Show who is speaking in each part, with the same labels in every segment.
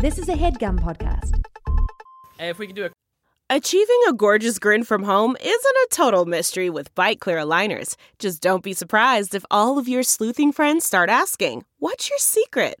Speaker 1: This is a headgum podcast.
Speaker 2: If we can do a
Speaker 3: Achieving a gorgeous grin from home isn't a total mystery with Byte Clear aligners. Just don't be surprised if all of your sleuthing friends start asking, What's your secret?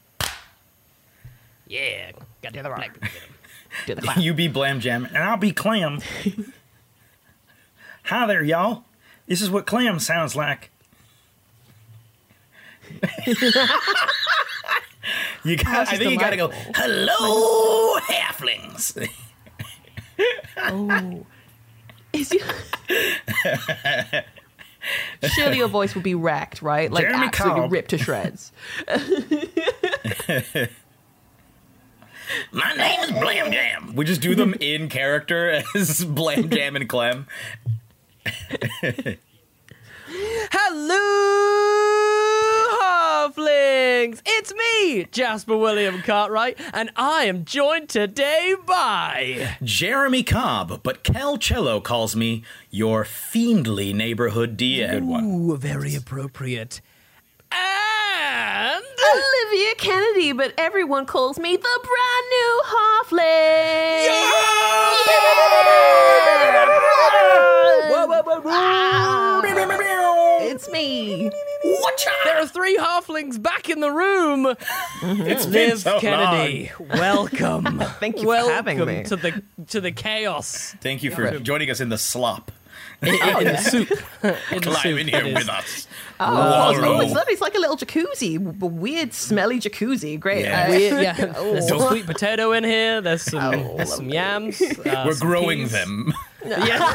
Speaker 2: Yeah, got the other arm.
Speaker 4: Do the.
Speaker 5: You be Blam Jam, and I'll be Clam. Hi there, y'all. This is what Clam sounds like. you got, I think you gotta go, hello, halflings.
Speaker 4: Oh. Is you... Surely your voice would be wrecked, right? Like
Speaker 5: Jeremy
Speaker 4: absolutely
Speaker 5: Cobb.
Speaker 4: ripped to shreds.
Speaker 5: My name is Blam Jam. We just do them in character as Blam Jam and Clem.
Speaker 2: Hello, halflings! It's me, Jasper William Cartwright, and I am joined today by.
Speaker 5: Jeremy Cobb, but Cal Cello calls me your fiendly neighborhood DM. Good one.
Speaker 2: Ooh, very appropriate. And.
Speaker 4: Olivia Kennedy, but everyone calls me the brand new halfling.
Speaker 2: Whoa.
Speaker 4: It's me.
Speaker 2: There are three halflings back in the room.
Speaker 5: It's been
Speaker 2: Liv
Speaker 5: so
Speaker 2: Kennedy, welcome.
Speaker 4: Thank you for having me.
Speaker 2: to the to the chaos.
Speaker 5: Thank you for joining us in the slop.
Speaker 2: Oh, in the soup. In the
Speaker 5: Climb
Speaker 2: soup,
Speaker 5: in here
Speaker 2: it is.
Speaker 5: with us.
Speaker 4: Oh,
Speaker 5: Wallow.
Speaker 4: oh, it's lovely. It's like a little jacuzzi, a weird, smelly jacuzzi. Great.
Speaker 5: Yeah.
Speaker 4: Uh,
Speaker 2: Weird, yeah. There's some sweet potato in here. There's some there's some yams. uh,
Speaker 5: We're
Speaker 2: some
Speaker 5: growing
Speaker 2: peas.
Speaker 5: them.
Speaker 2: Yeah.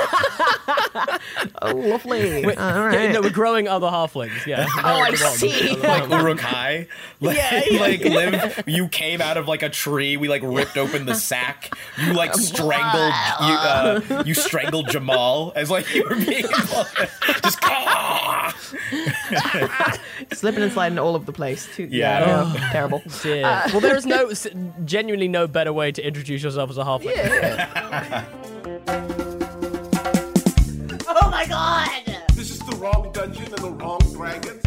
Speaker 4: oh, lovely.
Speaker 2: Wait,
Speaker 4: All
Speaker 2: yeah, no, we're growing other halflings. Yeah.
Speaker 4: oh, I see.
Speaker 5: like Uruk-hai. Like, like Liv, you came out of like a tree. We like ripped open the sack. You like strangled you uh, you strangled Jamal as like you were being just ah!
Speaker 4: Slipping and sliding all over the place. Too.
Speaker 5: Yeah.
Speaker 4: I know. Oh, Terrible.
Speaker 2: Yeah. Uh, well, there is no genuinely no better way to introduce yourself as a halfling.
Speaker 4: Oh my god!
Speaker 6: This is the wrong dungeon and the wrong dragon.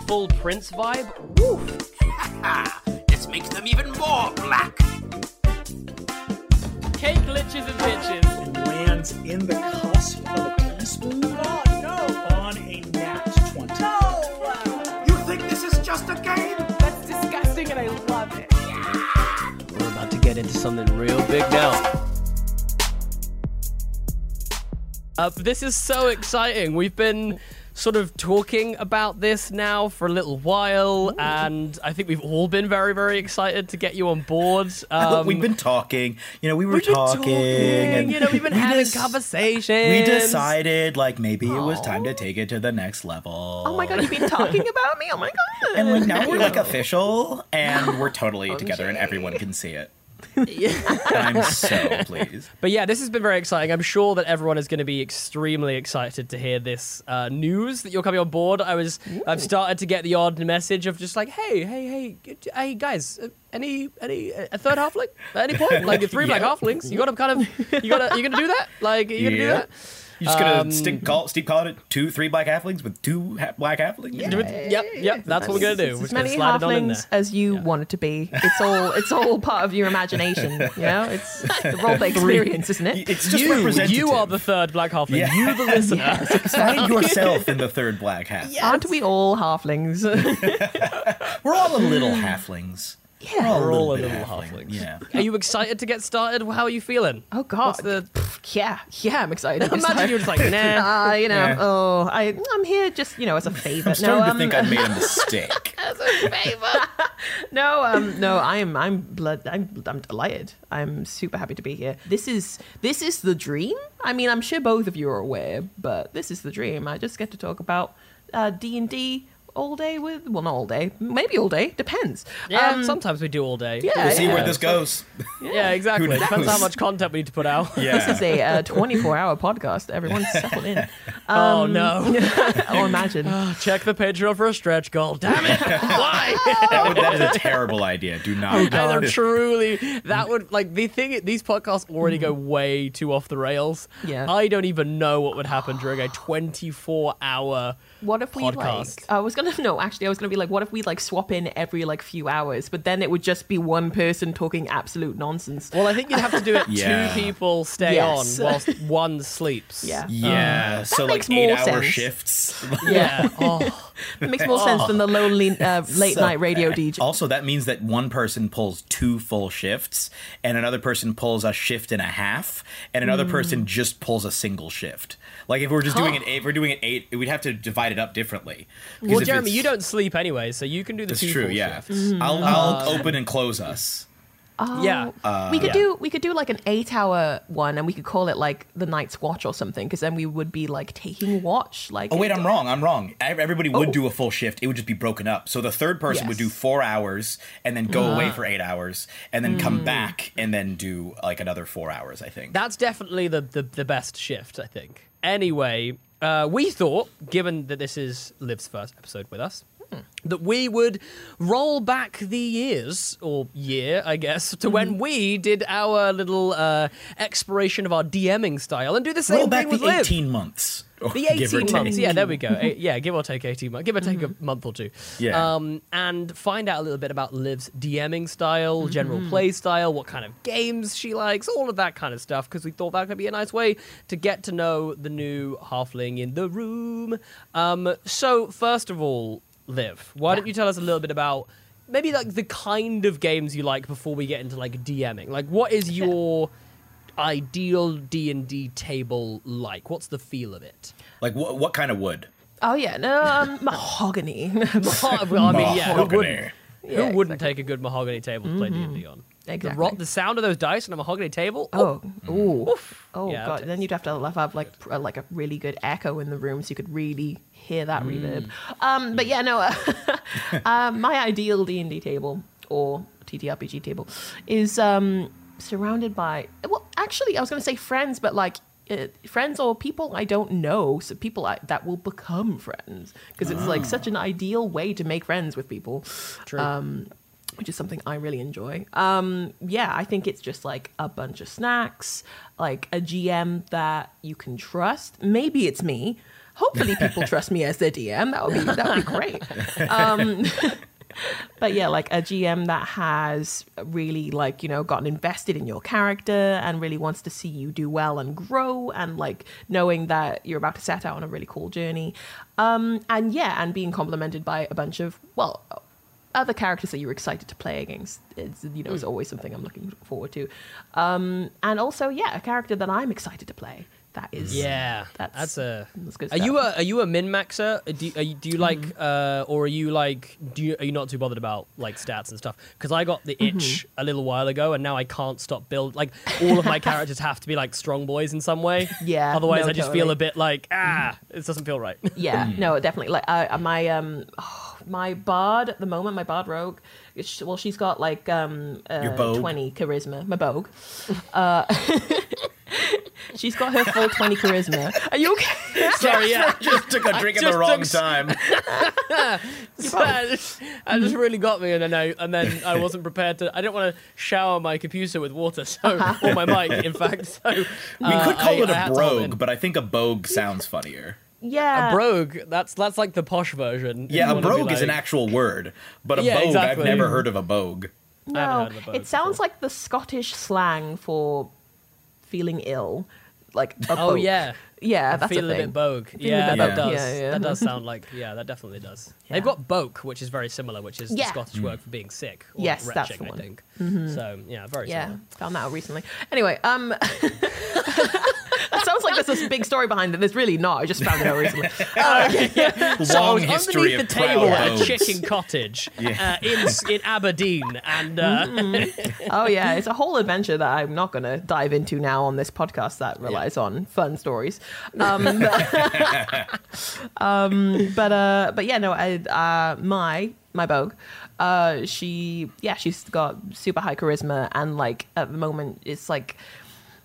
Speaker 2: Full prince vibe.
Speaker 6: This makes them even more black.
Speaker 2: Cake glitches and bitches.
Speaker 7: lands in the cusp of a teaspoon
Speaker 2: get into something real big now. Uh, this is so exciting. We've been sort of talking about this now for a little while, and I think we've all been very, very excited to get you on board. Um,
Speaker 5: We've been talking. You know, we were
Speaker 2: we've
Speaker 5: talking, and
Speaker 2: you know, we've been
Speaker 5: we
Speaker 2: having
Speaker 5: des-
Speaker 2: conversations.
Speaker 5: We decided like maybe it was time to take it to the next level.
Speaker 4: Oh my god, you've been talking about me? Oh my god.
Speaker 5: And like now we're like official, and we're totally together, and everyone can see it. And I'm so pleased.
Speaker 2: But yeah, this has been very exciting. I'm sure that everyone is going to be extremely excited to hear this uh, news that you're coming on board. I was, I've started to get the odd message of just like, hey, hey, hey, hey, guys, uh, any, any, a third halfling at any point? Like three black
Speaker 5: Yeah.
Speaker 2: halflings? You got to kind of, you got to, you gonna do that? Like, you gonna do that?
Speaker 5: You just gonna
Speaker 2: Um,
Speaker 5: stick call Steve called it two three black halflings with two ha- black halflings.
Speaker 2: Do it- Yep, yep. That's what we're gonna do. We're
Speaker 4: as many
Speaker 2: slide it on in there.
Speaker 4: halflings as you want it to be. It's all it's all part of your imagination. You know, it's the roleplay experience, isn't it?
Speaker 5: It's just
Speaker 2: You, you are the third black halfling.
Speaker 5: Yeah.
Speaker 2: You, the listener.
Speaker 5: Find yourself in the third black half.
Speaker 4: Aren't we all halflings?
Speaker 5: We're all a little halflings.
Speaker 4: Yeah.
Speaker 5: We're
Speaker 2: We're all
Speaker 5: all
Speaker 2: a
Speaker 5: a little
Speaker 2: little halflings.
Speaker 5: Yeah.
Speaker 2: Are you excited to get started? How are you feeling?
Speaker 4: Oh God.
Speaker 2: What's the?
Speaker 4: Yeah, yeah, I'm excited. to get
Speaker 2: Imagine
Speaker 4: started.
Speaker 2: you're just like, nah.
Speaker 4: Uh, you know,
Speaker 5: Yeah.
Speaker 4: oh, I, I'm here just, you know, as a favor.
Speaker 5: I'm starting
Speaker 4: no,
Speaker 5: to
Speaker 4: um,
Speaker 5: think I made a mistake.
Speaker 4: As no, um, no, I am, I'm blood, I'm, I'm delighted. I'm super happy to be here. This is, this is the dream. I mean, I'm sure both of you are aware, but this is the dream. I just get to talk about uh, D and D all day with well not all day maybe all day depends
Speaker 2: Yeah,
Speaker 4: Um,
Speaker 2: sometimes we do all day.
Speaker 4: yeah,
Speaker 5: We'll see
Speaker 4: yeah.
Speaker 5: where this goes.
Speaker 2: Yeah, exactly.
Speaker 5: Who
Speaker 2: Depends how much content we need to put out.
Speaker 5: Yeah.
Speaker 4: this is a uh, 24 hour podcast everyone's settled in
Speaker 2: oh no!
Speaker 4: oh imagine
Speaker 2: Check the Patreon for a stretch goal. Damn it! Why?
Speaker 5: that, would, that is a terrible idea. Do not.
Speaker 2: And they're truly that would like the thing. These podcasts already go way too off the rails.
Speaker 4: Yeah.
Speaker 2: I don't even know what would happen during a 24 hour.
Speaker 4: What if we
Speaker 2: podcast.
Speaker 4: like? I was gonna no, actually, I was gonna be like, what if we like swap in every like few hours? But then it would just be one person talking absolute nonsense.
Speaker 2: Well, I think you'd have to do it.
Speaker 5: Yeah.
Speaker 2: Two people stay
Speaker 4: Yes.
Speaker 2: on whilst one sleeps.
Speaker 4: Yeah,
Speaker 5: Yeah. so like
Speaker 4: more
Speaker 5: eight hour
Speaker 4: sense.
Speaker 5: shifts.
Speaker 2: Yeah. Oh,
Speaker 4: it makes more sense than the lonely uh, late
Speaker 5: So-
Speaker 4: night radio DJ.
Speaker 5: Also, that means that one person pulls two full shifts, and another person pulls a shift and a half, and another
Speaker 2: Hmm.
Speaker 5: person just pulls a single shift. Like if we're just doing it, eight, if we're doing it eight, we'd have to divide it up differently.
Speaker 2: well, Jeremy, you don't sleep anyway, so you can do the
Speaker 5: That's
Speaker 2: two
Speaker 5: true.
Speaker 2: full
Speaker 5: Yeah,
Speaker 2: shifts.
Speaker 5: I'll, I'll open and close us.
Speaker 2: Yeah.
Speaker 4: we could
Speaker 2: yeah.
Speaker 4: do we could do like an eight hour one, and we could call it like the night's watch or something, because then we would be like taking watch. Like
Speaker 5: Oh wait, I'm wrong. I'm wrong. Everybody would
Speaker 4: Oh.
Speaker 5: do a full shift. It would just be broken up. So the third person would do four hours and then go
Speaker 2: Ah.
Speaker 5: away for eight hours and then
Speaker 2: Hmm.
Speaker 5: come back and then do like another four hours. I think.
Speaker 2: That's definitely the, the, the best shift, I think. Anyway, uh, we thought, given that this is Liv's first episode with us, that we would roll back the years, or year, I guess, to when we did our little uh, exploration of our DMing style and do the same
Speaker 5: Roll back
Speaker 2: with
Speaker 5: the
Speaker 2: Liv.
Speaker 5: 18 months. or
Speaker 2: The
Speaker 5: give or
Speaker 2: 18 months.
Speaker 5: take.
Speaker 2: Yeah, there we go. Eh, yeah, give or take 18 months. Give or take a month or two.
Speaker 5: Yeah.
Speaker 2: Um, and find out a little bit about Liv's DMing style, general play style, what kind of games she likes, all of that kind of stuff, because we thought that could be a nice way to get to know the new halfling in the room. Um, so, first of all, Liv, why don't you tell us a little bit about maybe like the kind of games you like before we get into like DMing? Like, what is your ideal D&D table like? What's the feel of it?
Speaker 5: Like what? What kind of wood?
Speaker 4: oh yeah, no um, mahogany.
Speaker 2: well, I mean, yeah, who
Speaker 5: Mahogany.
Speaker 2: wouldn't?
Speaker 4: Yeah,
Speaker 2: who wouldn't take a good mahogany table to play D&D on? The,
Speaker 4: Exactly.
Speaker 2: ro- the sound of those dice on a mahogany table.
Speaker 4: Oh, ooh. oh
Speaker 2: Yeah,
Speaker 4: god! Then you'd have to have, have like pr- like a really good echo in the room, so you could really hear that
Speaker 2: Mm.
Speaker 4: reverb. Um, but yeah, no. Uh, my ideal D and D table or TTRPG table is um, surrounded by. Well, actually, I was going to say friends, but like. Uh, friends or people I don't know, so people I, that will become friends because it's like such an ideal way to make friends with people
Speaker 2: True.
Speaker 4: um, which is something I really enjoy. Um, yeah, I think it's just like a bunch of snacks, like a GM that you can trust. Maybe it's me. Hopefully, people trust me as their DM. That would be that would be great. Um, but yeah, like a GM that has really like you know gotten invested in your character and really wants to see you do well and grow and like knowing that you're about to set out on a really cool journey. Um, and yeah, and being complimented by a bunch of well other characters that you're excited to play against is you know is always something I'm looking forward to. Um, and also yeah, a character that I'm excited to play. That is
Speaker 2: yeah,
Speaker 4: that's
Speaker 2: that's, a.
Speaker 4: that's good
Speaker 2: Are you a are you a min maxer? Do you, are you, do you like uh, or are you like do you, are you not too bothered about like stats and stuff? Because I got the itch a little while ago and now I can't stop build like all of my characters have to be like strong boys in some way.
Speaker 4: Yeah,
Speaker 2: Otherwise,
Speaker 4: no,
Speaker 2: I just feel a bit like ah, it doesn't feel right.
Speaker 4: yeah no definitely like uh, my um oh, my bard at the moment my bard rogue it's- well she's got like um uh, 20 charisma my bogue uh she's got her full 20 charisma are you okay
Speaker 2: Sorry, yeah.
Speaker 5: just took a drink at the wrong
Speaker 2: took s-
Speaker 5: time.
Speaker 2: that just, that just really got me, and then I and then I wasn't prepared to. I didn't want to shower my computer with water, so or my mic, in fact. So
Speaker 5: We
Speaker 2: uh,
Speaker 5: could call
Speaker 2: I-
Speaker 5: it
Speaker 2: I
Speaker 5: a
Speaker 2: had to hold in.
Speaker 5: brogue, but I think a bogue sounds funnier.
Speaker 4: yeah
Speaker 2: A brogue. That's that's like the posh version.
Speaker 5: Yeah, a
Speaker 2: wanna be
Speaker 5: brogue is an actual word, but a
Speaker 2: Yeah,
Speaker 5: bogue
Speaker 2: exactly.
Speaker 5: I've never heard of a bogue.
Speaker 2: haven't
Speaker 4: no
Speaker 2: heard of a bogue
Speaker 4: it sounds
Speaker 2: before.
Speaker 4: like the scottish slang for feeling ill like a
Speaker 2: Oh
Speaker 4: bogue.
Speaker 2: yeah,
Speaker 4: yeah
Speaker 2: I
Speaker 4: that's
Speaker 2: feel
Speaker 4: a
Speaker 2: a bit bogue.
Speaker 4: Feeling a
Speaker 2: Yeah,
Speaker 4: bit
Speaker 2: that
Speaker 5: bogue.
Speaker 2: does.
Speaker 4: Yeah, yeah.
Speaker 2: That does sound like yeah, that definitely does.
Speaker 4: Yeah.
Speaker 2: They've got boke, which is very similar, which is
Speaker 4: Yeah.
Speaker 2: the Scottish word for being sick. Or
Speaker 4: Yes, that's
Speaker 2: retching,
Speaker 4: the one.
Speaker 2: I think. So yeah, very
Speaker 4: Yeah,
Speaker 2: similar.
Speaker 4: found that out recently. Anyway, um, that sounds like like there's this big story behind it. There's really not. I just found it out recently.
Speaker 2: So I
Speaker 5: Long
Speaker 2: was
Speaker 5: history
Speaker 2: underneath
Speaker 5: of
Speaker 2: the table at a chicken cottage uh, in in Aberdeen, and uh,
Speaker 4: oh yeah, it's a whole adventure that I'm not going to dive into now on this podcast that relies on fun stories. Um, um, but uh, but yeah, no, I, uh, my my bogue, uh, she yeah, she's got super high charisma, and like at the moment, it's like.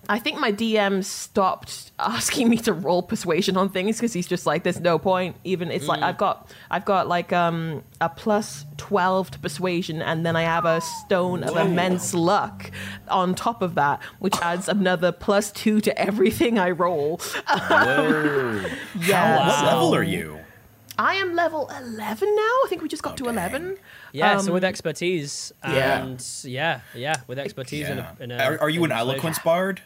Speaker 4: I think my DM stopped asking me to roll persuasion on things because he's just like, there's no point. Even it's like I've got I've got like um a plus twelve to persuasion, and then I have a stone of immense luck on top of that, which adds another plus two to everything I roll.
Speaker 5: Whoa.
Speaker 4: Yeah,
Speaker 5: What
Speaker 4: so-
Speaker 5: level are you?
Speaker 4: I am level eleven now. I think we just got to eleven.
Speaker 2: yeah. so
Speaker 4: Um,
Speaker 2: with expertise,
Speaker 4: yeah.
Speaker 2: and yeah, yeah, with expertise
Speaker 5: Yeah.
Speaker 2: in a, in a
Speaker 5: Are, are you
Speaker 2: in
Speaker 5: an eloquence
Speaker 2: persuasion.
Speaker 5: bard?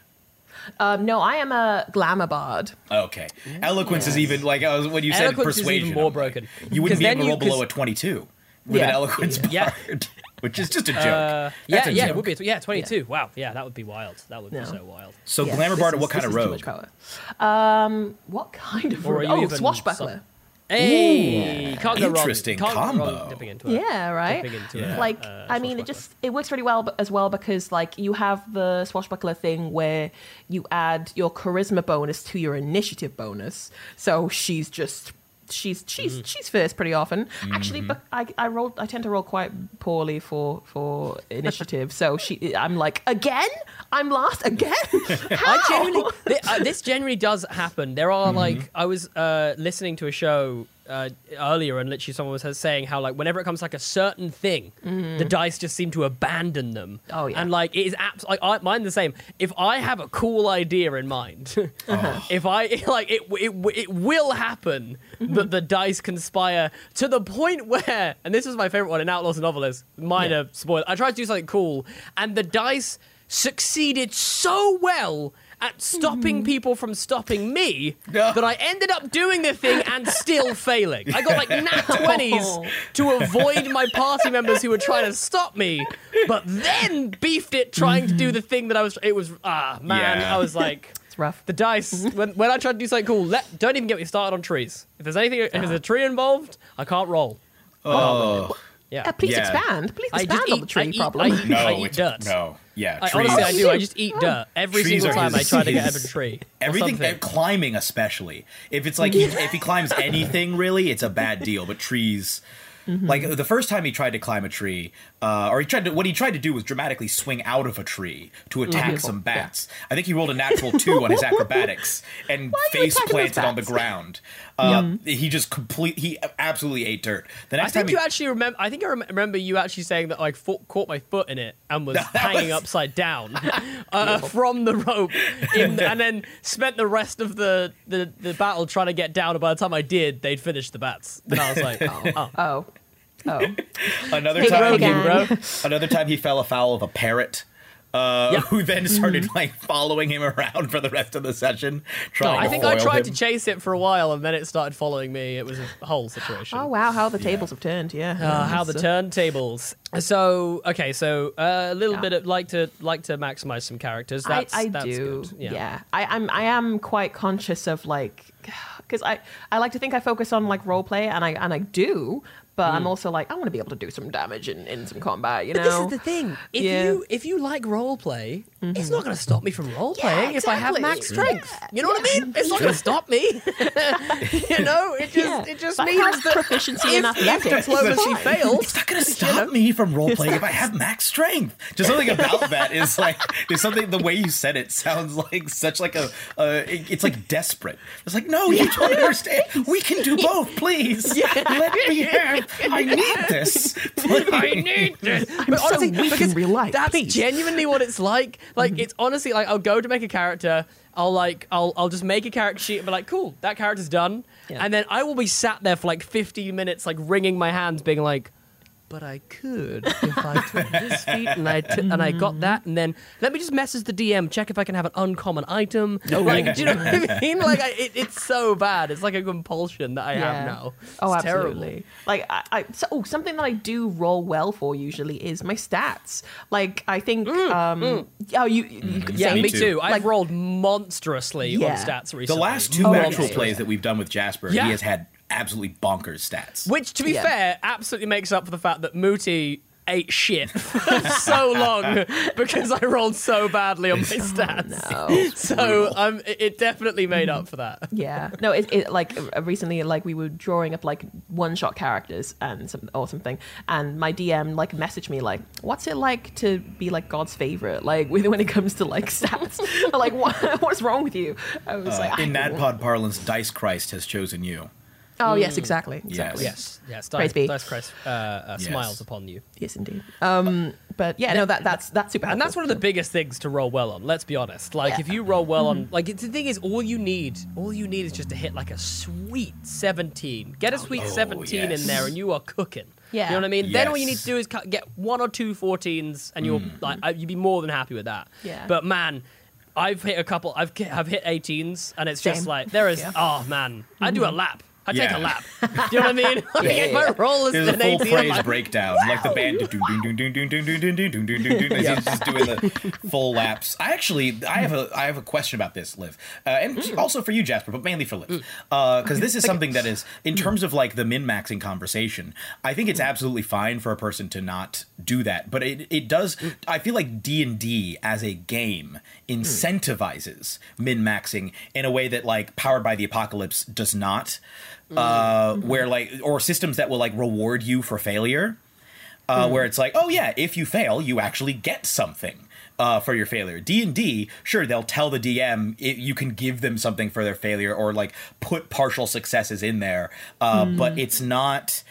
Speaker 4: Um, no, I am a glamour bard.
Speaker 5: Okay. Eloquence is even like I was when you said
Speaker 2: Eloquence is
Speaker 5: persuasion.
Speaker 2: even more
Speaker 5: I'm like,
Speaker 2: broken.
Speaker 5: You wouldn't
Speaker 2: 'Cause
Speaker 5: be
Speaker 2: then
Speaker 5: able to
Speaker 2: you-
Speaker 5: roll below
Speaker 2: 'cause-
Speaker 5: a 22 with an
Speaker 4: Yeah.
Speaker 5: eloquence
Speaker 2: Yeah.
Speaker 5: bard, which is just a joke.
Speaker 2: Uh,
Speaker 5: That's
Speaker 2: yeah,
Speaker 5: a
Speaker 2: yeah,
Speaker 5: joke.
Speaker 2: it would be. Yeah, twenty-two. Wow, yeah, that would be wild. That would
Speaker 4: No.
Speaker 2: be so wild.
Speaker 5: So
Speaker 4: Yes,
Speaker 5: glamour
Speaker 4: this
Speaker 5: bard,
Speaker 4: is-
Speaker 5: what kind
Speaker 4: this
Speaker 5: of
Speaker 4: is too
Speaker 5: rogue?
Speaker 4: much power. Um, what kind of
Speaker 2: Or are
Speaker 4: rogue?
Speaker 2: you
Speaker 4: Oh,
Speaker 2: even
Speaker 4: swashbuckler.
Speaker 2: Hey, can't go wrong.
Speaker 5: Interesting
Speaker 2: Can't go wrong
Speaker 5: combo.
Speaker 2: dipping into it.
Speaker 4: Yeah, right.
Speaker 2: Dipping into
Speaker 5: Yeah.
Speaker 2: it.
Speaker 4: Like,
Speaker 2: uh,
Speaker 4: I mean, it
Speaker 2: swashbuckler.
Speaker 4: just it works really well b- as well because like you have the swashbuckler thing where you add your charisma bonus to your initiative bonus. So she's just she's she's she's first pretty often. Actually, but I I roll I tend to roll quite poorly for for initiative. so she I'm like again I'm last again.
Speaker 2: I genuinely, thi- uh, this generally does happen. There are like, I was uh, listening to a show uh, earlier, and literally someone was saying how like whenever it comes to, like a certain thing, the dice just seem to abandon them.
Speaker 4: Oh, yeah.
Speaker 2: and like it is abs- like I, mine the same. If I have a cool idea in mind, if I like it, it, it will happen that the dice conspire to the point where, and this is my favorite one in Outlaws and Obelisks. Minor spoiler. I tried to do something cool, and the dice succeeded so well at stopping people from stopping me that I ended up doing the thing and still failing. I got like nat 20s to avoid my party members who were trying to stop me, but then beefed it trying to do the thing that I was. It was, ah, man,
Speaker 5: Yeah.
Speaker 2: I was like.
Speaker 4: it's rough.
Speaker 2: The dice. when, when I try to do something cool, let, don't even get me started on trees. If there's anything, if there's a tree involved, I can't roll.
Speaker 5: Oh,
Speaker 2: Yeah.
Speaker 4: Uh, please
Speaker 5: Yeah.
Speaker 4: expand. Please
Speaker 2: I
Speaker 4: expand
Speaker 2: just
Speaker 4: on
Speaker 2: eat,
Speaker 4: the tree
Speaker 2: I eat,
Speaker 4: problem.
Speaker 2: I
Speaker 5: no,
Speaker 2: I eat dirt.
Speaker 5: no. Yeah,
Speaker 2: I,
Speaker 5: trees.
Speaker 2: honestly, I do. I just eat dirt every
Speaker 5: Trees
Speaker 2: single time I try to get
Speaker 5: his-
Speaker 2: up a tree.
Speaker 5: Everything, uh, climbing especially. If it's like if he climbs anything, really, it's a bad deal. But trees,
Speaker 2: Mm-hmm.
Speaker 5: like the first time he tried to climb a tree, uh, or he tried to, what he tried to do was dramatically swing out of a tree to
Speaker 2: Mm-hmm.
Speaker 5: attack some bats. I think he rolled a natural two on his acrobatics and face planted on the ground. Uh, He just complete. He absolutely ate dirt. The next
Speaker 2: I
Speaker 5: next
Speaker 2: think
Speaker 5: time
Speaker 2: you
Speaker 5: he,
Speaker 2: actually remember. I think I rem- remember you actually saying that I fo- caught my foot in it and was hanging
Speaker 5: was-
Speaker 2: upside down uh, from the rope, in, and then spent the rest of the, the, the battle trying to get down. And by the time I did, they'd finished the bats, and I was like, oh, oh.
Speaker 4: Oh. Oh.
Speaker 5: another
Speaker 4: Hey,
Speaker 5: time,
Speaker 4: Rogan,
Speaker 5: he-
Speaker 2: bro.
Speaker 5: another time he fell afoul of a parrot. Uh,
Speaker 2: Yeah.
Speaker 5: Who then started
Speaker 4: Mm-hmm.
Speaker 5: like following him around for the rest of the session, trying
Speaker 2: I
Speaker 5: to
Speaker 2: think I tried
Speaker 5: him.
Speaker 2: to chase it for a while, and then it started following me. It was a whole situation.
Speaker 4: Oh wow, how the tables have turned. Yeah.
Speaker 2: Uh, how the
Speaker 4: So-
Speaker 2: turntables. So okay, so uh, a little
Speaker 4: Yeah.
Speaker 2: bit of like to like to maximize some characters.
Speaker 4: I,
Speaker 2: That's,
Speaker 4: I
Speaker 2: that's
Speaker 4: do.
Speaker 2: Good.
Speaker 4: Yeah. I, I'm I am quite conscious of like because I, I like to think I focus on like role play and I and I do, but I'm also like I want to be able to do some damage in, in some combat. You know.
Speaker 2: But this is the thing. If
Speaker 4: Yeah.
Speaker 2: you if you like role play, it's not going to stop me from role playing if I have max strength. You know what I mean? It's not going to stop me. you know, it just
Speaker 4: Yeah.
Speaker 2: it just
Speaker 4: But
Speaker 2: means
Speaker 4: have
Speaker 2: that
Speaker 4: proficiency
Speaker 2: if,
Speaker 4: in
Speaker 2: if
Speaker 4: athletics.
Speaker 2: diplomacy
Speaker 4: It's
Speaker 2: fails,
Speaker 5: It's not going to stop me from role playing if I have max strength. Just something about that is like there's something the way you said it sounds like such like a uh, it- it's like desperate. It's like no, you don't understand. We can do both, please. Let me have. I need this. I need this.
Speaker 4: I'm so weak in
Speaker 2: because
Speaker 4: real life.
Speaker 2: That's
Speaker 4: please.
Speaker 2: genuinely what it's like. Like mm-hmm. it's honestly like I'll go to make a character. I'll like I'll I'll just make a character sheet and be like, cool, that character's done.
Speaker 4: Yeah.
Speaker 2: And then I will be sat there for like 15 minutes, like wringing my hands, being like, but I could if I took this feat and I t- and I got that, and then let me just message the DM, check if I can have an uncommon item. No. Like, do you know what I mean? Like, I, it, it's so bad. It's like a compulsion that I have now.
Speaker 4: Oh,
Speaker 2: It's terrible.
Speaker 4: absolutely. Like I, I so, oh, something that I do roll well for usually is my stats. Like I think, mm, um, mm. oh, you, you mm, could
Speaker 2: Yeah,
Speaker 4: say
Speaker 2: me
Speaker 5: too.
Speaker 2: too. I've
Speaker 4: Like-
Speaker 2: rolled monstrously
Speaker 4: Yeah.
Speaker 2: on stats recently.
Speaker 5: The last two
Speaker 4: Oh,
Speaker 5: actual
Speaker 4: okay.
Speaker 5: plays that we've done with Jasper,
Speaker 2: Yeah.
Speaker 5: he has had absolutely bonkers stats.
Speaker 2: Which, to be
Speaker 4: Yeah.
Speaker 2: fair, absolutely makes up for the fact that Mooti ate shit for so long because I rolled so badly on my stats.
Speaker 4: no.
Speaker 2: So um, it, it definitely made up for that.
Speaker 4: Yeah, no, it, it like uh, recently, like we were drawing up like one shot characters and some or something, and my DM like messaged me like, "What's it like to be like God's favorite? Like when it comes to like stats, like what what's wrong with you?" I was like,
Speaker 5: Uh, in
Speaker 4: I-
Speaker 5: NADPOD parlance, Dice Christ has chosen you.
Speaker 4: "Oh yes, exactly, exactly,
Speaker 2: Yes, yes.
Speaker 4: Praise
Speaker 2: Dice,
Speaker 4: be.
Speaker 2: Dice Christ uh, uh,
Speaker 5: Yes.
Speaker 2: smiles upon you.
Speaker 4: yes, indeed." Um, but yeah, no, that that's that's super,
Speaker 2: And that's
Speaker 4: helpful.
Speaker 2: one of the biggest things to roll well on. Let's be honest. Like, if you roll well on, like, it's, the thing is, all you need, all you need is just to hit like a sweet seventeen. Get a sweet
Speaker 5: Oh,
Speaker 2: seventeen
Speaker 5: yes.
Speaker 2: in there, and you are cooking.
Speaker 4: Yeah.
Speaker 2: you know what I mean. Then all you need
Speaker 5: Yes.
Speaker 2: to do is cut, get one or two 14s, and you're like, uh, you'd be more than happy with that.
Speaker 4: Yeah.
Speaker 2: But man. I've hit a couple. I've ki- I've hit 18s, and it's just
Speaker 4: Same.
Speaker 2: like there is.
Speaker 4: Yeah.
Speaker 2: Oh man, I do a lap. I
Speaker 5: yeah.
Speaker 2: take a lap. Do you know what I mean? Like, yeah, My role is
Speaker 5: There's a full
Speaker 2: phrase
Speaker 5: breakdown, like the band yeah. just doing the full laps. I actually, I have a, I have a question about this, Liv, uh, and
Speaker 2: mm.
Speaker 5: also for you, Jasper, but mainly for Liv, because uh, this is something that is, in terms of like the min maxing conversation, I think it's absolutely fine for a person to not do that, but it, it does. I feel like D and D as a game incentivizes min maxing in a way that like Powered by the Apocalypse does not uh, where like or systems that will like reward you for failure, uh, where it's like, oh yeah, if you fail, you actually get something. Uh, for your failure, D and D, sure they'll tell the DM it, you can give them something for their failure or like put partial successes in there, uh, but it's not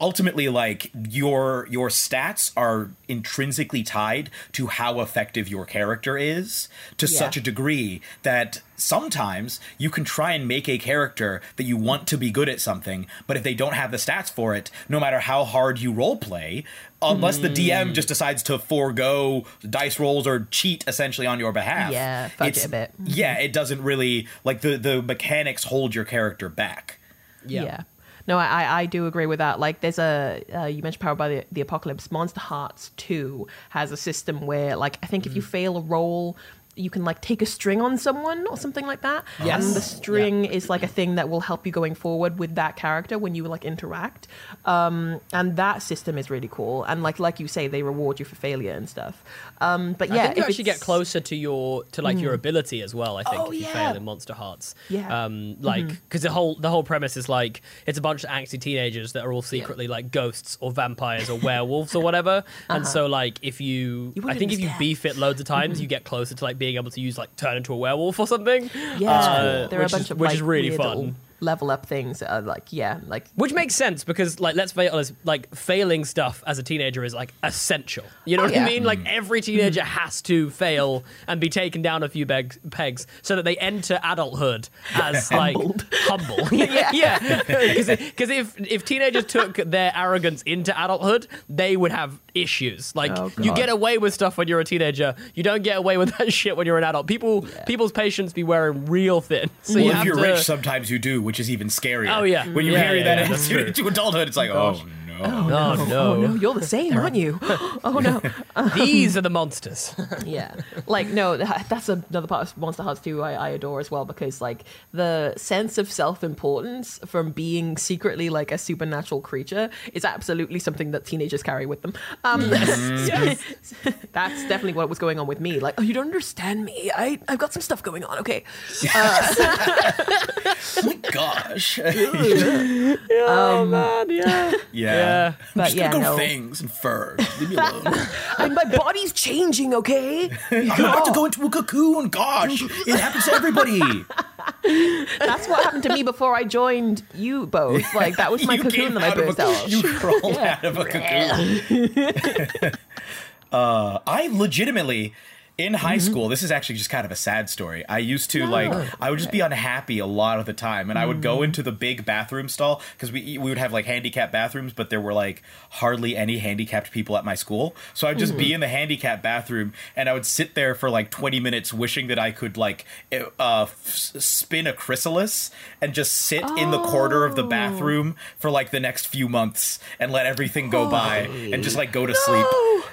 Speaker 5: ultimately like your your stats are intrinsically tied to how effective your character is to
Speaker 4: Yeah.
Speaker 5: such a degree that sometimes you can try and make a character that you want to be good at something but if they don't have the stats for it no matter how hard you role play unless the DM hmm. just decides to forego dice rolls or cheat essentially on your behalf
Speaker 4: Yeah, fudge it
Speaker 5: it's-
Speaker 4: a bit.
Speaker 5: yeah it doesn't really like the the mechanics hold your character back
Speaker 2: yeah.
Speaker 4: No, I, I- do agree with that. Like, there's a uh, you mentioned Powered by the, the Apocalypse. Monsterhearts Two has a system where, like, I think if you fail a roll, you can like take a string on someone or something like that.
Speaker 2: Yes.
Speaker 4: And the string is like a thing that will help you going forward with that character when you like interact. Um, and that system is really cool. And like like you say, they reward you for failure and stuff. Um, but yeah,
Speaker 2: I think you actually get closer to your to like your ability as well. I think
Speaker 4: Oh,
Speaker 2: if you
Speaker 4: yeah.
Speaker 2: fail in Monsterhearts,
Speaker 4: Yeah.
Speaker 2: um, like because the whole the whole premise is like it's a bunch of angsty teenagers that are all secretly like ghosts or vampires or werewolves or whatever. And so like if you,
Speaker 4: Uh-huh. You
Speaker 2: I think if you beef it loads of times, you get closer to like being able to use like turn into a werewolf or something.
Speaker 4: Yeah,
Speaker 2: Uh,
Speaker 4: there are a
Speaker 2: which
Speaker 4: bunch
Speaker 2: is,
Speaker 4: of
Speaker 2: which
Speaker 4: like,
Speaker 2: is really fun.
Speaker 4: Little level up things that are like yeah, like
Speaker 2: Which makes sense because, like, let's be honest, like failing stuff as a teenager is like essential. You know
Speaker 4: Oh,
Speaker 2: what
Speaker 4: yeah.
Speaker 2: I mean? Like mm. every teenager has to fail and be taken down a few beg- pegs so that they enter adulthood as like humble. yeah, yeah. Because if if teenagers took their arrogance into adulthood, they would have issues. Like
Speaker 4: Oh,
Speaker 2: you get away with stuff when you're a teenager, you don't get away with that shit when you're an adult. People people's patience be wearing real thin. So
Speaker 5: well,
Speaker 2: you
Speaker 5: if
Speaker 2: have
Speaker 5: you're
Speaker 2: to,
Speaker 5: rich, sometimes you do, which is even scarier.
Speaker 2: Oh, yeah.
Speaker 5: When you
Speaker 2: Yeah,
Speaker 5: carry
Speaker 2: yeah,
Speaker 5: that
Speaker 2: yeah,
Speaker 5: into, into adulthood, it's like, oh, oh no.
Speaker 2: Oh no!
Speaker 4: oh no, you're the same, aren't you? oh no.
Speaker 2: These are the monsters.
Speaker 4: yeah like no that's another part of monsterhearts 2 I, I adore as well because like the sense of self-importance from being secretly like a supernatural creature is absolutely something that teenagers carry with them um that's definitely what was going on with me like oh you don't understand me i i've got some stuff going on okay yes.
Speaker 5: Oh my gosh.
Speaker 2: oh man, yeah.
Speaker 5: yeah.
Speaker 2: Yeah.
Speaker 5: I'm
Speaker 4: But
Speaker 5: just
Speaker 4: yeah,
Speaker 5: go
Speaker 4: no.
Speaker 5: fangs and fur. Leave me alone.
Speaker 4: and my body's changing okay
Speaker 5: I'm about to go into a cocoon. Gosh, it happens to everybody.
Speaker 4: that's what happened to me before i joined you both like that was my
Speaker 5: You
Speaker 4: cocoon that i
Speaker 5: out of
Speaker 4: burst out
Speaker 5: You crawled out of a cocoon. uh, I legitimately, in high mm-hmm. school, this is actually just kind of a sad story. I used to like I would just be unhappy a lot of the time, and I would go mm. into the big bathroom stall because we we would have like handicapped bathrooms, but there were like hardly any handicapped people at my school. So I'd just be mm. in the handicapped bathroom, and I would sit there for like twenty minutes, wishing that I could like eh, uh, f- spin a chrysalis and just sit in the corner of the oh. bathroom for like the next few months and let everything go by and just like go to sleep.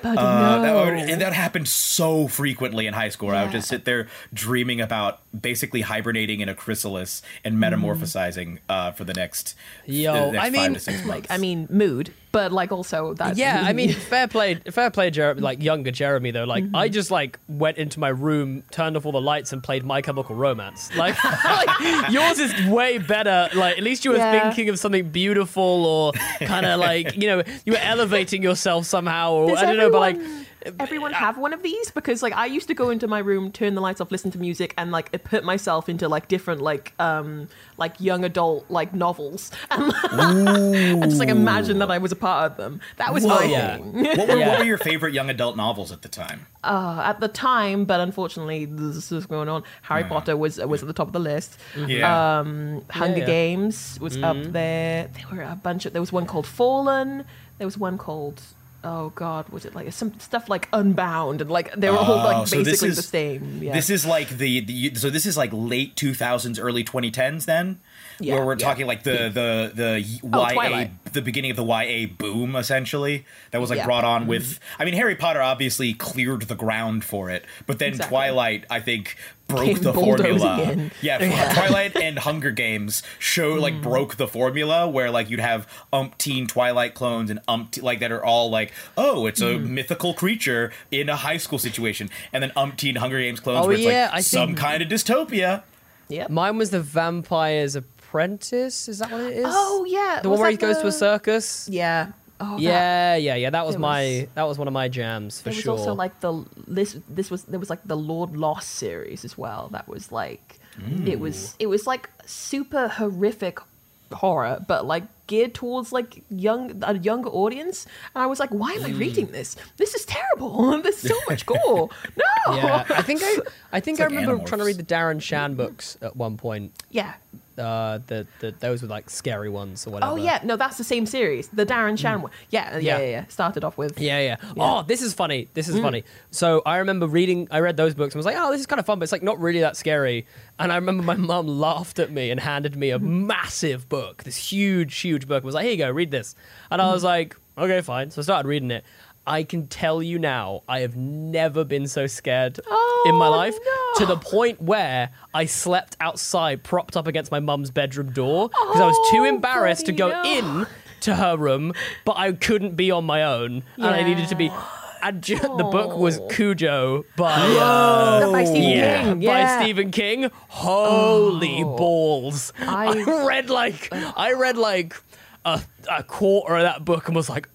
Speaker 5: Uh, that, would, and that happened so frequently in high school. Where I would just sit there dreaming about basically hibernating in a chrysalis and metamorphosizing uh, for the next,
Speaker 2: Yo,
Speaker 5: the next
Speaker 2: I
Speaker 5: five
Speaker 2: mean,
Speaker 5: to six months.
Speaker 4: I mean, mood, but like also that.
Speaker 2: Yeah, I mean, fair play, fair play, Jeremy. Like younger Jeremy, though. Like
Speaker 4: Mm-hmm.
Speaker 2: I just like went into my room, turned off all the lights, and played My Chemical Romance. Like, like, yours is way better. Like at least you were
Speaker 4: Yeah.
Speaker 2: thinking of something beautiful, or kind of like you know you were elevating yourself somehow, or
Speaker 4: Does
Speaker 2: I don't know, but like.
Speaker 4: Everyone- everyone have one of these because like I used to go into my room, turn the lights off, listen to music, and like put myself into like different like um like young adult like novels, and, and just like imagine that I was a part of them. That was my
Speaker 2: yeah.
Speaker 4: thing
Speaker 5: what, were,
Speaker 2: Yeah.
Speaker 5: what were your favorite young adult novels at the time?
Speaker 4: uh, at the time, but unfortunately this is going on. Harry Potter was was at the top of the list.
Speaker 5: Yeah.
Speaker 4: Um, Hunger
Speaker 2: yeah.
Speaker 4: Games was up there. There were a bunch of. There was one called Fallen. There was one called. Oh God, was it like some stuff like Unbound and like they were all
Speaker 5: Oh,
Speaker 4: like
Speaker 5: so this
Speaker 4: basically the same. Yeah.
Speaker 5: This is like the, the so this is like late 2000s, early 2010s. Then,
Speaker 4: Yeah,
Speaker 5: where we're
Speaker 4: yeah.
Speaker 5: talking like the the the
Speaker 4: Oh,
Speaker 5: YA,
Speaker 4: Twilight.
Speaker 5: the beginning of the YA boom, essentially that was like
Speaker 4: Yeah. Mm-hmm.
Speaker 5: brought on with. I mean, Harry Potter obviously cleared the ground for it, but then
Speaker 4: Exactly.
Speaker 5: Twilight, I think. Broke
Speaker 4: Came
Speaker 5: the formula. Yeah, Twilight and Hunger Games show like broke the formula where like you'd have umpteen Twilight clones and umpteen like that are all like, oh, it's a mythical creature in a high school situation, and then umpteen Hunger Games clones
Speaker 2: Oh,
Speaker 5: where it's
Speaker 2: yeah,
Speaker 5: like
Speaker 2: I
Speaker 5: some
Speaker 2: think-
Speaker 5: kind of dystopia.
Speaker 4: Yeah.
Speaker 2: Mine was the Vampire's Apprentice. Is that what it is?
Speaker 4: Oh yeah,
Speaker 2: the
Speaker 4: was
Speaker 2: one where he goes to a circus.
Speaker 4: Yeah. Oh that-
Speaker 2: Yeah, yeah, yeah. That was my
Speaker 4: was-
Speaker 2: that was one of my jams for
Speaker 4: There was
Speaker 2: sure.
Speaker 4: also like the this this was there was like the Lord Loss series as well. That was like it was mm. it was like super horrific horror, but like geared towards like young a younger audience. And I was like, why am I reading mm. this? This is terrible. There's so much gore. No.
Speaker 2: yeah, I think I I think
Speaker 5: It's
Speaker 2: I
Speaker 5: like
Speaker 2: remember trying to read the Darren Shan books at one point.
Speaker 4: Yeah.
Speaker 2: Uh, the, the those were like scary ones or oh, whatever.
Speaker 4: Oh yeah, no, that's the same series. The Darren mm. Shan one. Yeah, yeah,
Speaker 2: Yeah.
Speaker 4: yeah, yeah. Started off with
Speaker 2: Yeah, yeah. Oh, this is funny. This is mm. funny. So I remember reading, I read those books and was like, oh, this is kind of fun, but it's like not really that scary. And I remember my mum laughed at me and handed me a massive book, this huge, huge book, and was like, here you go, read this. And I was mm. like, okay, fine. So I started reading it. I can tell you now, I have never been so scared in my
Speaker 4: Oh,
Speaker 2: life
Speaker 4: no.
Speaker 2: to the point where I slept outside, propped up against my mum's bedroom door because I was too
Speaker 4: Oh,
Speaker 2: embarrassed to go
Speaker 4: no.
Speaker 2: in to her room, but I couldn't be on my own, and I needed to be. And ju- the book was Cujo by uh,
Speaker 4: by Stephen
Speaker 2: yeah,
Speaker 4: King. Yeah.
Speaker 2: by Stephen King. Holy balls!
Speaker 4: I-
Speaker 2: I read like I read like a, a quarter of that book and was like,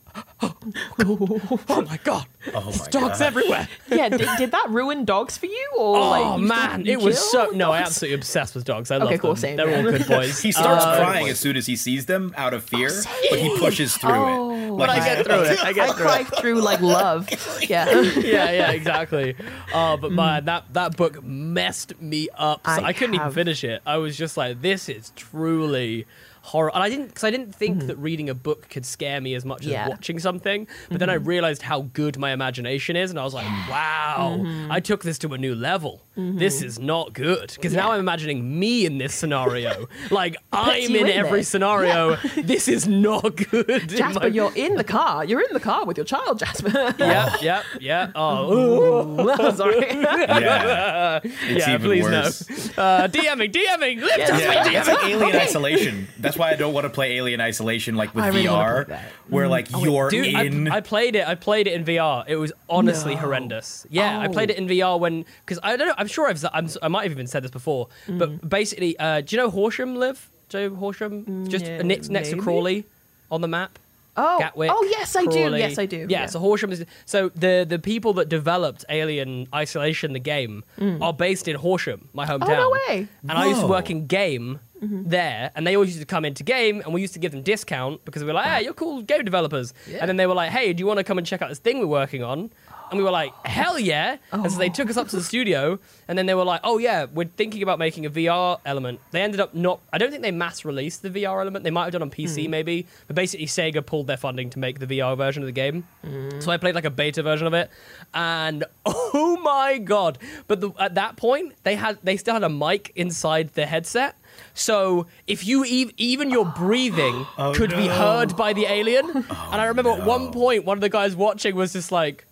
Speaker 2: oh my god,
Speaker 5: Oh my
Speaker 2: dogs
Speaker 5: God.
Speaker 2: everywhere.
Speaker 4: yeah. Did, did that ruin dogs for you or like?
Speaker 2: Oh
Speaker 4: you
Speaker 2: man, it was so
Speaker 4: with
Speaker 2: no,
Speaker 4: I'm
Speaker 2: absolutely obsessed with dogs. I love
Speaker 4: Okay, cool,
Speaker 2: them.
Speaker 4: same,
Speaker 2: They're
Speaker 4: yeah.
Speaker 2: all good boys.
Speaker 5: He starts
Speaker 2: Uh,
Speaker 5: crying as soon as he sees them out of fear, but he pushes through
Speaker 4: Oh.
Speaker 5: it.
Speaker 2: But I
Speaker 5: he's-
Speaker 2: get through it. I get
Speaker 4: I
Speaker 2: through
Speaker 4: cry
Speaker 2: it.
Speaker 4: through like love. Yeah.
Speaker 2: yeah, yeah, exactly. Uh, but man, that that book messed me up. So I,
Speaker 4: I
Speaker 2: couldn't even finish it. I was just like, this is truly horror. And I didn't because I didn't think mm-hmm. that reading a book could scare me as much
Speaker 4: Yeah.
Speaker 2: as watching something. But then I mm-hmm. realized how good my imagination is, and I was like, wow, mm-hmm. I took this to a new level. This is not good because now I'm imagining me in this scenario. like I'm in,
Speaker 4: in
Speaker 2: every
Speaker 4: scenario.
Speaker 2: sinario. This is not good. in
Speaker 4: Jasper,
Speaker 2: my-
Speaker 4: you're in the car. You're in the car with your child, Jasper.
Speaker 2: yeah, yeah, yeah. Oh,
Speaker 4: Sorry.
Speaker 5: yeah, it's
Speaker 2: yeah,
Speaker 5: even
Speaker 2: please
Speaker 5: worse.
Speaker 2: no. Uh, DMing, DMing, lift us
Speaker 5: Yeah,
Speaker 2: with
Speaker 5: it's
Speaker 2: DMing.
Speaker 5: like Alien Isolation. That's why I don't want to play Alien Isolation like with
Speaker 4: I really wanna
Speaker 5: VR,
Speaker 4: play that.
Speaker 5: where like you're
Speaker 2: Dude,
Speaker 5: in.
Speaker 2: I, I played it. I played it in VR. It was honestly
Speaker 4: No.
Speaker 2: horrendous. Yeah, I played
Speaker 4: Oh.
Speaker 2: it in VR when because I don't know. I'm sure I've I'm, I might have even said this before,
Speaker 4: Mm.
Speaker 2: but basically, uh, do you know Horsham live? Joe Horsham, just
Speaker 4: yeah,
Speaker 2: next next to. Crawley on the map.
Speaker 4: Oh,
Speaker 2: Gatwick.
Speaker 4: oh yes, I do. Yes, I do.
Speaker 2: Yeah, so Horsham is so the the people that developed Alien Isolation, the game, are based in Horsham, my hometown.
Speaker 4: Mm. Oh, no way.
Speaker 2: And I used to work in game Mm-hmm. there, and they always used to come into game, and we used to give them discount because we were like, "Hey, you're cool game developers," and then they were like, "Hey, do you want to come and check out this thing we're working on?" And we were like, "Hell yeah!" And so they oh. took us up to the studio, and then they were like, "Oh yeah, we're thinking about making a VR element." They ended up not. I don't think they mass released the VR element. They might have done on PC hmm. maybe, but basically Sega pulled their funding to make the VR version of the game. Mm. So I played like a beta version of it, and oh my god! But the, at that point, they had they still had a mic inside the headset. So if you ev- even your breathing could be heard by the alien, and I remember at one point one of the guys watching was just like,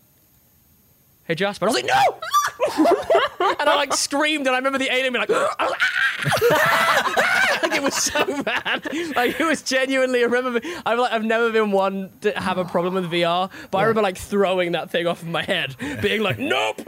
Speaker 2: "Hey Jasper," and I was like, "No!" and I like screamed, and I remember the alien being like, was "Ah!" like it was so bad. Like it was genuinely. I remember. I've like I've never been one to have a problem with VR, but I remember like throwing that thing off of my head, being like, "Nope."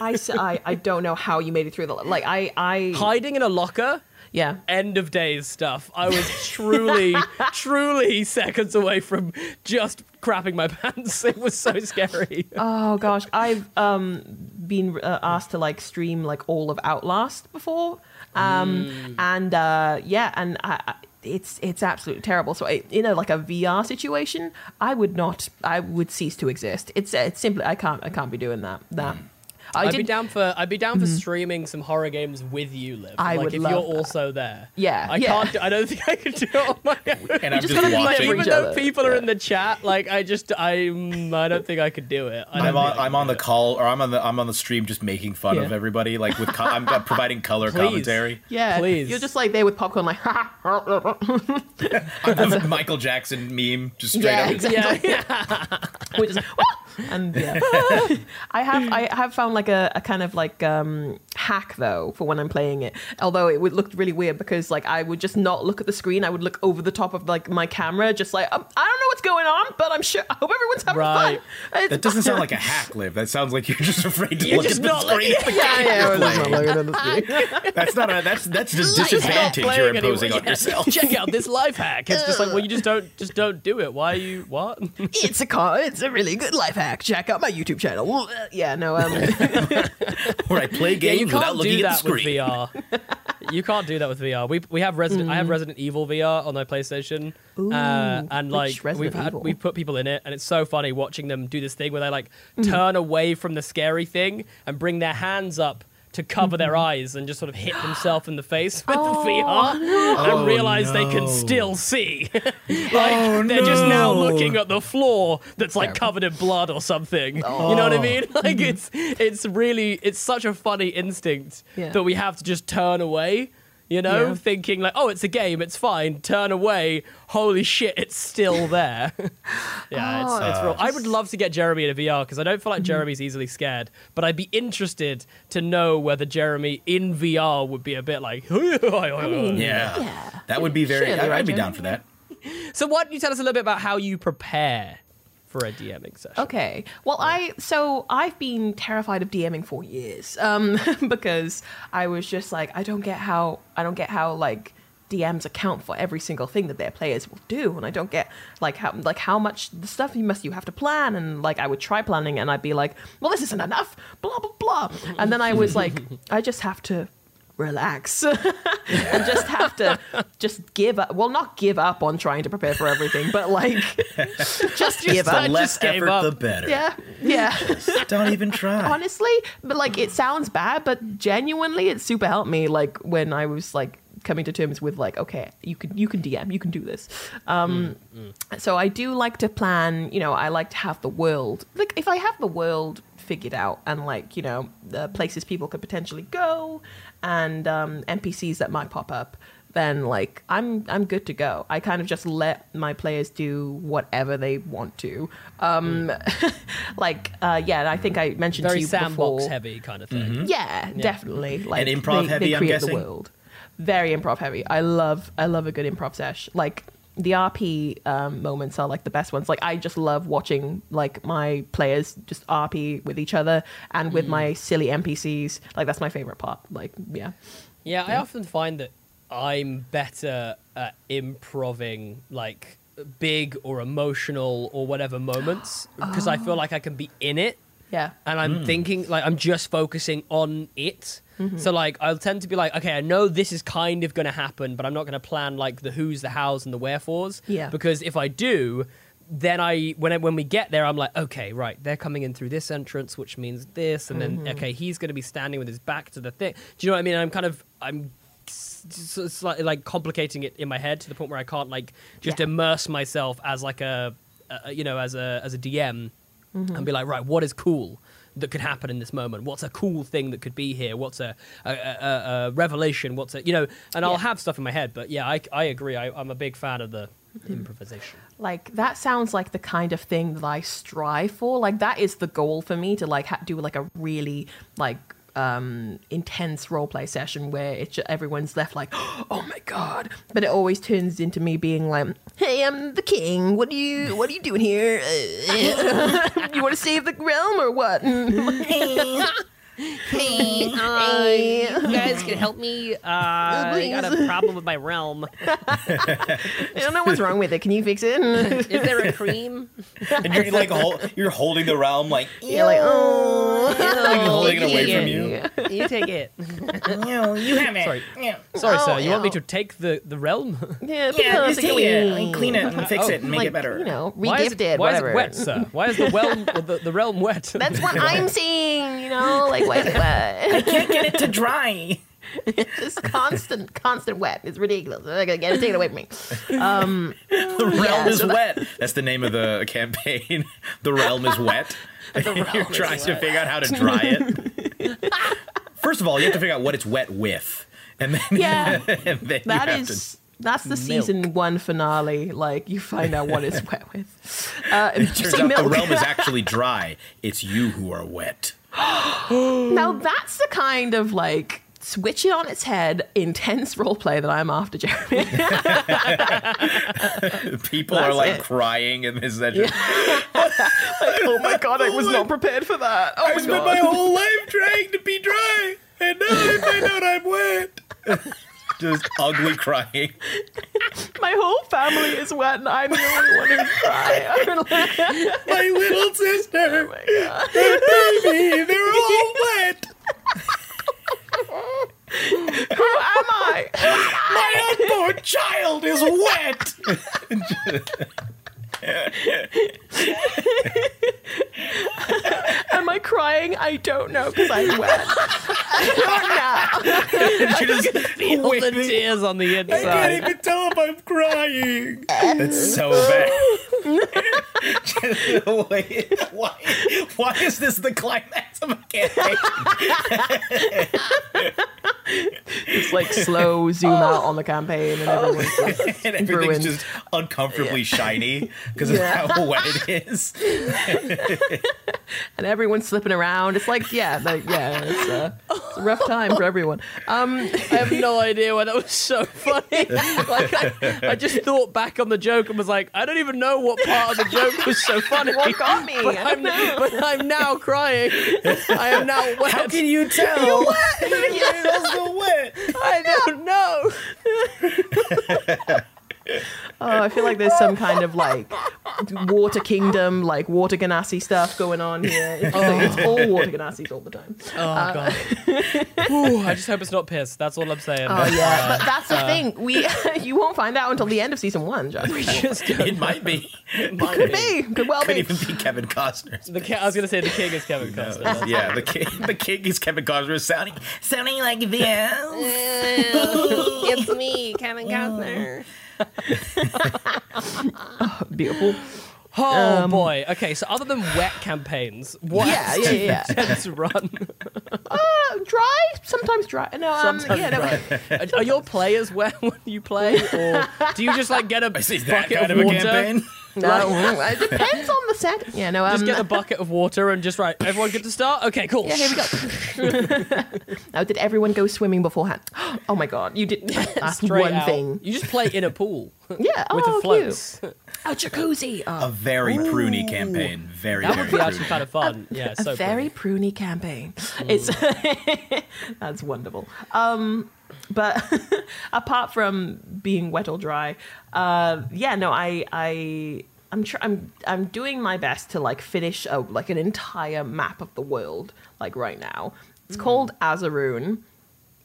Speaker 4: I I don't know how you made it through the like I I
Speaker 2: Hiding in a locker.
Speaker 4: Yeah
Speaker 2: End of days stuff. I was truly, truly seconds away from just crapping my pants. It was so scary.
Speaker 4: Oh gosh, I've um been uh, asked to like stream like all of Outlast before, um, and uh, yeah, and I, it's it's absolutely terrible. So I, in a like a VR situation, I would not, I would cease to exist. It's it's simply I can't I can't be doing that. That I
Speaker 2: I'd be down for I'd be down for mm-hmm. streaming some horror games with you, Liv.
Speaker 4: I
Speaker 2: like
Speaker 4: would
Speaker 2: if
Speaker 4: love
Speaker 2: you're
Speaker 4: that.
Speaker 2: also there.
Speaker 4: Yeah,
Speaker 2: I
Speaker 4: yeah.
Speaker 2: can't. Do, I don't think I could do it on my own.
Speaker 5: And I'm
Speaker 4: just
Speaker 5: just,
Speaker 4: gotta
Speaker 5: watching.
Speaker 4: for
Speaker 2: Even though
Speaker 4: other.
Speaker 2: people are in the chat, like I just I'm I don't think I could do it. I
Speaker 5: I'm on.
Speaker 2: I could
Speaker 5: I'm on the call, or I'm on the. I'm on the stream, just making fun of everybody. Like with, co- I'm providing color
Speaker 2: Please.
Speaker 5: commentary.
Speaker 4: yeah,
Speaker 2: Please.
Speaker 4: you're just like there with popcorn, like
Speaker 5: I'm the Michael Jackson meme, just straight
Speaker 4: yeah,
Speaker 5: up.
Speaker 4: exactly.
Speaker 2: Yeah,
Speaker 4: Which is, and yeah, I have I have found like a, a kind of like um, hack though for when I'm playing it. Although it would look really weird because like I would just not look at the screen. I would look over the top of like my camera, just like um, I don't know what's going on, but I'm sure I hope everyone's having
Speaker 2: Right.
Speaker 4: fun. It's-
Speaker 5: That doesn't sound like a hack, Liv. That sounds like you're just afraid to
Speaker 2: You're
Speaker 5: look
Speaker 2: just
Speaker 5: at the
Speaker 2: not
Speaker 5: screen.
Speaker 2: looking-
Speaker 4: yeah, yeah,
Speaker 5: You're
Speaker 4: not looking at the screen.
Speaker 5: That's not a. That's that's just
Speaker 2: Life
Speaker 5: disadvantage you're
Speaker 2: anyway.
Speaker 5: imposing on
Speaker 2: Yeah.
Speaker 5: yourself.
Speaker 2: Check out this life hack. It's just like well, you just don't just don't do it. Why are you what?
Speaker 4: it's a car. It's a really good life hack. Check out my YouTube channel. Yeah, no, um,
Speaker 5: Where I play
Speaker 2: Yeah,
Speaker 5: games
Speaker 2: you
Speaker 5: without
Speaker 2: can't
Speaker 5: looking
Speaker 2: do
Speaker 5: at the
Speaker 2: that with
Speaker 5: screen.
Speaker 2: VR. You can't do that with VR. We we have Resident. I have Resident Evil VR on my PlayStation, uh, and like we've had we've put people in it, and it's so funny watching them do this thing where they like turn away from the scary thing and bring their hands up to cover their mm-hmm. eyes and just sort of hit themselves in the face with the VR and oh, realize they can still see. like oh, they're just now
Speaker 5: no.
Speaker 2: looking at the floor that's like covered in blood or something. You know what I oh. mean? Like mm-hmm. it's it's really it's such a funny instinct
Speaker 4: Yeah.
Speaker 2: that we have to just turn away. You know,
Speaker 4: Yeah.
Speaker 2: thinking like, oh, it's a game, it's fine. Turn away. Holy shit, it's still there. yeah, it's, it's real. I would love to get Jeremy in a VR because I don't feel like Jeremy's easily scared, but I'd be interested to know whether Jeremy in VR would be a bit like.
Speaker 5: Yeah.
Speaker 4: Yeah.
Speaker 5: that would be very.
Speaker 4: Surely,
Speaker 5: I'd,
Speaker 4: right,
Speaker 5: I'd be
Speaker 4: Jeremy?
Speaker 5: down for that.
Speaker 2: So, why don't you tell us a little bit about how you prepare for a DMing session?
Speaker 4: Okay. Well, I so I've been terrified of DMing for years um, because I was just like, I don't get how I don't get how like DMs account for every single thing that their players will do, and I don't get like how like how much the stuff you must you have to plan, and like I would try planning, and I'd be like, well, this isn't enough, blah blah blah, and then I was like, I just have to relax and just have to just give up well not give up on trying to prepare for everything but like just give
Speaker 5: The
Speaker 4: up
Speaker 2: I
Speaker 5: less
Speaker 2: just gave
Speaker 5: effort,
Speaker 2: up.
Speaker 5: the better.
Speaker 4: yeah yeah
Speaker 5: Don't even try.
Speaker 4: honestly but like it sounds bad but genuinely it super helped me like when i was like coming to terms with like okay you can you can dm you can do this um so i do like to plan you know i like to have the world like if i have the world figured out and like you know the places people could potentially go and um npcs that might pop up then like i'm i'm good to go i kind of just let my players do whatever they want to um like uh yeah i think i mentioned
Speaker 2: Very
Speaker 4: to you
Speaker 2: sandbox
Speaker 4: before
Speaker 2: heavy kind of thing.
Speaker 4: yeah, definitely. Like
Speaker 5: And improv
Speaker 4: they,
Speaker 5: heavy,
Speaker 4: They
Speaker 5: I'm
Speaker 4: create
Speaker 5: guessing?
Speaker 4: the world. Very improv heavy. I love. I love a good improv sesh. Like the RP um, moments are like the best ones. Like I just love watching like my players just RP with each other and
Speaker 5: Mm.
Speaker 4: with my silly NPCs. Like that's my favorite part. Like yeah.
Speaker 2: Yeah, I often find that I'm better at improving like big or emotional or whatever moments because I feel like I can be in it.
Speaker 4: Yeah.
Speaker 2: and I'm thinking like I'm just focusing on it. Mm-hmm. So like I'll tend to be like, okay, I know this is kind of going to happen, but I'm not going to plan like the who's, the hows, and the wherefores.
Speaker 4: Yeah.
Speaker 2: Because if I do, then I when I, when we get there, I'm like, okay, right, they're coming in through this entrance, which means this, and then mm-hmm. okay, he's going to be standing with his back to the thing. Do you know what I mean? I'm kind of I'm slightly like complicating it in my head to the point where I can't like just
Speaker 4: Yeah.
Speaker 2: immerse myself as like a, a you know as a as a DM mm-hmm. and be like, right, what is cool that could happen in this moment? What's a cool thing that could be here? What's a a, a, a revelation? What's a you know? And I'll have stuff in my head, but yeah, I, I agree. I, I'm a big fan of the improvisation.
Speaker 4: like that sounds like the kind of thing that I strive for. Like that is the goal for me to like ha- do like a really like um intense role play session where it's just, everyone's left like oh my god. But it always turns into me being like hey i'm the king. What are you what are you doing here? You want to save the realm or what
Speaker 2: Hey, uh, you guys can help me. Uh, I got a problem with my realm.
Speaker 4: i don't know what's wrong with it can you fix it
Speaker 2: Is there a cream?
Speaker 5: And you're like hol- you're holding the realm like
Speaker 4: you're like oh
Speaker 5: like holding it away from you.
Speaker 2: You take it.
Speaker 5: No, you have it.
Speaker 2: Sorry.
Speaker 5: Yeah.
Speaker 2: Sorry,
Speaker 4: Oh,
Speaker 2: sir. You want me to take the, the realm?
Speaker 4: yeah,
Speaker 5: Yeah, just take it and clean it and fix
Speaker 2: Oh,
Speaker 5: it and make
Speaker 4: like
Speaker 5: it better.
Speaker 4: you know
Speaker 2: Why is
Speaker 4: regift
Speaker 2: it,
Speaker 4: it
Speaker 2: why
Speaker 4: whatever
Speaker 2: is it wet, sir? Why is the realm the, the realm wet?
Speaker 4: That's what I'm seeing. you know, like why is it wet?
Speaker 5: can't get it to dry.
Speaker 4: It's just constant, constant wet. It's ridiculous. I gotta get it taken away from me.
Speaker 5: The realm
Speaker 4: Yeah,
Speaker 5: is
Speaker 4: so that-
Speaker 5: wet. That's the name of the campaign. the realm is wet. You're trying to figure out how to dry it. First of all, you have to figure out what it's wet with, and then
Speaker 4: Yeah,
Speaker 5: and then you
Speaker 4: that
Speaker 5: have
Speaker 4: is that's the season one finale. Like you find out what it's wet with. Uh,
Speaker 5: to. Turns out
Speaker 4: milk.
Speaker 5: the realm is actually dry. It's you who are wet.
Speaker 4: now that's the kind of like switch it on its head, intense role play that I'm after, Jeremy.
Speaker 5: People
Speaker 4: That's
Speaker 5: are like
Speaker 4: it.
Speaker 5: crying in this session.
Speaker 4: like, oh my god, I was not prepared for that. Oh
Speaker 5: I
Speaker 4: my
Speaker 5: spent
Speaker 4: god.
Speaker 5: my whole life trying to be dry, and now I find out I'm wet. Just ugly crying.
Speaker 4: My whole family is wet, and I'm the only one who's like,
Speaker 5: My little sister,
Speaker 4: oh my god.
Speaker 5: baby, they're all wet.
Speaker 4: Who am I?
Speaker 5: My unborn child is wet.
Speaker 4: Am I crying? I don't know because I'm wet. I don't know.
Speaker 5: She just
Speaker 2: Feel the
Speaker 5: waiting.
Speaker 2: tears on the inside.
Speaker 5: I can't
Speaker 2: inside.
Speaker 5: even tell if I'm crying. That's so bad. Just wait, why, why is this the climax of a campaign?
Speaker 4: It's like slow zoom oh. out on the campaign, and everyone's just
Speaker 5: And everything's
Speaker 4: ruined.
Speaker 5: just uncomfortably shiny because of how wet it is.
Speaker 4: and everyone's slipping around. It's like, yeah, like, yeah, it's, uh, it's a rough time for everyone. Um,
Speaker 2: I have no idea why that was so funny. like I, I just thought back on the joke and was like, I don't even know what part of the joke was so funny.
Speaker 4: what got me?
Speaker 2: But
Speaker 4: I
Speaker 2: I'm, but I'm now crying. I am now wet.
Speaker 5: How can you tell? You're wet. You're also wet.
Speaker 2: I don't know.
Speaker 4: Oh, I feel like there's some kind of like water kingdom, like water genasi stuff going on here. It's, oh. it's all water genasis all the time.
Speaker 2: Oh uh, god. Ooh, I just hope it's not piss. That's all I'm saying.
Speaker 4: Oh yeah, uh, but that's the uh, thing. We you won't find out until the end of season one, Josh.
Speaker 2: just don't
Speaker 5: It might be.
Speaker 4: Could be, could well be.
Speaker 5: Could
Speaker 4: be.
Speaker 5: even be Kevin Costner.
Speaker 2: The ki- I was gonna say the king is Kevin Costner. That's-
Speaker 5: Yeah, the king, the king is Kevin Costner sounding sounding like this.
Speaker 2: it's me, Kevin Costner.
Speaker 4: Beautiful.
Speaker 2: Oh boy. Okay, so other than wet campaigns, what
Speaker 4: Yeah, yeah, yeah, yeah.
Speaker 2: tends to run?
Speaker 4: Uh, dry, sometimes dry. No, um,
Speaker 2: Sometimes
Speaker 4: yeah, no,
Speaker 2: dry. Are, are your players wet when you play, or do you just like get a
Speaker 5: Is that
Speaker 2: bucket
Speaker 5: kind
Speaker 2: of
Speaker 5: of a
Speaker 2: water?
Speaker 5: Campaign?
Speaker 4: no, it depends on the set. Yeah, no, um,
Speaker 2: Just get a bucket of water and just right. Everyone get to start. Okay, cool.
Speaker 4: yeah, here we go. now, did everyone go swimming beforehand? Oh my god, you did. That's
Speaker 2: Straight
Speaker 4: one
Speaker 2: out.
Speaker 4: thing.
Speaker 2: You just play in a pool
Speaker 4: Yeah,
Speaker 2: with
Speaker 4: oh,
Speaker 2: the floats.
Speaker 4: cute. A jacuzzi. Oh,
Speaker 5: A very pruny campaign. Very,
Speaker 2: That
Speaker 5: very
Speaker 2: would be actually kind of fun. Yeah,
Speaker 4: a
Speaker 2: so
Speaker 4: very pruny campaign. It's that's wonderful. Um, but apart from being wet or dry, uh, yeah, no, I I I'm tr- I'm I'm doing my best to like finish a, like an entire map of the world like right now. It's called Azaroon.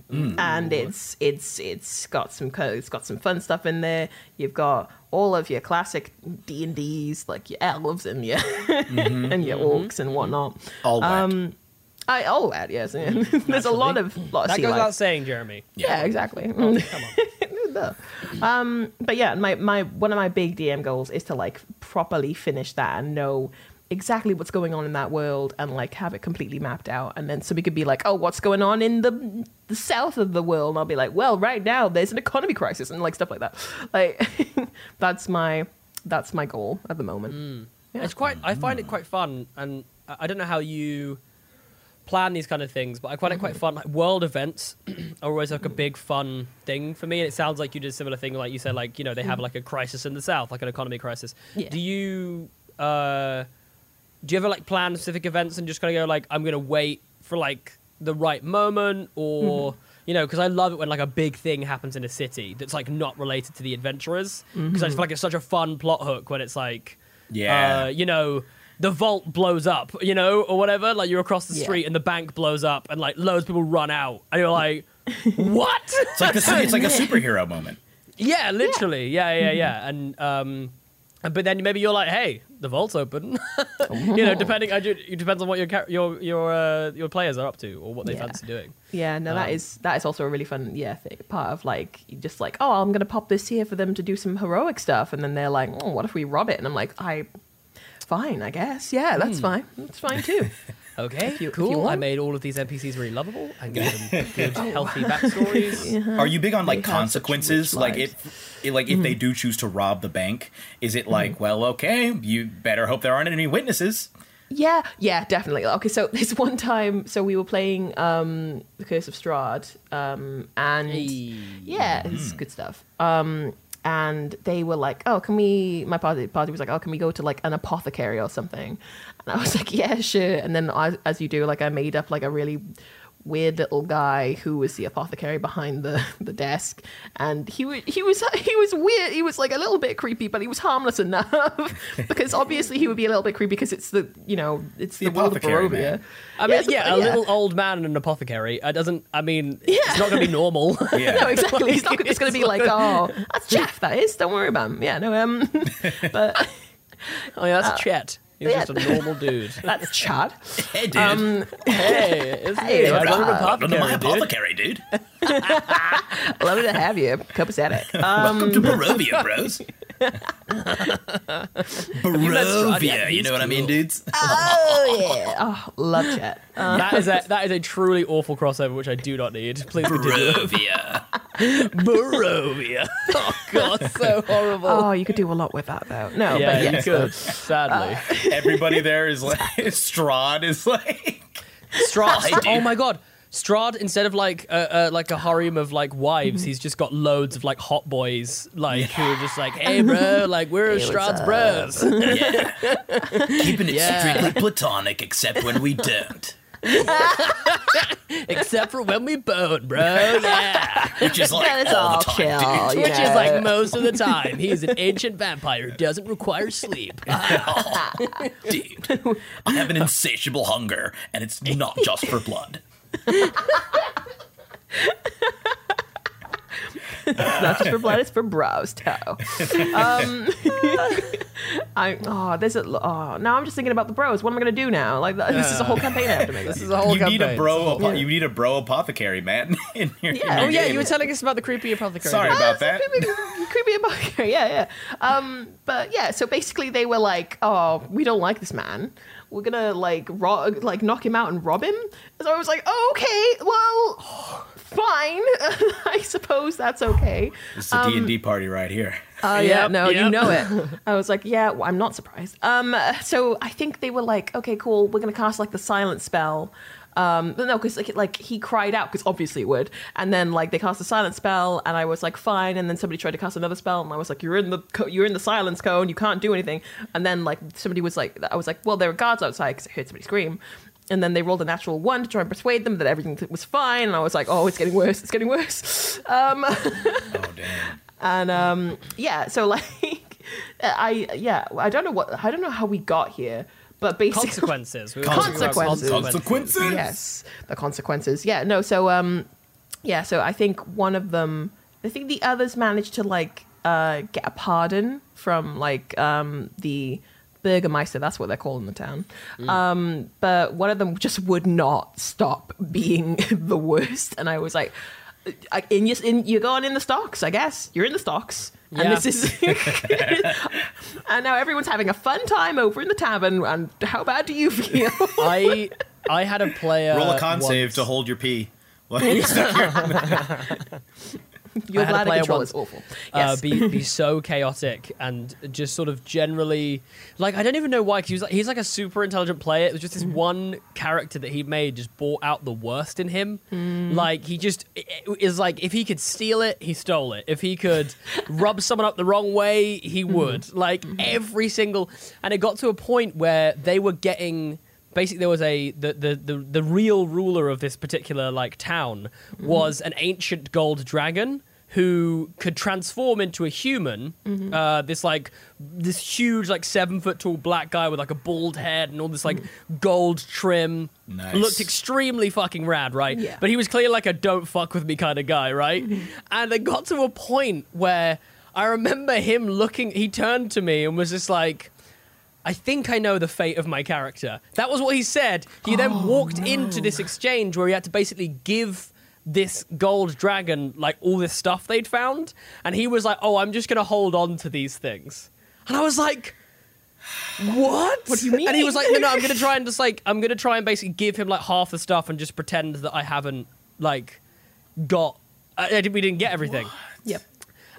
Speaker 4: And it's it's it's got some co- it's got some fun stuff in there. You've got all of your classic D and D's like your elves and your and your orcs and whatnot.
Speaker 5: All wet.
Speaker 4: Um, I all that yes. There's a lot of lot of
Speaker 2: That
Speaker 4: sea
Speaker 2: goes
Speaker 4: life.
Speaker 2: without saying, Jeremy.
Speaker 4: Yeah, exactly.
Speaker 2: Come on.
Speaker 4: Um, but yeah, my, my one of my big DM goals is to like properly finish that and know exactly what's going on in that world and like have it completely mapped out and then so we could be like oh what's going on in the the south of the world and i'll be like well right now there's an economy crisis and like stuff like that like that's my that's my goal at the moment yeah
Speaker 2: It's quite. I find it quite fun, and I I don't know how you plan these kind of things, but I find it quite fun. Like world events are always like a big fun thing for me, and it sounds like you did a similar thing, like you said, like you know they have like a crisis in the south, like an economy crisis.
Speaker 4: Yeah.
Speaker 2: Do you uh, do you ever like plan specific events and just kind of go like I'm gonna wait for like the right moment, or you know, because I love it when like a big thing happens in a city that's like not related to the adventurers, because I just feel like it's such a fun plot hook when it's like
Speaker 5: Yeah.
Speaker 2: uh, you know, the vault blows up, you know, or whatever. Like you're across the
Speaker 4: Yeah.
Speaker 2: street and the bank blows up, and like loads of people run out, and you're like, what?
Speaker 5: It's like the, it's like a superhero moment.
Speaker 2: yeah, literally, yeah, yeah, yeah, and um, but then maybe you're like, hey, the vault's open, you know, depending. It depends on what your your your uh, your players are up to or what they
Speaker 4: Yeah.
Speaker 2: fancy doing.
Speaker 4: yeah no that
Speaker 2: Um,
Speaker 4: is that is also a really fun yeah thing, part of like just like oh i'm gonna pop this here for them to do some heroic stuff and then they're like oh what if we rob it and i'm like i fine i guess yeah that's fine that's fine too
Speaker 2: Okay,
Speaker 4: you- if
Speaker 2: cool.
Speaker 4: you
Speaker 2: I made all of these NPCs really lovable and gave them good, healthy backstories.
Speaker 5: Are you big on like
Speaker 4: They
Speaker 5: consequences? Like if, it, like if they do choose to rob the bank, is it like, well, okay, you better hope there aren't any witnesses.
Speaker 4: Yeah, yeah, definitely. Okay, so this one time, so we were playing um The Curse of Strahd, um, and yeah, it's good stuff. Um, and they were like, "Oh, can we?" My party party was like, "Oh, can we go to like an apothecary or something?" And I was like, "Yeah, sure." And then, as, as you do, like I made up like a really weird little guy who was the apothecary behind the, the desk and he was he was he was weird he was like a little bit creepy but he was harmless enough because obviously he would be a little bit creepy because it's the you know it's
Speaker 5: The
Speaker 4: the, world of
Speaker 5: apothecary
Speaker 4: Barovia
Speaker 5: man.
Speaker 2: I mean,
Speaker 4: it's
Speaker 2: yeah, a little old man in an apothecary. It doesn't. I mean, yeah. it's not going to be normal.
Speaker 5: Yeah.
Speaker 4: no, exactly. He's not just going to be like, oh, that's Jeff. That is. Don't worry about him. Yeah, no. Um, but
Speaker 2: oh yeah, that's Chet. He's
Speaker 4: yeah.
Speaker 2: just a normal dude.
Speaker 4: that's Chad.
Speaker 5: Hey, dude.
Speaker 4: Um,
Speaker 2: hey, it's
Speaker 4: Hey,
Speaker 2: me. I
Speaker 4: Rob.
Speaker 2: run an
Speaker 5: to my
Speaker 2: apothecary, dude.
Speaker 5: apothecary.
Speaker 4: Love to have you, copacetic. Um,
Speaker 5: Welcome to Barovia, bros. Barovia, you know what I mean, dudes?
Speaker 4: oh yeah. Oh, love Chet.
Speaker 2: that is a that is a truly awful crossover, which I do not need. Please continue.
Speaker 5: Barovia.
Speaker 2: Barovia. Oh god, so horrible.
Speaker 4: Oh, you could do a lot with that though. No,
Speaker 2: yeah,
Speaker 4: but
Speaker 2: you
Speaker 4: yes.
Speaker 2: could. Sadly,
Speaker 5: Everybody there is like, Strahd is like,
Speaker 2: Strahd. Oh my god. Strahd, instead of like uh, uh, like a harem of like wives, he's just got loads of like hot boys, like who are just like, "Hey, bro, like we're
Speaker 4: Hey, what's
Speaker 2: Strahd's
Speaker 4: up?"
Speaker 2: bros."
Speaker 5: keeping it
Speaker 2: Yeah.
Speaker 5: strictly platonic, except when we don't.
Speaker 2: Except for when we bone, bro. Yeah.
Speaker 5: Which is like
Speaker 4: Yeah, it's
Speaker 5: all
Speaker 4: all
Speaker 5: the time,
Speaker 4: chill,
Speaker 5: dude.
Speaker 4: you
Speaker 2: Which is
Speaker 4: know.
Speaker 2: like most of the time. He's an ancient vampire who doesn't require sleep.
Speaker 5: Dude, I have an insatiable hunger, and it's not just for blood.
Speaker 4: It's not just for blood; it's for brows too. Um, I oh, there's a oh. Now I'm just thinking about the bros. What am I gonna do now? Like this is a whole campaign I have to make.
Speaker 2: This is a whole
Speaker 5: you need a
Speaker 2: campaign.
Speaker 5: bro. apo- You need a bro apothecary, man. In your, in your
Speaker 2: Oh yeah,
Speaker 5: game.
Speaker 2: you were telling us about the creepy apothecary.
Speaker 5: Sorry
Speaker 2: dude.
Speaker 5: about that.
Speaker 4: creepy, creepy apothecary. Yeah, yeah. Um, but yeah, so basically they were like, "Oh, we don't like this man. We're gonna like ro- like knock him out and rob him." So I was like, oh, "Okay, well, fine. I suppose that's okay."
Speaker 5: It's a D and D party right here.
Speaker 4: Oh yeah,
Speaker 2: Yep,
Speaker 4: no, you know it. I was like, yeah, well, I'm not surprised. Um, so I think they were like, okay, cool, we're gonna cast like the silent spell. Um, but no, because like, like he cried out because obviously it would, and then like they cast a silent spell, and I was like, fine, and then somebody tried to cast another spell, and I was like, you're in the co- you're in the silence cone, you can't do anything, and then like somebody was like, I was like, well, there are guards outside because I heard somebody scream. And then they rolled a natural one to try and persuade them that everything was fine. And I was like, "Oh, it's getting worse. It's getting worse." Um,
Speaker 5: Oh damn.
Speaker 4: and um, yeah, so like I yeah, I don't know what I don't know how we got here, but basically
Speaker 2: Consequences. We were
Speaker 4: Consequences.
Speaker 5: Consequences.
Speaker 4: yes, the consequences. Yeah, no. So um, yeah. So I think one of them. I think the others managed to like uh get a pardon from like um the Bürgermeister. That's what they're calling the town. Um, but one of them just would not stop being the worst, and I was like. I, in, your, in you're going in the stocks, I guess. You're in the stocks, and this is, and now everyone's having a fun time over in the tavern. And how bad do you feel?
Speaker 2: I I had a player.
Speaker 5: Roll a con
Speaker 2: once-
Speaker 5: save to hold your pee. Like,
Speaker 4: Your
Speaker 2: I had a
Speaker 4: bladder control is awful.
Speaker 2: uh,
Speaker 4: Yes.
Speaker 2: be be so chaotic and just sort of generally like I don't even know why 'cause he was like, he's like a super intelligent player. It was just this
Speaker 4: Mm-hmm.
Speaker 2: one character that he made just brought out the worst in him.
Speaker 4: Mm.
Speaker 2: Like he just is like if he could steal it, he stole it. If he could rub someone up the wrong way, he
Speaker 4: Mm-hmm.
Speaker 2: would. Like every single and it got to a point where they were getting basically there was a the, the the the real ruler of this particular like town
Speaker 4: Mm-hmm.
Speaker 2: was an ancient gold dragon who could transform into a human
Speaker 4: Mm-hmm.
Speaker 2: uh, this like this huge like seven foot tall black guy with like a bald head and all this like gold trim
Speaker 5: Nice.
Speaker 2: looked extremely fucking rad right
Speaker 4: Yeah.
Speaker 2: but he was clearly like a don't fuck with me kind of guy right and it got to a point where i remember him looking he turned to me and was just like I think I know the fate of my character. That was what he said. He then oh, walked into this exchange where he had to basically give this gold dragon like all this stuff they'd found, and he was like, "Oh, I'm just gonna hold on to these things," and I was like. What?
Speaker 4: What do you mean?
Speaker 2: And he was like, "No, no, I'm gonna try and just like, I'm gonna try and basically give him like half the stuff and just pretend that I haven't like got. I, I we didn't get everything."
Speaker 4: yep.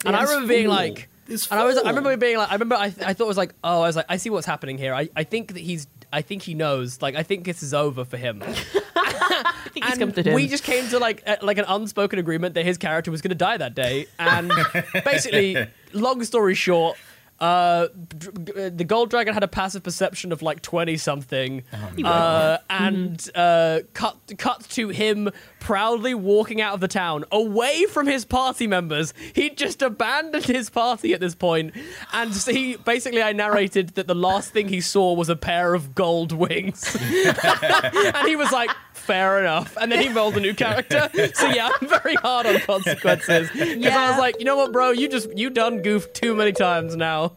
Speaker 2: And I remember being
Speaker 5: fool.
Speaker 2: like,
Speaker 5: This
Speaker 2: and I was, I remember being like, I remember, I, I thought it was like, oh, I was like, I see what's happening here. I, I think that he's, I think he knows. Like, I think this is over for him.
Speaker 4: I think he's
Speaker 2: and
Speaker 4: to
Speaker 2: we just came to like, a, like an unspoken agreement that his character was going to die that day. And basically, long story short. Uh, d- the gold dragon had a passive perception of like twenty something, uh, and uh, cut cut to him proudly walking out of the town away from his party members. he'd just abandoned his party at this point, and so he basically I narrated that the last thing he saw was a pair of gold wings, and he was like, "Fair enough," and then he rolled a new character. So yeah, I'm very hard on consequences because I was like, you know what, bro, you just you done goofed too many times now.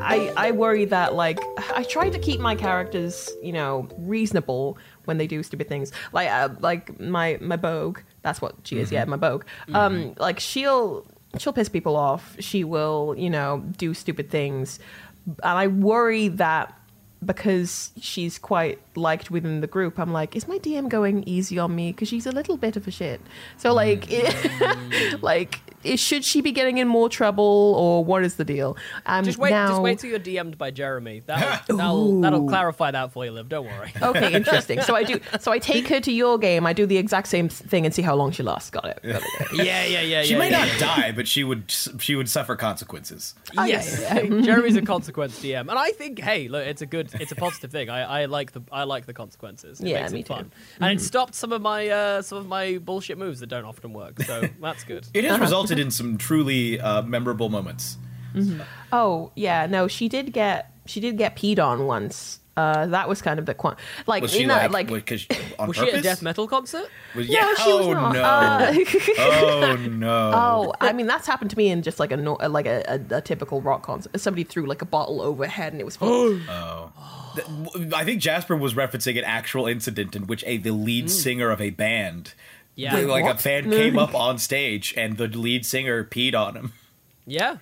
Speaker 4: I, I worry that like I try to keep my characters, you know, reasonable when they do stupid things. Like uh, like my my Bogue, that's what she is. Yeah, my Bogue. Um, like she'll she'll piss people off. She will, you know, do stupid things, and I worry that because she's quite liked within the group, I'm like, is my DM going easy on me? Because she's a little bit of a shit. So like, like, is, should she be getting in more trouble or what is the deal? Um,
Speaker 2: Just wait,
Speaker 4: now,
Speaker 2: just wait till you're DM'd by Jeremy. That'll, that'll, that'll clarify that for you, Liv. Don't worry.
Speaker 4: Okay, interesting. So I do. So I take her to your game. I do the exact same thing and see how long she lasts. Got it. Got it.
Speaker 2: Yeah, yeah, yeah.
Speaker 5: She
Speaker 2: yeah,
Speaker 5: may
Speaker 2: yeah,
Speaker 5: not
Speaker 2: yeah.
Speaker 5: die, but she would she would suffer consequences.
Speaker 4: Oh,
Speaker 2: yes,
Speaker 4: yeah, yeah.
Speaker 2: Jeremy's a consequence DM, and I think, hey, look, it's a good, it's a positive thing. I, I like the, I like the consequences. It
Speaker 4: Yeah,
Speaker 2: makes
Speaker 4: me
Speaker 2: it
Speaker 4: too.
Speaker 2: fun, and it stopped some of my, uh, some of my bullshit moves that don't often work. So that's good.
Speaker 5: It has resulted in some truly uh, memorable moments.
Speaker 4: Oh yeah, no, she did get she did get peed on once. Uh, that was kind of the quan- like
Speaker 5: Was she
Speaker 4: in that,
Speaker 5: like,
Speaker 4: like
Speaker 5: because on
Speaker 2: Was she at a death metal concert?
Speaker 5: Was- yeah.
Speaker 4: No, she was
Speaker 5: oh
Speaker 4: not.
Speaker 5: no.
Speaker 4: Uh,
Speaker 5: oh no.
Speaker 4: Oh, I mean that's happened to me in just like a like a, a, a typical rock concert. Somebody threw like a bottle overhead and it was full.
Speaker 5: Th- w- I think Jasper was referencing an actual incident in which a the lead singer of a band,
Speaker 2: Yeah.
Speaker 5: like, like a fan came up on stage and the lead singer peed on him.
Speaker 2: Yeah.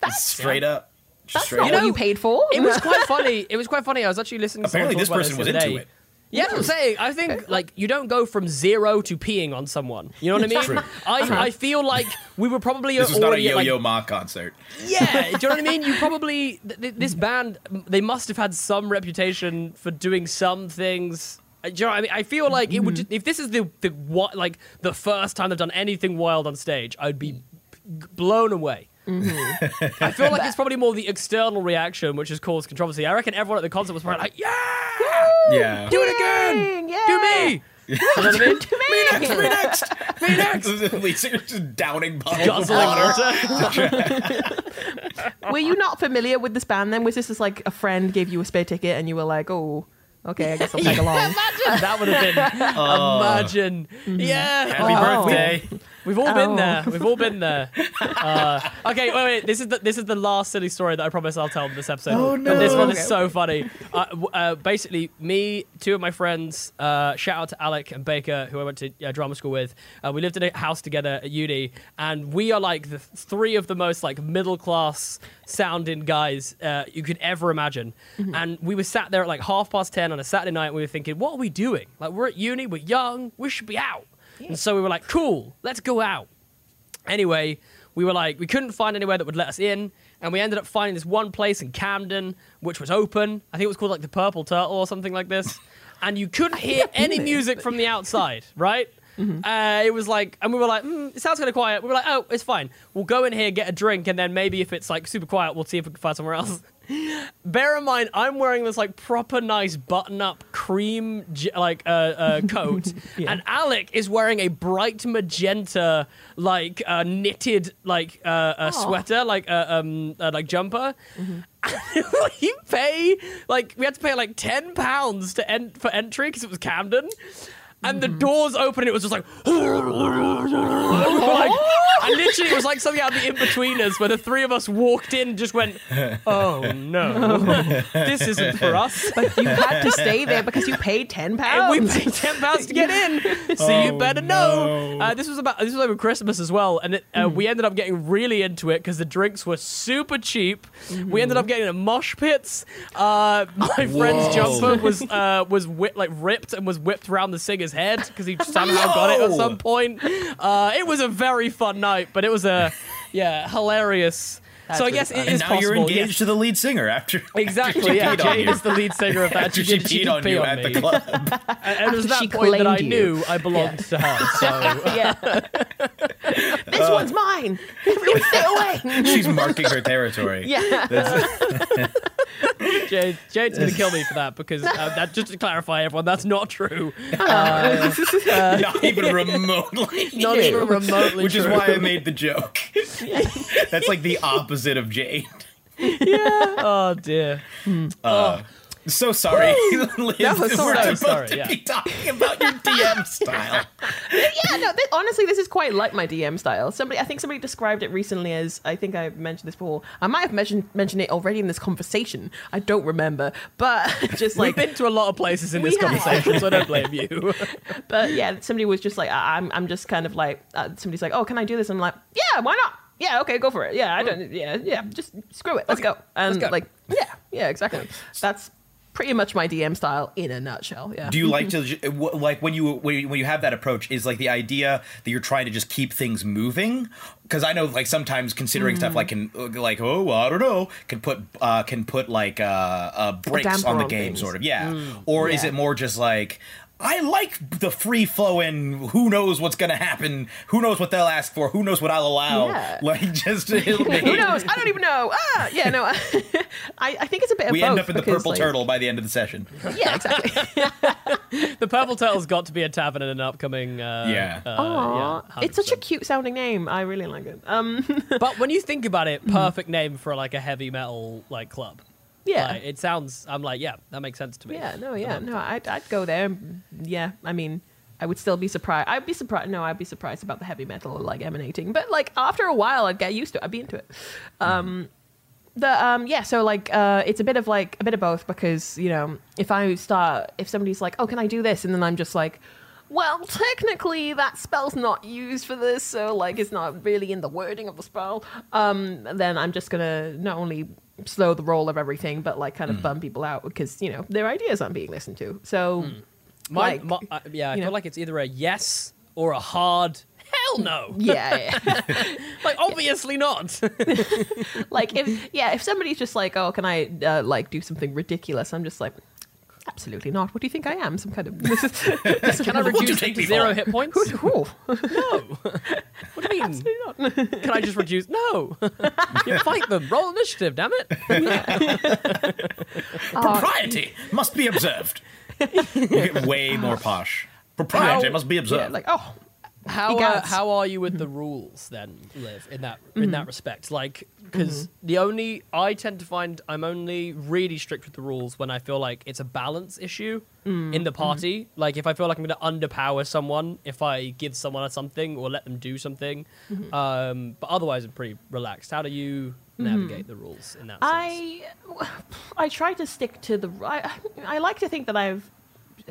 Speaker 5: That's Straight up. Just
Speaker 4: That's
Speaker 5: straight
Speaker 4: not
Speaker 5: up.
Speaker 4: what you paid for.
Speaker 2: It was quite funny. It was quite funny. I was actually listening. To someone
Speaker 5: Apparently,
Speaker 2: talk
Speaker 5: this
Speaker 2: about
Speaker 5: person was
Speaker 2: the
Speaker 5: into it.
Speaker 2: Yeah, that's what I'm saying. I think like you don't go from zero to peeing on someone. You know what I mean?
Speaker 5: True.
Speaker 2: I, I feel like we were probably
Speaker 5: This was not a
Speaker 2: already at, like,
Speaker 5: Yo-Yo Ma concert.
Speaker 2: Yeah, do you know what I mean? You probably th- th- this band they must have had some reputation for doing some things. Uh, Do you know I mean? I feel like it would just, if this is the the what like the first time they've done anything wild on stage, I'd be g- blown away. I feel like it's probably more the external reaction which has caused controversy. I reckon everyone at the concert was probably like, "Yeah,
Speaker 5: Yeah.
Speaker 2: do it again,
Speaker 4: Yay!
Speaker 2: do me." You know what I mean?
Speaker 5: Me next, me next, me next. the lead singer just downing bottles of
Speaker 2: Guzzling
Speaker 5: water.
Speaker 2: water.
Speaker 4: Were you not familiar with this band then? Was this just like a friend gave you a spare ticket and you were like, oh, okay, I guess I'll tag along?
Speaker 2: Imagine that would have been. Imagine. Uh, yeah.
Speaker 5: Happy
Speaker 4: Oh.
Speaker 5: birthday.
Speaker 2: We've all been
Speaker 4: Oh.
Speaker 2: there. We've all been there. Uh, okay, wait, wait. This is the this is the last silly story that I promise I'll tell in this episode.
Speaker 5: Oh, no!
Speaker 2: And this one is so funny. Uh, uh, basically, me, two of my friends. Uh, shout out to Alec and Baker, who I went to uh, drama school with. Uh, we lived in a house together at uni, and we are like the three of the most like middle class sounding guys uh, you could ever imagine. And we were sat there at like half past ten on a Saturday night. And we were thinking, what are we doing? Like we're at uni, we're young, we should be out. And so we were like, cool, let's go out. Anyway, we were like, we couldn't find anywhere that would let us in, and we ended up finding this one place in Camden, which was open. I think it was called like the Purple Turtle or something like this. And you couldn't hear any music from the outside, right? Uh, it was like, and we were like, mm, it sounds kind of quiet. We were like, oh, it's fine. We'll go in here, get a drink, and then maybe if it's like super quiet, we'll see if we can find somewhere else. Bear in mind, I'm wearing this like proper nice button-up cream j- like uh, uh, coat, and Alec is wearing a bright magenta like uh, knitted like uh, sweater, like uh, um uh, like jumper. we pay like we had to pay like ten pounds to en- for entry because it was Camden. And the doors open, and it was just like, like, and literally, it was like something out of the Inbetweeners where the three of us walked in, and just went, "Oh no, this isn't for us."
Speaker 4: But you had to stay there because you paid ten
Speaker 2: And
Speaker 4: pounds.
Speaker 2: we paid ten pounds to get in, so you better know. Uh, this was about this was over Christmas as well, and it, uh, we ended up getting really into it because the drinks were super cheap. We ended up getting in mosh pits. Uh, my friend's jumper was uh, was whip, like ripped and was whipped around the singer's head because he somehow got it at some point. Uh, it was a very fun night, but it was a yeah hilarious. So I guess
Speaker 4: fun.
Speaker 2: it
Speaker 5: And now
Speaker 2: possible.
Speaker 5: you're engaged
Speaker 2: yes.
Speaker 5: to the lead singer after
Speaker 2: Exactly.
Speaker 5: she
Speaker 2: Yeah,
Speaker 5: peed on
Speaker 2: Jane
Speaker 5: you.
Speaker 2: is the lead singer of that.
Speaker 5: after
Speaker 2: She
Speaker 5: she.
Speaker 2: She
Speaker 5: peed on
Speaker 2: pee
Speaker 5: you
Speaker 2: on
Speaker 5: at
Speaker 2: me.
Speaker 5: the club.
Speaker 2: And it was that point that I
Speaker 4: you.
Speaker 2: knew I belonged to her. So
Speaker 4: yeah. this one's mine. Everyone stay away.
Speaker 5: She's marking her territory.
Speaker 4: yeah.
Speaker 2: Jade, Jade's gonna kill me for that because uh, that just to clarify, everyone, that's not true. Uh,
Speaker 5: Not even remotely.
Speaker 2: not even remotely
Speaker 5: Which
Speaker 2: true.
Speaker 5: is why I made the joke. That's like the opposite of Jade. Yeah.
Speaker 2: Oh dear.
Speaker 5: Uh, So sorry, Liz.
Speaker 4: That was so
Speaker 5: We're
Speaker 4: sorry.
Speaker 5: supposed
Speaker 2: Sorry,
Speaker 5: to
Speaker 2: yeah.
Speaker 5: be talking about your DM style.
Speaker 4: yeah, no. Th- honestly, this is quite like my DM style. Somebody, I think somebody described it recently as. I think I mentioned this before. I might have mentioned mentioned it already in this conversation. I don't remember, but just like
Speaker 2: We've been to a lot of places in this
Speaker 4: have.
Speaker 2: conversation, so I don't blame you.
Speaker 4: but yeah, somebody was just like, I- I'm, I'm just kind of like, uh, somebody's like, oh, can I do this? I'm like, yeah, why not? Yeah, okay, go for it. Yeah, I don't, yeah, yeah, just screw it. Let's go. And
Speaker 2: go.
Speaker 4: like, yeah, yeah, exactly. That's pretty much my DM style in a nutshell. Yeah.
Speaker 5: Do you like to like when you when you, have that approach? Is like the idea that you're trying to just keep things moving? Because I know like sometimes considering stuff like can like oh I don't know can put uh, can put like uh, uh, brakes
Speaker 4: damper
Speaker 5: on the game
Speaker 4: things.
Speaker 5: sort of yeah. Or is it more just like I like the free flowing. Who knows what's gonna happen? Who knows what they'll ask for? Who knows what I'll allow?
Speaker 4: Yeah.
Speaker 5: Like just it'll be-
Speaker 4: Who knows? I don't even know. Ah, yeah, no. I, I think it's a bit of
Speaker 5: We
Speaker 4: both.
Speaker 5: end up in the purple
Speaker 4: like-
Speaker 5: turtle by the end of the session.
Speaker 4: Yeah, exactly.
Speaker 2: the Purple Turtle's got to be a tavern in an upcoming. Uh,
Speaker 5: Yeah.
Speaker 2: uh, yeah,
Speaker 4: it's such a cute sounding name. I really like it. Um,
Speaker 2: But when you think about it, perfect name for like a heavy metal like club.
Speaker 4: Yeah.
Speaker 2: Like, it sounds. I'm like, yeah, that makes sense to me.
Speaker 4: Yeah, no, yeah, no, I'd, I'd go there. Yeah, I mean, I would still be surprised. I'd be surprised. No, I'd be surprised about the heavy metal like emanating. But like after a while, I'd get used to it. I'd be into it. Um, the um, yeah, so like uh, it's a bit of like a bit of both because you know if I start if somebody's like, oh, can I do this, and then I'm just like. Well, technically, that spell's not used for this, so like it's not really in the wording of the spell. Um, then I'm just gonna not only slow the roll of everything, but like kind of bum people out because you know their ideas aren't being listened to. So,
Speaker 2: My,
Speaker 4: like,
Speaker 2: my, uh, yeah, I feel
Speaker 4: know.
Speaker 2: like it's either a yes or a hard hell no.
Speaker 4: yeah, yeah.
Speaker 2: Like obviously not.
Speaker 4: like if yeah, if somebody's just like, oh, can I uh, like do something ridiculous? I'm just like, absolutely not. What do you think I am? Some kind of this
Speaker 2: Can I reduce it to zero
Speaker 5: for?
Speaker 2: hit points?
Speaker 4: Ooh,
Speaker 2: No. What do you mean? Absolutely not. Can I just reduce? No. you fight them. Roll initiative. Damn it.
Speaker 5: Uh, Propriety must be observed. you get way more posh. Propriety
Speaker 2: How-
Speaker 5: must be
Speaker 4: yeah,
Speaker 5: observed.
Speaker 4: like oh,
Speaker 2: How uh, how are you with the mm-hmm. rules then, Liv? In that in mm-hmm. that respect, like mm-hmm. because the only I tend to find I'm only really strict with the rules when I feel like it's a balance issue mm. in the party. Like if I feel like I'm going to underpower someone if I give someone something or let them do something. Um, but otherwise, I'm pretty relaxed. How do you navigate the rules in that sense?
Speaker 4: I I try to stick to the. I, I like to think that I've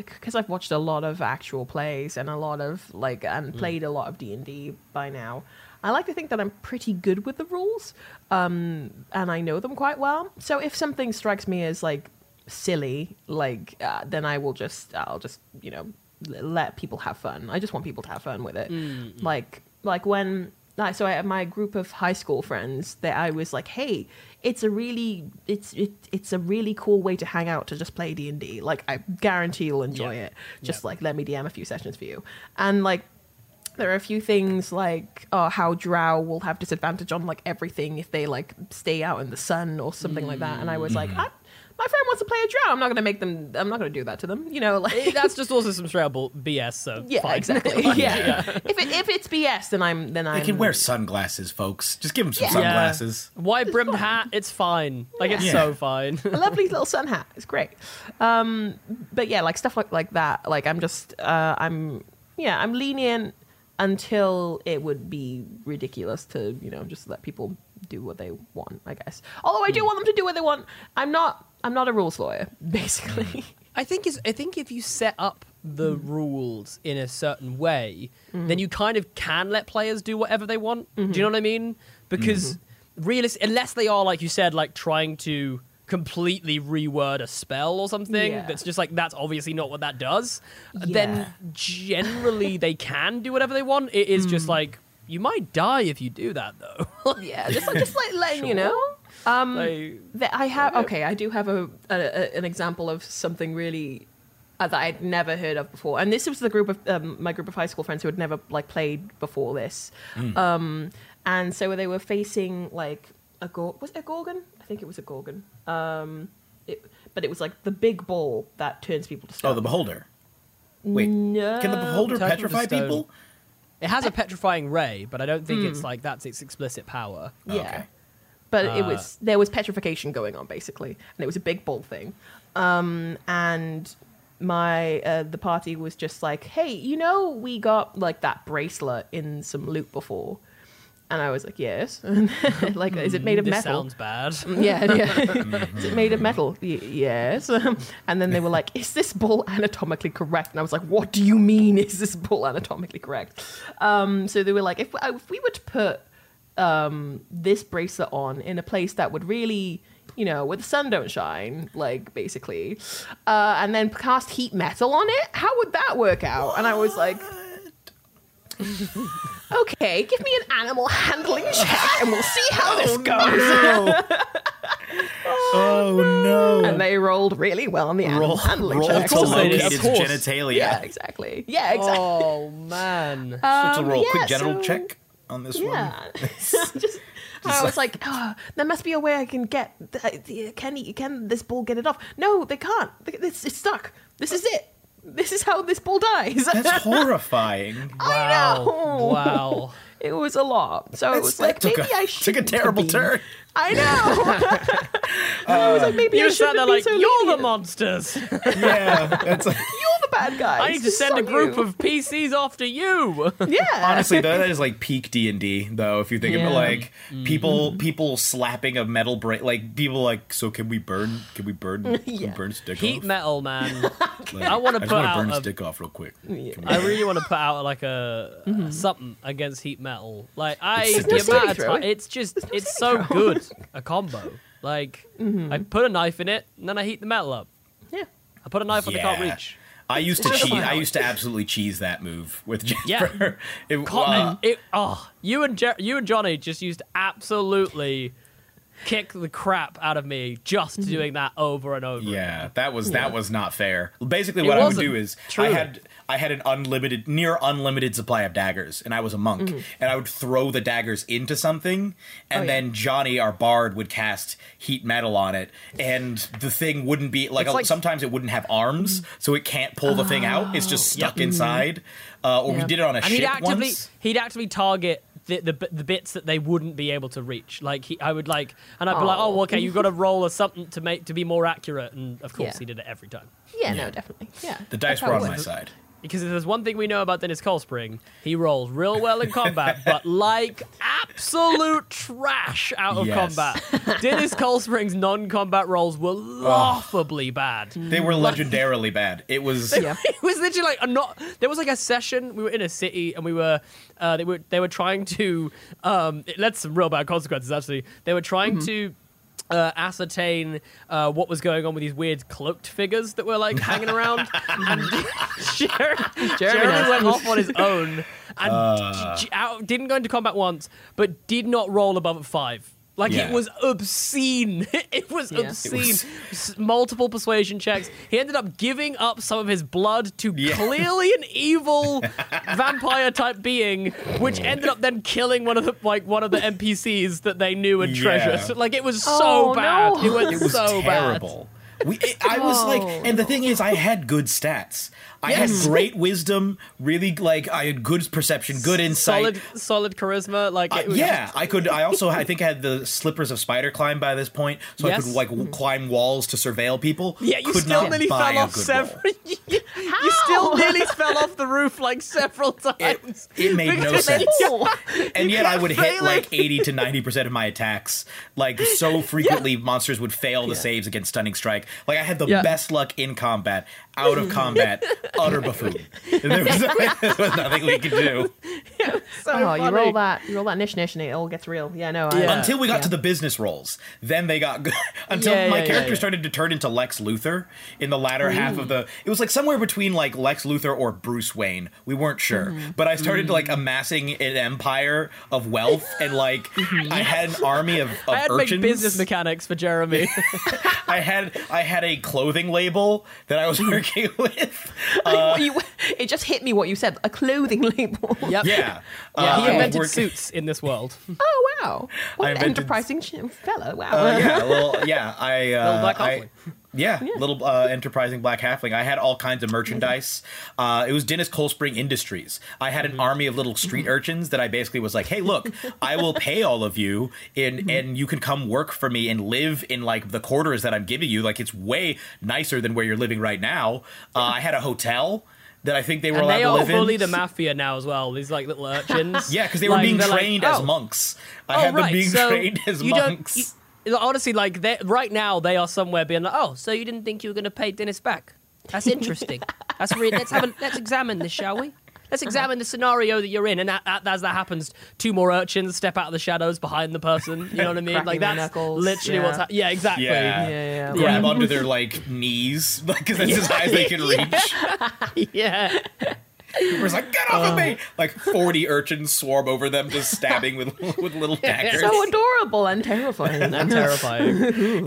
Speaker 4: because I've watched a lot of actual plays and a lot of like and played a lot of D and D by now. I like to think that I'm pretty good with the rules, um, and I know them quite well. So if something strikes me as like silly, like uh, then I will just I'll just you know let people have fun. I just want people to have fun with it. Like like when I- so I had my group of high school friends that I was like, hey, it's a really it's it, it's a really cool way to hang out to just play D and D. Like I guarantee you'll enjoy
Speaker 2: Yeah.
Speaker 4: it. Just
Speaker 2: Yeah.
Speaker 4: like let me DM a few sessions for you, and like there are a few things like uh, how drow will have disadvantage on like everything if they like stay out in the sun or something like that. And I was like, I, my friend wants to play a drow. I'm not gonna make them. I'm not gonna do that to them. You know, like
Speaker 2: Eh, That's just also some straight up BS. So
Speaker 4: yeah,
Speaker 2: fine.
Speaker 4: exactly. yeah. if it, if it's BS, then I'm then I'm
Speaker 5: They can wear sunglasses, folks. Just give them some
Speaker 4: Yeah.
Speaker 5: sunglasses.
Speaker 2: White brimmed hat, it's fine. Like it's
Speaker 5: Yeah.
Speaker 2: so fine.
Speaker 4: a lovely little sun hat. It's great. Um, but yeah, like stuff like like that. Like I'm just uh, I'm yeah I'm lenient until it would be ridiculous to you know just let people do what they want. I guess. Although I do want them to do what they want. I'm not I'm not a rules lawyer basically. Mm.
Speaker 2: I think is I think if you set up the mm. rules in a certain way, mm-hmm. then you kind of can let players do whatever they want. Do you mm-hmm. know what I mean? Because mm-hmm. realist, unless they are like you said, like trying to completely reword a spell or something
Speaker 4: Yeah.
Speaker 2: that's just like that's obviously not what that does
Speaker 4: Yeah.
Speaker 2: then generally they can do whatever they want it is just mm. like you might die if you do that though
Speaker 4: yeah, just like just like letting you know. Um,
Speaker 2: Like,
Speaker 4: That I have okay, I do have a, a, a an example of something really uh, that I'd never heard of before, and this was the group of um, my group of high school friends who had never like played before this, um, and so they were facing like a gor- was it a gorgon? I think it was a gorgon. Um, it, but it was like the big ball that turns people to stone.
Speaker 5: Oh, the beholder. Wait,
Speaker 4: No.
Speaker 5: can the beholder
Speaker 2: Turn
Speaker 5: petrify people?
Speaker 2: it has a petrifying ray but i don't think it's like that's its explicit power
Speaker 4: Yeah.
Speaker 5: Okay.
Speaker 4: But it
Speaker 2: Uh,
Speaker 4: was there was petrification going on basically, and it was a big ball thing. Um, and my uh, the party was just like, hey, you know, we got like that bracelet in some loot before. And I was like, yes. like, is it made of
Speaker 2: this
Speaker 4: metal?
Speaker 2: sounds bad.
Speaker 4: Yeah, yeah. is it made of metal? Y- yes. and then they were like, is this ball anatomically correct? And I was like, what do you mean, is this ball anatomically correct? Um, so they were like, if, if we were to put um, this bracelet on in a place that would really, you know, where the sun don't shine, like basically, uh, and then cast heat metal on it, how would that work out? And I was like, okay, give me an animal handling check and we'll see how this goes.
Speaker 5: Oh no!
Speaker 4: and they rolled really well on the animal
Speaker 5: roll
Speaker 4: handling
Speaker 5: roll
Speaker 4: check.
Speaker 5: to
Speaker 2: course they
Speaker 5: locate
Speaker 2: did,
Speaker 5: its genitalia.
Speaker 4: Yeah, exactly. Yeah, exactly.
Speaker 2: Oh man.
Speaker 5: So to roll
Speaker 4: Um, yeah,
Speaker 5: quick genital
Speaker 4: so-
Speaker 5: check on this one.
Speaker 4: Yeah. Just, I was like, oh, there must be a way I can get. The, the, can he, can this ball get it off? No, they can't. It's, it's stuck. This is it. This is how this ball dies.
Speaker 5: That's horrifying.
Speaker 4: I know.
Speaker 2: Wow.
Speaker 4: It was a lot. So it was like
Speaker 5: took
Speaker 4: maybe
Speaker 5: a-
Speaker 4: I
Speaker 5: took a
Speaker 4: should
Speaker 5: terrible turn.
Speaker 4: I know. I was like, maybe
Speaker 2: You sat
Speaker 4: shouldn't
Speaker 2: there
Speaker 4: be
Speaker 2: like,
Speaker 4: so
Speaker 2: you're the monsters.
Speaker 5: Yeah, that's like,
Speaker 4: You're the bad guy.
Speaker 2: I need to send a group
Speaker 4: you.
Speaker 2: of PCs after you.
Speaker 4: Yeah.
Speaker 5: honestly that is like peak D and D though. If you think
Speaker 4: Yeah.
Speaker 5: about like
Speaker 2: Mm-hmm.
Speaker 5: people people slapping a metal bracelet, like people like, so can we burn? Can we burn? Can we
Speaker 4: Yeah.
Speaker 5: burn stick
Speaker 2: Heat
Speaker 5: off?
Speaker 2: metal, man.
Speaker 5: Like,
Speaker 2: I wanna
Speaker 5: I
Speaker 2: put
Speaker 5: wanna
Speaker 2: out
Speaker 5: burn
Speaker 2: a-
Speaker 5: a stick off real quick. Can we-
Speaker 2: I really want to put out like a something against heat metal. Like I,
Speaker 5: It's
Speaker 2: the amount of time, it's just it's so good a combo. Like I put a knife in it and then I heat the metal up.
Speaker 4: Yeah.
Speaker 2: I put a knife on the can't reach.
Speaker 5: I used to
Speaker 4: It's
Speaker 5: cheese. I used to absolutely cheese that move with
Speaker 2: Yeah.
Speaker 5: It,
Speaker 2: Can't-
Speaker 5: uh,
Speaker 2: it, oh, you and Jer- you and Johnny just used to absolutely kick the crap out of me just doing that over and over.
Speaker 5: Yeah, that was that was not fair. Basically,
Speaker 2: It
Speaker 5: what I would do is I had I had an unlimited, near unlimited supply of daggers, and I was a monk,
Speaker 2: Mm-hmm.
Speaker 5: and I would throw the daggers into something, and
Speaker 4: Oh, yeah.
Speaker 5: then Johnny, our bard, would cast heat metal on it, and the thing wouldn't be like,
Speaker 2: It's like-
Speaker 5: sometimes it wouldn't have arms, so it can't pull the thing out. It's just stuck inside. Uh, or we did it on a
Speaker 2: Oh, And he'd
Speaker 5: ship
Speaker 2: actively
Speaker 5: once.
Speaker 2: he'd actively target the, the the bits that they wouldn't be able to reach. Like he, I would like, and I'd be like, oh, well, okay, you've got to roll or something to make to be more accurate. And of course,
Speaker 4: Yeah.
Speaker 2: he did it every time.
Speaker 4: Yeah, no, definitely. Yeah.
Speaker 5: The dice
Speaker 4: That's
Speaker 5: were on my side.
Speaker 2: Because if there's one thing we know about Dennis Colspring, he rolls real well in combat, but like absolute trash out of
Speaker 5: Yes.
Speaker 2: combat. Dennis Colspring's non-combat rolls were laughably bad.
Speaker 5: They were legendarily bad. It was
Speaker 4: Yeah.
Speaker 2: it was literally like a not. There was like a session. We were in a city and we were. Uh, they were. They were trying to. Um, it led to some real bad consequences. Actually, they were trying to. Uh, ascertain uh, what was going on with these weird cloaked figures that were like hanging around, and Jeremy, Jeremy went off on his own and
Speaker 5: Uh.
Speaker 2: d- d- out, didn't go into combat once, but did not roll above a five. Like
Speaker 5: Yeah.
Speaker 2: it was obscene. It was
Speaker 4: Yeah. It
Speaker 2: obscene.
Speaker 5: was-
Speaker 2: Multiple persuasion checks. He ended up giving up some of his blood to
Speaker 5: Yeah.
Speaker 2: clearly an evil vampire type being, which ended up then killing one of the like one of the NPCs that they knew and
Speaker 5: Yeah.
Speaker 2: treasured. Like it was so
Speaker 4: Oh,
Speaker 2: bad.
Speaker 4: no.
Speaker 2: It was,
Speaker 5: it was
Speaker 2: so
Speaker 5: terrible. We, it, I was like, and the thing is, I had good stats. I had great wisdom, really like I had good perception, good insight.
Speaker 2: Solid, solid charisma. Like
Speaker 5: Uh,
Speaker 2: it was
Speaker 5: yeah, I could. I also, I think, I had the slippers of spider climb by this point, so I could like w- climb walls to surveil people.
Speaker 2: Yeah, you
Speaker 5: could
Speaker 2: still nearly fell off several.
Speaker 5: roll.
Speaker 2: you, you still nearly fell off the roof like several times.
Speaker 5: It made no sense. And yet I would hit
Speaker 2: failing.
Speaker 5: like 80 to 90 percent of my attacks. Like so frequently, monsters would fail the saves against stunning strike. Like I had the
Speaker 2: Yeah.
Speaker 5: best luck in combat, out of combat, utter buffoon. There was, there was nothing we could do
Speaker 2: So
Speaker 4: Oh, you roll that, you roll that nish nish, and it all gets real. Yeah, no. I,
Speaker 2: Yeah.
Speaker 5: until we got
Speaker 4: Yeah.
Speaker 5: to the business roles. Then they got good. Until
Speaker 2: Yeah,
Speaker 5: my
Speaker 2: yeah,
Speaker 5: character
Speaker 2: yeah, yeah.
Speaker 5: started to turn into Lex Luthor in the latter half of the. It was like somewhere between like Lex Luthor or Bruce Wayne. We weren't sure,
Speaker 2: Mm-hmm.
Speaker 5: but I started to like amassing an empire of wealth and like I had an army of, of
Speaker 2: Mm-hmm. I had
Speaker 5: urchins.
Speaker 2: business mechanics for Jeremy.
Speaker 5: I had I had a clothing label that I was working with.
Speaker 4: you, it just hit me what you said. A clothing label.
Speaker 2: yep.
Speaker 5: Yeah,
Speaker 2: Yeah,
Speaker 5: Uh,
Speaker 2: he invented
Speaker 5: work-
Speaker 2: suits in this world.
Speaker 4: Oh wow! What
Speaker 5: I
Speaker 4: an
Speaker 5: invented-
Speaker 4: enterprising sh- fella! Wow.
Speaker 5: Uh, yeah, well, yeah. I uh,
Speaker 2: Little black
Speaker 5: I,
Speaker 2: halfling.
Speaker 5: Yeah, little uh, enterprising black halfling. I had all kinds of merchandise. Uh, it was Dennis Coldspring Industries. I had an army of little street urchins that I basically was like, "Hey, look, I will pay all of you, and and you can come work for me and live in like the quarters that I'm giving you. Like it's way nicer than where you're living right now. Uh, I had a hotel." That I think they were
Speaker 2: and
Speaker 5: allowed
Speaker 2: they
Speaker 5: to live
Speaker 2: fully
Speaker 5: in.
Speaker 2: the mafia now as well. These like little urchins.
Speaker 5: yeah, because they were
Speaker 2: Like,
Speaker 5: being
Speaker 2: they're like,
Speaker 5: trained as
Speaker 2: "Oh,
Speaker 5: monks. I
Speaker 2: oh,
Speaker 5: had them being
Speaker 2: so
Speaker 5: trained as
Speaker 2: you don't-
Speaker 5: monks.
Speaker 2: you- honestly, like right now, they are somewhere being like, "Oh, so you didn't think you were going to pay Dennis back? That's interesting. That's re- let's have a, let's examine this, shall we? Let's uh-huh. examine the scenario that you're in." And a- a- as that happens, two more urchins step out of the shadows behind the person. You know what I mean?
Speaker 4: Cracking
Speaker 2: like
Speaker 4: their
Speaker 2: that's
Speaker 4: knuckles,
Speaker 2: literally what's happening. Yeah, exactly.
Speaker 5: Yeah.
Speaker 4: yeah,
Speaker 5: Grab
Speaker 2: Yeah.
Speaker 5: onto their like knees, because that's as high as they can reach.
Speaker 2: yeah.
Speaker 5: It's like, get off of me! Like forty urchins swarm over them, just stabbing with with little daggers.
Speaker 4: So adorable and terrifying.
Speaker 2: And terrifying.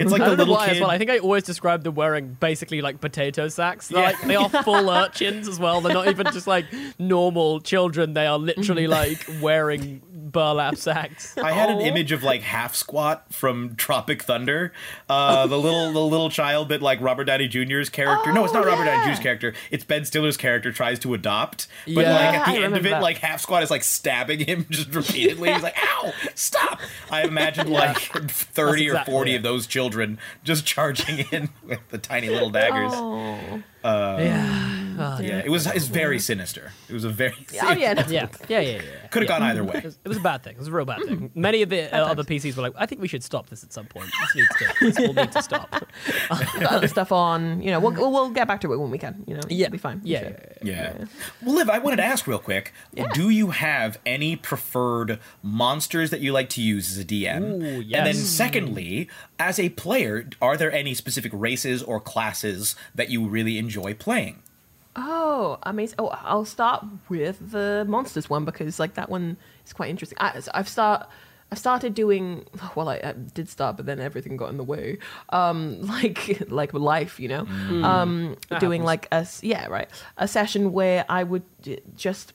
Speaker 5: It's like
Speaker 2: I
Speaker 5: the
Speaker 2: don't know
Speaker 5: little
Speaker 2: why
Speaker 5: kid.
Speaker 2: as well. I think I always describe them wearing basically like potato sacks. They're like they are full urchins as well. They're not even just like normal children. They are literally like wearing burlap sacks.
Speaker 5: I had an image of like half squat from Tropic Thunder, uh, the little the little child that like Robert Downey Jr.'s character. no, it's not Robert Downey Jr.'s character. It's Ben Stiller's character tries to adopt, but
Speaker 2: Yeah.
Speaker 5: like at
Speaker 4: I
Speaker 5: the end of it,
Speaker 4: that.
Speaker 5: like half squat is like stabbing him just repeatedly. He's like, "Ow, stop!" I imagined like thirty
Speaker 2: exactly
Speaker 5: or forty
Speaker 2: it.
Speaker 5: of those children just charging in with the tiny little daggers.
Speaker 4: Oh.
Speaker 2: Yeah. Oh,
Speaker 5: Yeah, it was it's very sinister. It was a very
Speaker 4: Oh yeah. no.
Speaker 2: Yeah. Yeah. Yeah. Yeah.
Speaker 5: could have
Speaker 2: yeah.
Speaker 5: gone either
Speaker 2: It
Speaker 5: way.
Speaker 2: was, it was a bad thing. It was a real bad thing. Many of the uh, other PCs were like, "I think we should stop this at some point. This needs to. This will need to stop."
Speaker 4: other stuff on. You know, we'll, we'll we'll get back to it when we can. You know,
Speaker 2: Yeah.
Speaker 4: it'll be fine.
Speaker 2: Yeah.
Speaker 4: Sure.
Speaker 2: yeah,
Speaker 5: Yeah. Well, Liv, I wanted to ask real quick. Do you have any preferred monsters that you like to use as a DM?
Speaker 2: Ooh,
Speaker 5: And then, secondly, as a player, are there any specific races or classes that you really enjoy playing?
Speaker 4: Oh, amazing! Oh, I'll start with the monsters one because like that one is quite interesting. I, I've start. I started doing well. I, I did start, but then everything got in the way. Um, like like life, you know. Um,
Speaker 2: That
Speaker 4: doing
Speaker 2: happens.
Speaker 4: like a s- yeah right a session where I would just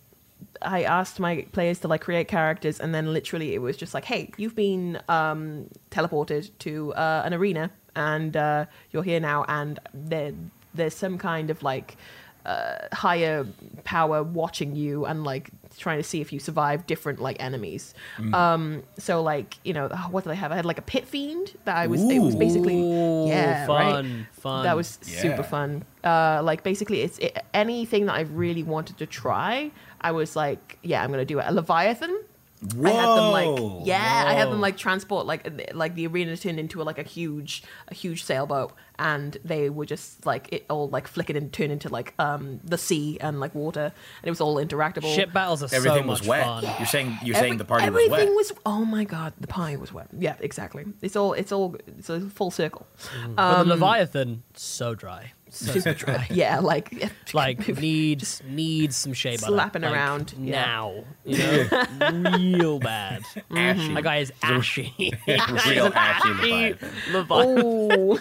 Speaker 4: I asked my players to like create characters, and then literally it was just like, hey, you've been um, teleported to uh, an arena, and uh, you're here now, and there there's some kind of like uh, higher power watching you and like trying to see if you survive different like enemies. Um, so like you know oh, what did I have? I had like a pit fiend that I was. It was basically yeah
Speaker 2: fun,
Speaker 4: right.
Speaker 2: fun.
Speaker 4: That was
Speaker 5: Yeah.
Speaker 4: super fun. Uh, like basically, it's it, anything that I really wanted to try. I was like, yeah, I'm gonna do it. A leviathan. I had them like yeah, I had them like transport like like the arena turned into a, like a huge a huge sailboat, and they were just like it all like flickered and turned into like um the sea and like water, and it was all interactable.
Speaker 2: Ship battles are
Speaker 5: Everything
Speaker 2: so
Speaker 5: was
Speaker 2: much
Speaker 5: wet.
Speaker 2: fun.
Speaker 5: You're saying you're
Speaker 4: Every-
Speaker 5: saying the party was wet.
Speaker 4: everything was oh my god, the pie was wet. Yeah, exactly. It's all it's all it's a full circle.
Speaker 2: But the Leviathan, so dry, so dry.
Speaker 4: Yeah, like
Speaker 2: Like needs needs some shea butter.
Speaker 4: Slapping
Speaker 2: like,
Speaker 4: around, yeah.
Speaker 2: now. You know, real bad.
Speaker 5: Ashy.
Speaker 2: That guy is ashy.
Speaker 5: Real ashy Leviathan.
Speaker 2: Leviathan.
Speaker 4: Ooh,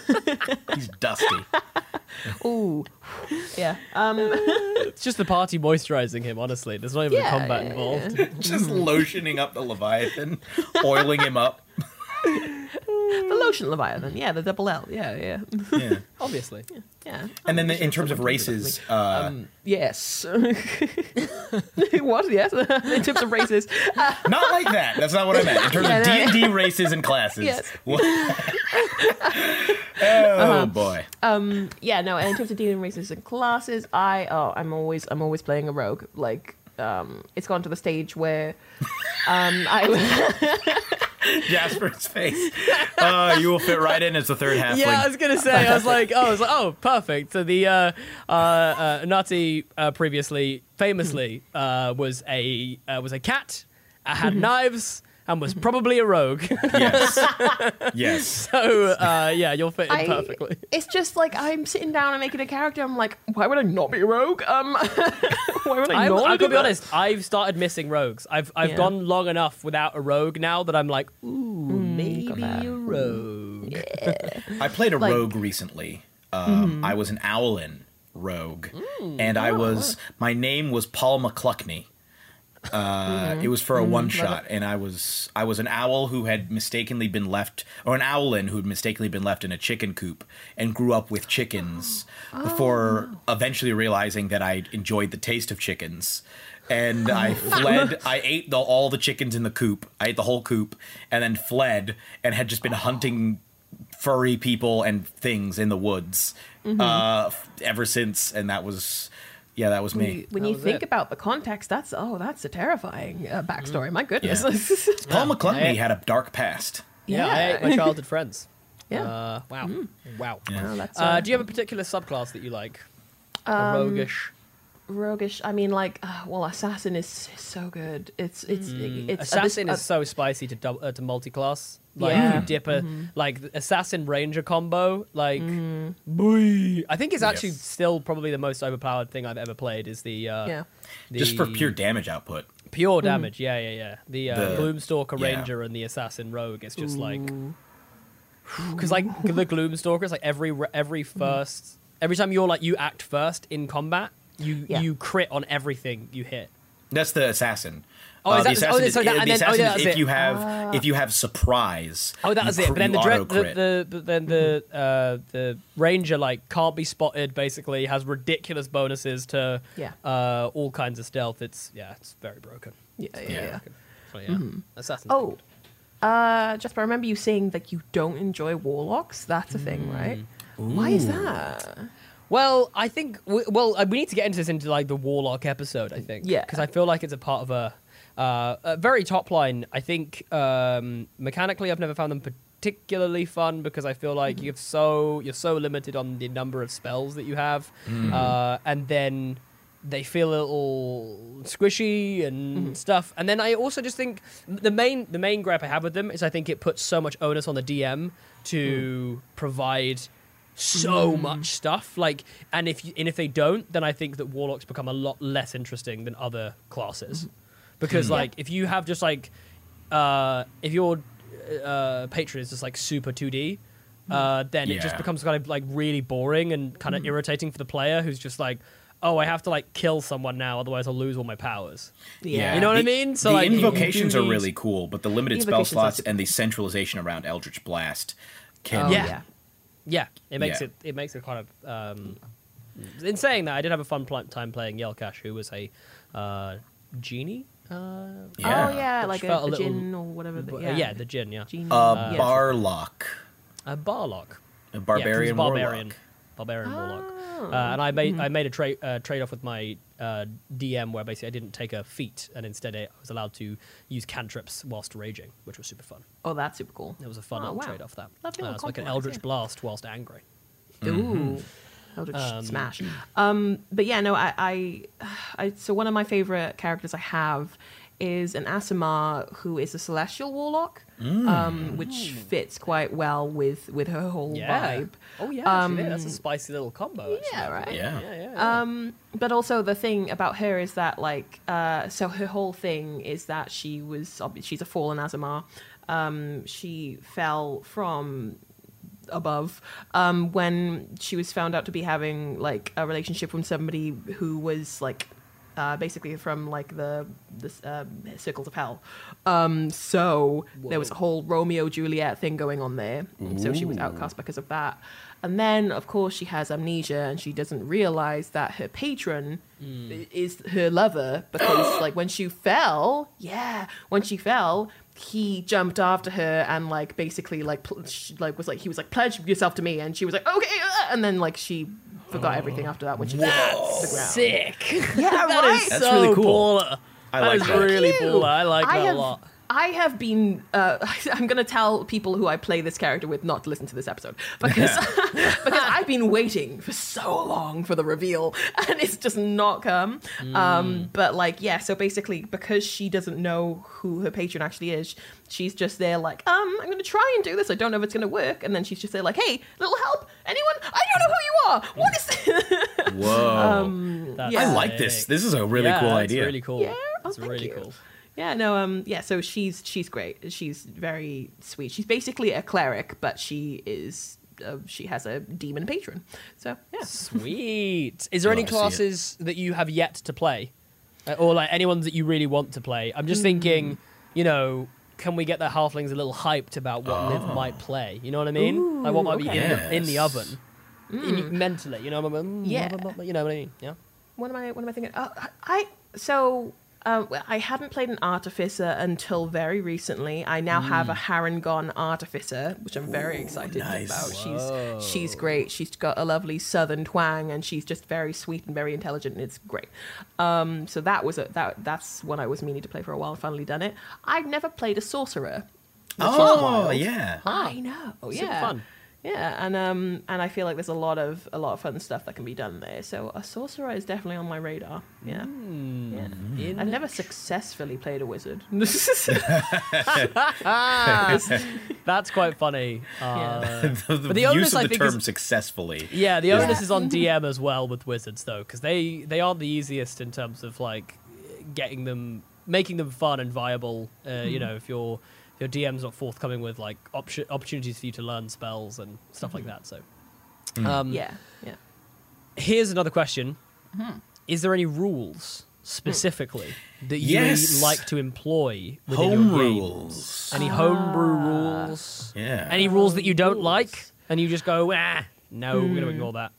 Speaker 5: He's dusty.
Speaker 4: ooh, yeah. Um,
Speaker 2: It's just the party moisturizing him. Honestly, there's not even
Speaker 4: Yeah,
Speaker 2: a combat
Speaker 4: yeah,
Speaker 2: involved.
Speaker 5: Just lotioning up the Leviathan, oiling him up.
Speaker 4: The lotion leviathan. Yeah, the double L. Yeah, yeah,
Speaker 5: Yeah.
Speaker 2: Obviously.
Speaker 4: yeah.
Speaker 5: And then
Speaker 4: Oh,
Speaker 5: in terms of
Speaker 4: someone told me
Speaker 5: races, uh,
Speaker 4: Um, yes. what? Yes. in terms of races, uh,
Speaker 5: not like that. That's not what I meant. In terms
Speaker 4: Yeah,
Speaker 5: of D and D races and classes.
Speaker 4: Yes. Uh-huh.
Speaker 5: oh boy.
Speaker 4: um, yeah, no. And in terms of dealing races and classes, I oh, I'm always I'm always playing a rogue. Like, um, it's gone to the stage where, um, I.
Speaker 5: Jasper's face. Uh, you will fit right in as the third half.
Speaker 2: Yeah, I was gonna say. I was like, oh, I was like, oh, perfect. So the uh, uh, uh, Nazi uh, previously, famously, uh, was a uh, was a cat, uh, had knives, and was probably a rogue.
Speaker 5: yes. Yes.
Speaker 2: so uh, yeah, you'll fit in
Speaker 4: I-
Speaker 2: perfectly.
Speaker 4: It's just like I'm sitting down and making a character. I'm like, why would I not be a rogue? Um, why would I
Speaker 2: I'm,
Speaker 4: not?
Speaker 2: I'm
Speaker 4: do
Speaker 2: gonna be
Speaker 4: that?
Speaker 2: honest. I've started missing rogues. I've I've
Speaker 4: Yeah.
Speaker 2: gone long enough without a rogue now that I'm like, ooh, maybe
Speaker 4: that.
Speaker 2: a rogue.
Speaker 5: I played a
Speaker 4: Like-
Speaker 5: rogue recently. Um, I was an Owlin rogue, and I was my name was Paul McCluckney. Uh, It was for a one shot, and I was I was an owl who had mistakenly been left, or an owlin who had mistakenly been left in a chicken coop, and grew up with chickens before eventually realizing that I enjoyed the taste of chickens. And I fled. I ate the, all the chickens in the coop. I ate the whole coop, and then fled, and had just been hunting furry people and things in the woods uh, ever since. And that was, yeah, that was
Speaker 4: When
Speaker 5: me.
Speaker 4: you, when you think
Speaker 2: it.
Speaker 4: about the context, that's oh, that's a terrifying uh, backstory. My goodness.
Speaker 5: Paul McCluckney
Speaker 2: I-
Speaker 5: had a dark past.
Speaker 2: Yeah, I ate my childhood friends.
Speaker 4: Yeah.
Speaker 2: Uh, wow. Wow.
Speaker 4: Oh, that's,
Speaker 2: Uh,
Speaker 4: uh,
Speaker 2: do you have a particular subclass that you like?
Speaker 4: Um,
Speaker 2: roguish.
Speaker 4: roguish. I mean, like, uh, well, assassin is so good. It's it's it's
Speaker 2: Assassin
Speaker 4: uh,
Speaker 2: is so spicy to dub- uh, to multi-class. Like
Speaker 4: Yeah.
Speaker 2: you dip a
Speaker 4: Mhm.
Speaker 2: like assassin ranger combo. Like, boy, I think it's actually
Speaker 5: Yes.
Speaker 2: still probably the most overpowered thing I've ever played. Is the uh,
Speaker 4: Yeah.
Speaker 5: Just for pure damage output.
Speaker 2: pure damage. Yeah, yeah, yeah. The, uh,
Speaker 5: The-
Speaker 2: Gloomstalker
Speaker 5: yeah.
Speaker 2: Ranger and the Assassin Rogue is just like because like the Gloomstalker is like every every first every time you're like you act first in combat, you
Speaker 4: Yeah.
Speaker 2: you crit on everything you hit.
Speaker 5: That's the assassin.
Speaker 2: Oh, is
Speaker 5: Uh,
Speaker 2: that-
Speaker 5: the
Speaker 2: oh,
Speaker 5: assassin is,
Speaker 2: so that-
Speaker 5: the
Speaker 2: and then- oh, yeah,
Speaker 5: is if
Speaker 2: it.
Speaker 5: you have if you have surprise.
Speaker 2: Oh, that
Speaker 5: you
Speaker 2: was it. But then the, dre- the,
Speaker 5: auto-crit.
Speaker 2: the, the then the uh, the ranger like can't be spotted. Basically, has ridiculous bonuses to
Speaker 4: Yeah.
Speaker 2: uh, all kinds of stealth. It's yeah, it's very broken.
Speaker 4: Yeah, yeah, yeah.
Speaker 2: broken. So yeah, Assassin's
Speaker 4: Oh,
Speaker 2: good.
Speaker 4: uh, Jasper, I remember you saying like you don't enjoy warlocks. That's a thing, right? Why is that?
Speaker 2: Well, I think w- well uh, we need to get into this into like the warlock episode. I think
Speaker 4: Yeah.
Speaker 2: because I feel like it's a part of a, uh, very top line. I think um, mechanically I've never found them particularly fun because I feel like you're so you're so limited on the number of spells that you have, uh, and then they feel a little squishy and stuff. And then I also just think the main the main gripe I have with them is I think it puts so much onus on the DM to provide so much stuff. Like, and if you, and if they don't, then I think that warlocks become a lot less interesting than other classes, because like if you have just like uh, if your uh, patron is just like super two D. Uh, then it just becomes kind of like really boring and kind of irritating for the player who's just like, oh, I have to like kill someone now, otherwise I'll lose all my powers.
Speaker 4: Yeah.
Speaker 2: You know what I mean? So
Speaker 5: the
Speaker 2: like, you- you
Speaker 5: invocations are really cool, but the limited spell
Speaker 4: Invocations are
Speaker 5: slots and the centralization around Eldritch Blast can
Speaker 4: Oh,
Speaker 2: Yeah.
Speaker 4: yeah.
Speaker 2: Yeah, it makes
Speaker 5: Yeah.
Speaker 2: it it makes it kind of. Um, in saying that, I did have a fun pl- time playing Yelkash, who was a uh, genie. Uh,
Speaker 5: Yeah.
Speaker 4: Oh yeah,
Speaker 2: Which
Speaker 4: like a,
Speaker 2: felt a
Speaker 4: a
Speaker 2: little-
Speaker 4: jinn or whatever. The,
Speaker 2: b-
Speaker 4: yeah.
Speaker 2: yeah. the djinn, yeah,
Speaker 4: Genie,
Speaker 5: a
Speaker 4: yeah.
Speaker 5: Barlock,
Speaker 2: a Barlock,
Speaker 5: a barbarian,
Speaker 2: it's barbarian,
Speaker 5: warlock.
Speaker 2: barbarian warlock.
Speaker 4: Oh.
Speaker 2: Uh, and I made I made a trade uh, trade off with my uh, DM where basically I didn't take a feat and instead I was allowed to use cantrips whilst raging, which was super fun.
Speaker 4: Oh, that's super cool.
Speaker 2: It was a fun
Speaker 4: Oh,
Speaker 2: little
Speaker 4: wow.
Speaker 2: trade off that.
Speaker 4: Lovely
Speaker 2: Uh,
Speaker 4: little
Speaker 2: it's like an Eldritch
Speaker 4: yeah.
Speaker 2: Blast whilst angry.
Speaker 4: Ooh. Eldritch
Speaker 2: Um,
Speaker 4: Smash. Um, but yeah, no, I, I, I, so one of my favorite characters I have is an Aasimar who is a celestial warlock, um, which fits quite well with with her whole
Speaker 2: Yeah.
Speaker 4: vibe.
Speaker 2: Oh yeah,
Speaker 4: Um,
Speaker 2: that's a spicy little combo. Actually.
Speaker 4: Yeah, right.
Speaker 5: Yeah.
Speaker 2: Yeah, yeah, yeah.
Speaker 4: Um, but also the thing about her is that like, uh, so her whole thing is that she was she's a fallen Aasimar. Um, she fell from above um, when she was found out to be having like a relationship with somebody who was like uh, basically from like the the uh, circles of hell. Um, so there was a whole Romeo Juliet thing going on there, and so she was outcast because of that. And then, of course, she has amnesia, and she doesn't realize that her patron i- is her lover because, like, when she fell, yeah, when she fell, he jumped after her and like basically like pl- sh- like was like he was like pledge yourself to me, and she was like okay, uh," and then like she forgot everything after that when she fell the ground.
Speaker 2: Sick.
Speaker 4: Yeah,
Speaker 2: that
Speaker 4: right?
Speaker 2: is
Speaker 5: That's
Speaker 2: so
Speaker 5: really cool.
Speaker 2: baller.
Speaker 5: I
Speaker 2: That
Speaker 5: like
Speaker 2: is
Speaker 5: that.
Speaker 2: really cool. I like
Speaker 4: I
Speaker 2: that
Speaker 4: have,
Speaker 2: a lot.
Speaker 4: I have been. Uh, I'm gonna tell people who I play this character with not to listen to this episode because because I've been waiting for so long for the reveal and it's just not come.
Speaker 2: Mm.
Speaker 4: Um, but like, yeah. So basically, because she doesn't know who her patron actually is, she's just there like, um, I'm gonna try and do this. I don't know if it's gonna work. And then she's just there like, hey, little help, anyone? I don't know who you are. What is this?
Speaker 5: Whoa.
Speaker 2: That's
Speaker 4: yeah.
Speaker 5: I like this. This is a really
Speaker 2: yeah,
Speaker 5: cool
Speaker 2: that's
Speaker 5: idea.
Speaker 2: Really cool.
Speaker 4: Yeah? Oh,
Speaker 2: That's
Speaker 4: thank
Speaker 2: really
Speaker 4: you.
Speaker 2: cool.
Speaker 4: Yeah, no, um, yeah. So she's she's great. She's very sweet. She's basically a cleric, but she is uh, she has a demon patron. So yeah,
Speaker 2: Sweet. Is there any
Speaker 5: Love to see it.
Speaker 2: classes that you have yet to play? Uh, or like anyone that you really want to play. I'm just thinking, you know, can we get the halflings a little hyped about what Liv might play? You know what I mean? like what might be
Speaker 4: okay.
Speaker 2: in, the, in the
Speaker 5: Yes.
Speaker 2: oven, in, mentally. You know, what I mean? Mm,
Speaker 4: Yeah.
Speaker 2: you know what I mean? Yeah.
Speaker 4: what am I what am I thinking? Uh, I so um, I hadn't played an artificer until very recently. I now have a Harengon artificer, which I'm very excited
Speaker 5: nice.
Speaker 4: about. She's she's great. She's got a lovely southern twang, and she's just very sweet and very intelligent, and it's great. Um, so that was a that that's what I was meaning to play for a while. Finally done it. I've never played a sorcerer.
Speaker 5: Oh, yeah.
Speaker 4: I know.
Speaker 2: Super
Speaker 4: yeah.
Speaker 2: fun.
Speaker 4: Yeah, and um, and I feel like there's a lot of a lot of fun stuff that can be done there. So a sorcerer is definitely on my radar. Yeah,
Speaker 2: Mm.
Speaker 4: yeah. I've never successfully played a wizard.
Speaker 2: That's quite funny. Uh,
Speaker 5: the, the
Speaker 2: But the
Speaker 5: use
Speaker 2: onus,
Speaker 5: of
Speaker 2: I
Speaker 5: the
Speaker 2: think,
Speaker 5: term
Speaker 2: is-
Speaker 5: successfully.
Speaker 2: Yeah, the onus is on DM as well with wizards though, because they they aren't the easiest in terms of like getting them, making them fun and viable. Uh, You know, if your your DM's not forthcoming with like option opportunities for you to learn spells and stuff like that. So, um,
Speaker 4: yeah, yeah.
Speaker 2: here's another question: Is there any rules specifically that you
Speaker 5: Yes.
Speaker 2: like to employ within
Speaker 5: Home
Speaker 2: your games?
Speaker 5: rules.
Speaker 2: Any homebrew rules?
Speaker 5: Yeah.
Speaker 2: Any rules that you don't like, and you just go, ah, no, we're gonna ignore that.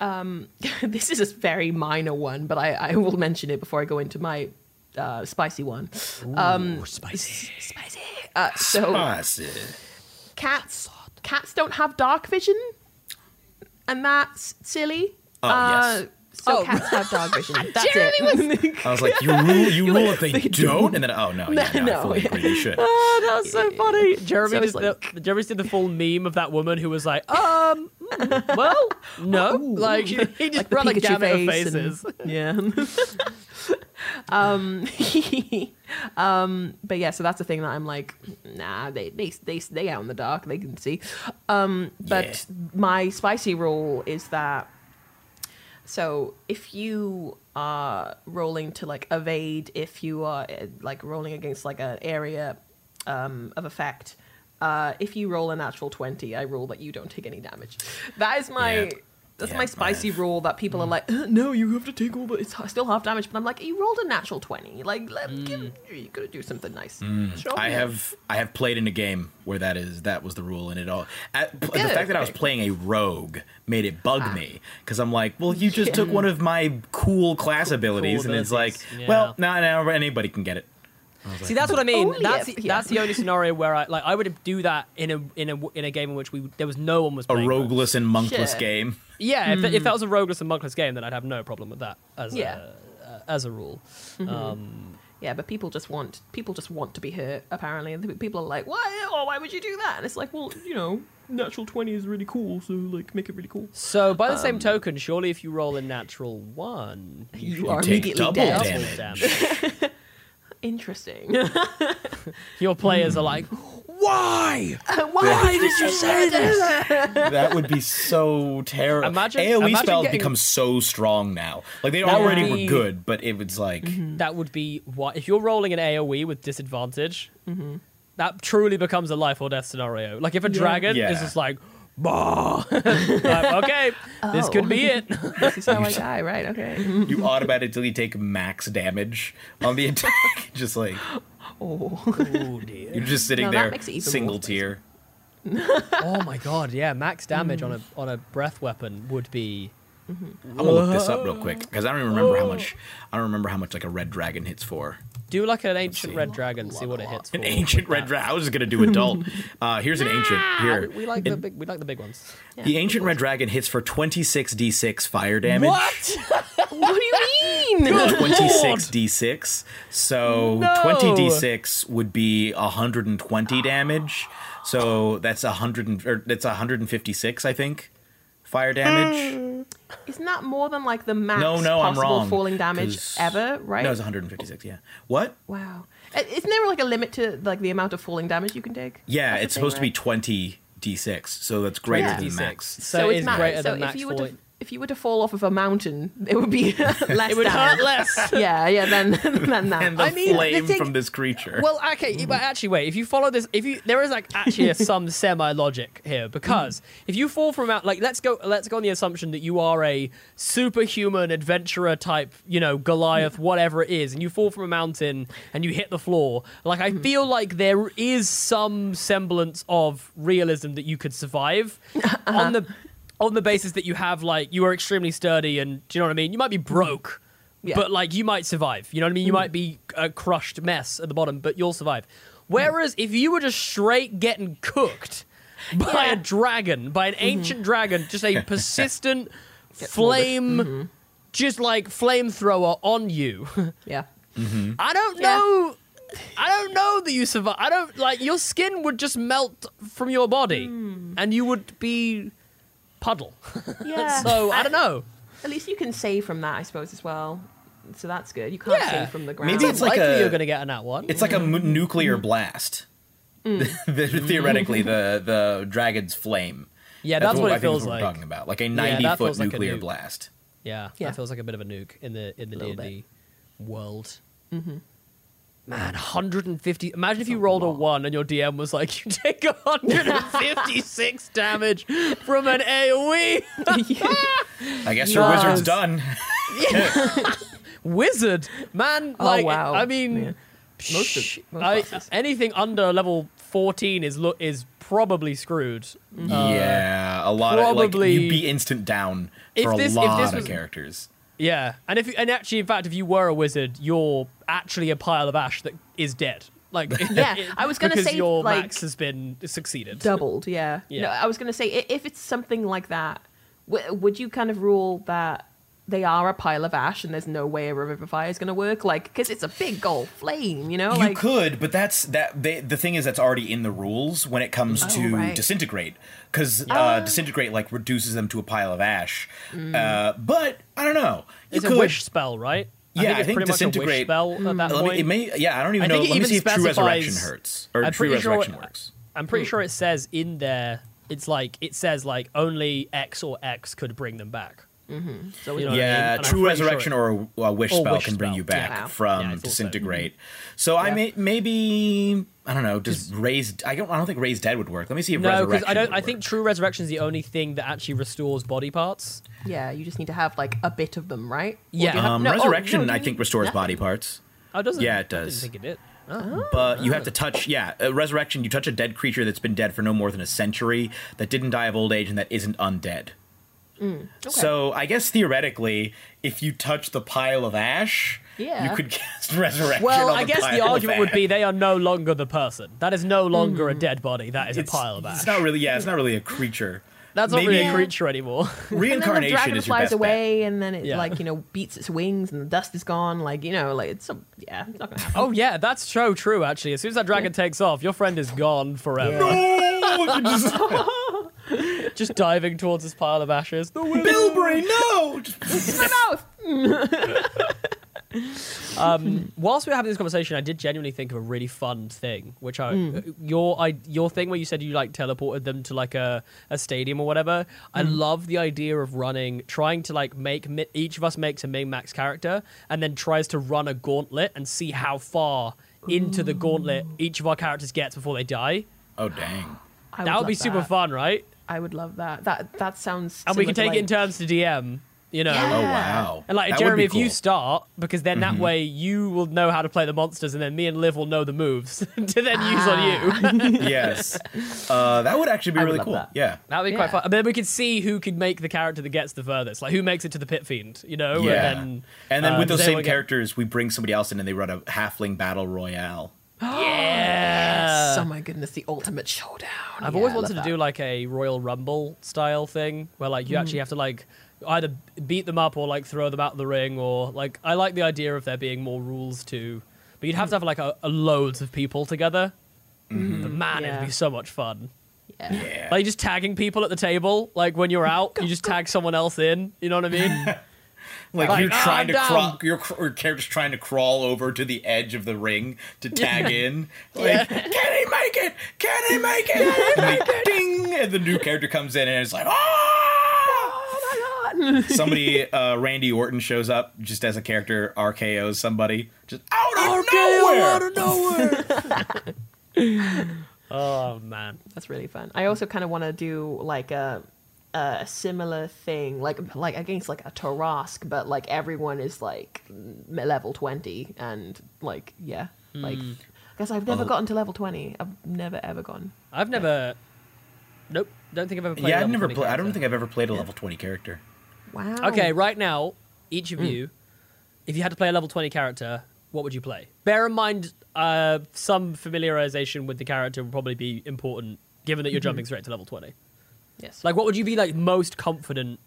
Speaker 4: this is a very minor one, but I, I will mention it before I go into my uh, spicy one. um, spicy, spicy. Uh, so
Speaker 5: Spicy.
Speaker 4: cats cats don't have dark vision, and that's silly.
Speaker 5: Oh,
Speaker 4: uh,
Speaker 5: yes.
Speaker 4: So
Speaker 2: Oh.
Speaker 4: cats have dog vision. That's it.
Speaker 5: I was like, you rule, you
Speaker 4: You're
Speaker 5: rule
Speaker 4: like,
Speaker 5: if they,
Speaker 4: they
Speaker 5: don't,
Speaker 4: don't?
Speaker 5: and then oh no, yeah, no,
Speaker 4: No,
Speaker 5: I fully agree. They should.
Speaker 4: oh, that was so funny.
Speaker 2: Jeremy
Speaker 4: So
Speaker 2: did
Speaker 4: like-
Speaker 2: the, Jeremy did the full meme of that woman who was like, um, mm, well, no, like he just
Speaker 4: the
Speaker 2: ran like
Speaker 4: Pikachu
Speaker 2: gamut of
Speaker 4: face and-
Speaker 2: faces.
Speaker 4: Yeah. um, um, but yeah, so that's the thing that I'm like, nah, they they they they out in the dark, they can see. Um, but my spicy rule is that so if you are rolling to like evade, if you are uh, like rolling against like an area um, of effect, uh, if you roll a natural twenty, I rule that you don't take any damage. That is my.
Speaker 5: Yeah.
Speaker 4: That's
Speaker 5: Yeah,
Speaker 4: my spicy
Speaker 5: I've-
Speaker 4: rule that people are mm. like, "Uh, no, you have to take all but It's still half damage, but I'm like, you rolled a natural twenty. Like, let, mm. give, you gotta do something nice. Mm. Show
Speaker 5: I have I have played in a game where that is that was the rule and it all. At, the fact that I was playing a rogue made it bug ah. me because I'm like well you just took one of my cool class abilities and it's like well
Speaker 2: yeah.
Speaker 5: now now anybody can get it
Speaker 2: See, that's what I mean. That's
Speaker 4: if-
Speaker 2: the,
Speaker 4: yeah.
Speaker 2: that's the only scenario where I like I would do that in a in a in a game in which we there was no one was
Speaker 5: a
Speaker 2: playing with.
Speaker 5: rogueless and monkless
Speaker 4: Sure.
Speaker 5: game
Speaker 2: Yeah, if, if that was a rogueless and monkless game, then I'd have no problem with that as
Speaker 4: Yeah.
Speaker 2: a, uh, as a rule. Um,
Speaker 4: Yeah, but people just want people just want to be hurt. Apparently, and people are like, "Why? Oh, why would you do that?" And it's like, well, you know, natural twenty is really cool, so like, make it really cool.
Speaker 2: so by the
Speaker 4: Um,
Speaker 2: same token, surely if you roll a natural one,
Speaker 4: You
Speaker 2: should
Speaker 4: are immediately
Speaker 5: double
Speaker 4: dead.
Speaker 5: damage.
Speaker 2: damage.
Speaker 4: Interesting.
Speaker 2: Your players are like, why?
Speaker 4: Uh, why did you say this?
Speaker 5: that would be so terrible
Speaker 2: Imagine-
Speaker 5: AoE
Speaker 2: imagine
Speaker 5: spells
Speaker 2: getting-
Speaker 5: become so strong now like they
Speaker 2: That
Speaker 5: already
Speaker 2: be-
Speaker 5: were good but it was like mm-hmm.
Speaker 2: That would be what if you're rolling an AOE with disadvantage. Mm-hmm. That truly becomes a life or death scenario. Like if a dragon
Speaker 5: Yeah.
Speaker 2: is just like, bah. like, okay, this could be it. Oh.
Speaker 4: this is how I die, right? Okay.
Speaker 5: you automatically take max damage on the attack just like
Speaker 4: Oh,
Speaker 2: oh dear.
Speaker 5: you're just sitting
Speaker 4: No, that
Speaker 5: there
Speaker 4: makes it even
Speaker 5: single
Speaker 4: more
Speaker 5: tier
Speaker 2: Oh my god, yeah, max damage on a on a breath weapon would be
Speaker 5: I'm gonna look this up real quick because I don't even remember how much. I don't remember how much like a red dragon hits for.
Speaker 2: Do like an ancient red dragon, see what it hits for.
Speaker 5: An ancient red dragon. I was just gonna do adult. Uh, here's an ancient.
Speaker 2: Ah,
Speaker 5: Here,
Speaker 2: we, we like the
Speaker 5: It-
Speaker 2: big we like the big ones.
Speaker 5: the ancient red dragon hits for 26 d6 fire damage.
Speaker 2: What?
Speaker 4: what do you mean?
Speaker 5: 26 d6. So
Speaker 2: No.
Speaker 5: 20 d6 would be 120 damage. So that's 100 and, or that's 156, I think. Fire damage. Hmm.
Speaker 4: Isn't that more than like the max
Speaker 5: No, no, I'm
Speaker 4: possible
Speaker 5: wrong.
Speaker 4: falling damage
Speaker 5: 'cause-
Speaker 4: ever? Right?
Speaker 5: No, it's 156. Yeah. What?
Speaker 4: Wow. Isn't there like a limit to like the amount of falling damage you can take?
Speaker 5: Yeah,
Speaker 4: That's the
Speaker 5: it's
Speaker 4: thing,
Speaker 5: supposed to be
Speaker 4: right?
Speaker 5: 20 d6. So that's greater
Speaker 4: Yeah.
Speaker 5: than
Speaker 2: D6.
Speaker 5: max.
Speaker 2: So,
Speaker 4: So
Speaker 2: it's
Speaker 4: it's max.
Speaker 2: greater
Speaker 4: So
Speaker 2: than
Speaker 4: if
Speaker 2: max
Speaker 4: you were to-
Speaker 2: falling.
Speaker 4: If you were to fall off of a mountain, it would be less.
Speaker 2: It would
Speaker 4: damage.
Speaker 2: hurt less.
Speaker 4: Yeah, yeah, Then, than that.
Speaker 5: and the
Speaker 2: I mean, the
Speaker 5: flame
Speaker 2: thing-
Speaker 5: from this creature.
Speaker 2: Well, okay, mm. but actually, wait. If you follow this, if you there is like actually a, some semi logic here because mm. if you fall from out, like let's go, let's go on the assumption that you are a superhuman adventurer type, you know, Goliath, mm. whatever it is, and you fall from a mountain and you hit the floor. Like I feel like there is some semblance of realism that you could survive uh-huh. on the on the basis that you have like you are extremely sturdy and do you know what I mean? You might be mm-hmm. broke.
Speaker 4: Yeah.
Speaker 2: But like you might survive. You know what I mean? You mm-hmm. might be a crushed mess at the bottom, but you'll survive. Mm-hmm. Whereas if you were just straight getting cooked by a dragon, by an ancient dragon, just a persistent flame, just like flamethrower on you,
Speaker 4: yeah.
Speaker 2: I don't know. I don't know that you survive. I don't like your skin would just melt from your body, mm. and you would be puddle.
Speaker 4: Yeah.
Speaker 2: so I don't know.
Speaker 4: At least you can save from that, I suppose, as well. So that's good. You can't
Speaker 2: Yeah.
Speaker 4: save from the ground.
Speaker 5: Maybe it's like
Speaker 2: Likely
Speaker 5: a-
Speaker 2: you're gonna get a nat one.
Speaker 5: It's like a m- nuclear mm. blast. Mm. The- Theoretically, the the dragon's flame.
Speaker 2: Yeah, that's what it
Speaker 5: I think
Speaker 2: feels
Speaker 5: is what
Speaker 2: like.
Speaker 5: We're talking about like a
Speaker 2: that
Speaker 5: ninety foot
Speaker 2: feels like a
Speaker 5: nuclear
Speaker 2: nuke.
Speaker 5: blast.
Speaker 2: Yeah,
Speaker 4: Yeah.
Speaker 2: that feels like a bit of a nuke in the in the D
Speaker 4: Little
Speaker 2: and D world.
Speaker 4: Mm-hmm.
Speaker 2: Man, 150. Imagine if you rolled a one and your DM was like, "You take 156 damage from an AOE."
Speaker 5: I guess your
Speaker 2: Nice.
Speaker 5: wizard's done.
Speaker 2: Wizard, man.
Speaker 4: Oh,
Speaker 2: Like,
Speaker 4: wow.
Speaker 2: I mean,
Speaker 4: Yeah. Most of- most
Speaker 2: I- anything under level 14 is lo- is probably screwed.
Speaker 5: yeah, a lot of like
Speaker 2: probably-
Speaker 5: you'd be instant down
Speaker 2: If
Speaker 5: for a
Speaker 2: this- if
Speaker 5: lot
Speaker 2: this
Speaker 5: of characters.
Speaker 2: Yeah, and if and actually, in fact, if you were a wizard, you're actually a pile of ash that is dead. Like,
Speaker 4: Yeah, I was gonna say,
Speaker 2: your
Speaker 4: like,
Speaker 2: max has been succeeded.
Speaker 4: doubled. Yeah.
Speaker 2: Yeah.
Speaker 4: No, I was gonna say if it's something like that, w- would you kind of rule that they are a pile of ash and there's no way a revivify is gonna work? Like, because it's a big gold flame, you know?
Speaker 5: You
Speaker 4: like,
Speaker 5: could, but that's that. They, the thing is, that's already in the rules when it comes
Speaker 4: Oh,
Speaker 5: to
Speaker 4: right.
Speaker 5: disintegrate, because uh, disintegrate like reduces them to a pile of ash. Uh, but I don't know. You
Speaker 2: It's
Speaker 5: could,
Speaker 2: a wish spell, right?
Speaker 5: Yeah,
Speaker 2: I think
Speaker 5: I think
Speaker 2: pretty much a wish
Speaker 5: disintegrate-
Speaker 2: spell at that
Speaker 5: Let me- it may, yeah, I don't even
Speaker 2: I
Speaker 5: know.
Speaker 2: think it
Speaker 5: Let me
Speaker 2: even
Speaker 5: see if true resurrection
Speaker 2: specifies-
Speaker 5: hurts or
Speaker 2: I'm
Speaker 5: true
Speaker 2: pretty sure-
Speaker 5: resurrection works.
Speaker 2: I'm pretty sure it says in there. It's like it says like only X or X could bring them back.
Speaker 4: So we
Speaker 2: know
Speaker 4: don't-
Speaker 2: I mean?
Speaker 5: Yeah,
Speaker 2: And
Speaker 5: true
Speaker 2: pretty sure
Speaker 5: resurrection or a, a wish
Speaker 2: Or
Speaker 5: spell
Speaker 2: wish
Speaker 5: can bring
Speaker 2: spell,
Speaker 5: you back
Speaker 4: yeah.
Speaker 5: from
Speaker 2: Yeah, I thought so.
Speaker 5: disintegrate. So I may maybe I don't know. Does raise? I don't. I don't think raise dead would work. Let me see if
Speaker 2: No, because. I don't.
Speaker 5: would
Speaker 2: I think true resurrection is the only thing that actually restores body parts.
Speaker 4: yeah, you just need to have like a bit of them, right?
Speaker 2: Yeah.
Speaker 4: have-
Speaker 5: um,
Speaker 4: no, oh,
Speaker 5: resurrection.
Speaker 4: no,
Speaker 5: I think restores
Speaker 4: no.
Speaker 5: body parts.
Speaker 2: Oh, does it?
Speaker 5: Yeah, it
Speaker 2: I
Speaker 5: does.
Speaker 2: didn't think it did. Oh.
Speaker 5: But you have to touch, yeah, uh, resurrection. You touch a dead creature that's been dead for no more than a century, that didn't die of old age, and that isn't undead.
Speaker 2: Mm,
Speaker 5: So I guess theoretically, if you touch the pile of ash,
Speaker 4: Yeah.
Speaker 5: you could cast resurrection.
Speaker 2: Well, I guess the argument would be they are no longer the person. That is no longer a dead body. That is a pile of ash.
Speaker 5: it's not really, yeah, it's not really a creature.
Speaker 2: That's not really a
Speaker 5: maybe-
Speaker 2: creature anymore.
Speaker 4: And then the
Speaker 5: Reincarnation
Speaker 4: dragon
Speaker 5: is your
Speaker 4: flies
Speaker 5: best bet.
Speaker 4: away, and then it
Speaker 2: Yeah.
Speaker 4: like you know beats its wings, and the dust is gone. Like you know, like it's some yeah, it's not gonna happen.
Speaker 2: oh yeah, that's so true. Actually, as soon as that dragon takes off, your friend is gone forever.
Speaker 5: You just-
Speaker 2: Just diving towards this pile of ashes. The wind.
Speaker 5: Bilberry, no!
Speaker 4: my mouth.
Speaker 2: um, whilst we were having this conversation, I did genuinely think of a really fun thing, which I uh, your I, your thing where you said you like teleported them to like a, a stadium or whatever. I love the idea of running, trying to like make each of us makes a min max character and then tries to run a gauntlet and see how far into the gauntlet each of our characters gets before they die.
Speaker 5: Oh, dang.
Speaker 2: That would be super
Speaker 4: that.
Speaker 2: fun, right?
Speaker 4: I would love that. That that sounds.
Speaker 2: And we can take
Speaker 4: to,
Speaker 2: it in turns to DM. You know.
Speaker 4: Yeah.
Speaker 5: Oh, wow.
Speaker 2: And like
Speaker 5: That
Speaker 2: Jeremy,
Speaker 5: be
Speaker 2: if you
Speaker 5: cool. Mm-hmm.
Speaker 2: start, because then that way you will know how to play the monsters, and then me and Liv will know the moves to then use on you.
Speaker 5: yes. Uh, that would actually be
Speaker 4: I
Speaker 5: really cool.
Speaker 4: that.
Speaker 5: Yeah.
Speaker 2: That'd be quite fun. And then we could see who could make the character that gets the furthest, like who makes it to the pit fiend, you know?
Speaker 5: Yeah.
Speaker 2: And then,
Speaker 5: And then
Speaker 2: uh,
Speaker 5: with those same
Speaker 2: anyone get-
Speaker 5: characters, we bring somebody else in and they run a halfling battle royale.
Speaker 2: Yeah.
Speaker 4: oh my goodness, the ultimate showdown.
Speaker 2: I've
Speaker 4: Yeah,
Speaker 2: always wanted to
Speaker 4: love
Speaker 2: do like a Royal Rumble style thing where like you
Speaker 4: Hmm.
Speaker 2: actually have to like either beat them up or like throw them out of the ring or like I like the idea of there being more rules too. but you'd have
Speaker 4: Hmm.
Speaker 2: to have like a, a loads of people together. But man,
Speaker 4: Yeah.
Speaker 2: it'd be so much fun.
Speaker 4: Yeah.
Speaker 5: Yeah.
Speaker 2: Like just tagging people at the table, like when you're out, you just tag someone else in. You know what I mean?
Speaker 5: Like,
Speaker 2: Like,
Speaker 5: you're
Speaker 2: "Ah,
Speaker 5: trying
Speaker 2: I'm
Speaker 5: to
Speaker 2: down."
Speaker 5: crawl, your, your character's trying to crawl over to the edge of the ring to tag in. Like, can he make it? Can he make it? and they, ding, and the new character comes in and it's like, ah!
Speaker 4: Oh my god!
Speaker 5: somebody, uh, Randy Orton shows up just as a character, RKO's somebody, just out of
Speaker 2: RKO
Speaker 5: nowhere.
Speaker 2: out of nowhere. oh man,
Speaker 4: That's really fun. I also kind of want to do like a a similar thing, like like against like a Tarrasque, but like everyone is like level twenty, and like yeah, like
Speaker 2: Hmm.
Speaker 4: because I've never
Speaker 5: Oh.
Speaker 4: gotten to level twenty. I've never ever gone.
Speaker 2: I've never. Nope, don't think I've ever played.
Speaker 5: Yeah,
Speaker 2: a
Speaker 5: I've never
Speaker 2: 20
Speaker 5: played. I don't think I've ever played a level twenty character.
Speaker 4: Wow.
Speaker 2: Okay, right now, each of
Speaker 4: Mm.
Speaker 2: you, if you had to play a level 20 character, what would you play? Bear in mind, uh, some familiarization with the character would probably be important, given that you're
Speaker 4: Mm-hmm.
Speaker 2: jumping straight to level 20.
Speaker 4: Yes.
Speaker 2: Like, what would you be like most confident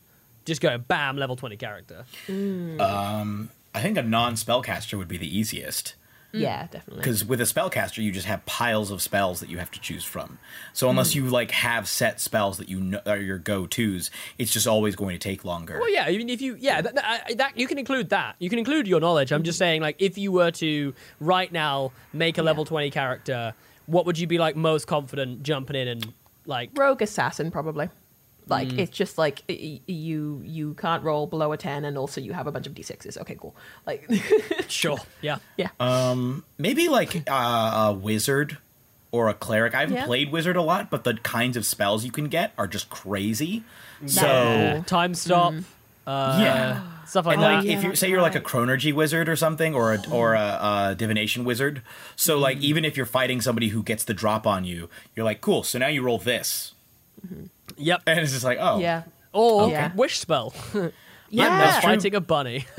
Speaker 2: just going bam, level 20 character? Mm.
Speaker 5: Um, I think a non-spellcaster would be the easiest. Mm.
Speaker 4: yeah, definitely.
Speaker 5: Because with a spellcaster, you just have piles of spells that you have to choose from. So unless mm. you like have set spells that you know are your go-tos, it's just always going to take longer.
Speaker 2: Well, yeah, I mean, if you, yeah, that, that, that you can include that. You can include your knowledge. I'm just saying, like, if you were to right now make a level 20 character, what would you be like most confident jumping in and like
Speaker 4: rogue assassin probably. Like
Speaker 2: Mm.
Speaker 4: it's just like y- y- you you can't roll below a ten, and also you have a bunch of d6s. Okay, cool. Like
Speaker 2: sure, yeah,
Speaker 4: yeah.
Speaker 5: Um, maybe like uh, a wizard or a cleric. I haven't
Speaker 4: Yeah.
Speaker 5: played wizard a lot, but the kinds of spells you can get are just crazy. So
Speaker 2: time stop, uh,
Speaker 5: yeah,
Speaker 2: stuff like
Speaker 5: and uh,
Speaker 2: that.
Speaker 5: like if you say you're like a chronurgy wizard or something, or a mm-hmm. or a, a divination wizard, so mm-hmm. like even if you're fighting somebody who gets the drop on you, you're like, cool. So now you roll this, mm-hmm.
Speaker 2: Yep.
Speaker 5: and it's just like, oh,
Speaker 4: Yeah.
Speaker 2: Or
Speaker 4: Yeah.
Speaker 2: wish spell.
Speaker 4: Yeah.
Speaker 2: that's
Speaker 5: true.
Speaker 2: fighting a bunny.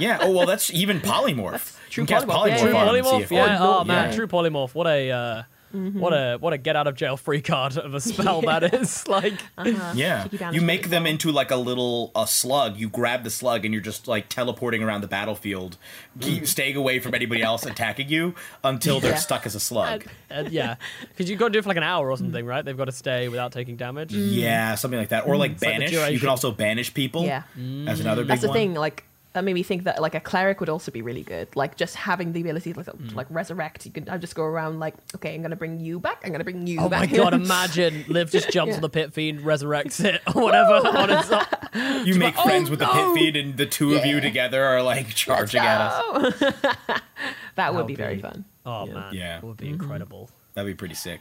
Speaker 5: yeah. Oh well, that's even polymorph.
Speaker 2: True
Speaker 5: you can cast
Speaker 2: polymorph.
Speaker 5: polymorph,
Speaker 2: True
Speaker 5: on him and see
Speaker 2: polymorph. Yeah. Oh man,
Speaker 5: Yeah.
Speaker 2: true polymorph. What a uh, Mm-hmm. what a what a get out of jail free card of a spell that is. Like, uh-huh.
Speaker 5: Yeah,
Speaker 4: Take you
Speaker 5: you make them into like a little a slug. You grab the slug and you're just like teleporting around the battlefield, keep mm. staying away from anybody else attacking you until they're
Speaker 4: Yeah.
Speaker 5: stuck as a slug.
Speaker 2: and yeah, because you've got to do it for like an hour or something, mm. right? They've got to stay without taking damage.
Speaker 5: Yeah, something like that. Or mm. like
Speaker 2: It's like
Speaker 5: banish. you can also banish people.
Speaker 4: Yeah.
Speaker 5: as another big
Speaker 4: That's the
Speaker 5: one.
Speaker 4: thing. Like that made me think that like a cleric would also be really good. Like just having the ability to like,
Speaker 2: Mm.
Speaker 4: to, like resurrect. You could I just go around like, okay, I'm gonna bring you back. I'm gonna bring you back.
Speaker 2: Oh my
Speaker 4: back.
Speaker 2: god! Imagine Liv just jumps
Speaker 4: Yeah.
Speaker 2: on the pit fiend, resurrects it, or whatever on its own.
Speaker 5: You make
Speaker 2: Oh,
Speaker 5: friends with the pit fiend, and the two of you together are like charging at us.
Speaker 4: that would
Speaker 2: That'd
Speaker 4: be very fun.
Speaker 2: Oh man,
Speaker 5: Yeah.
Speaker 2: it would be incredible.
Speaker 5: That'd be pretty sick.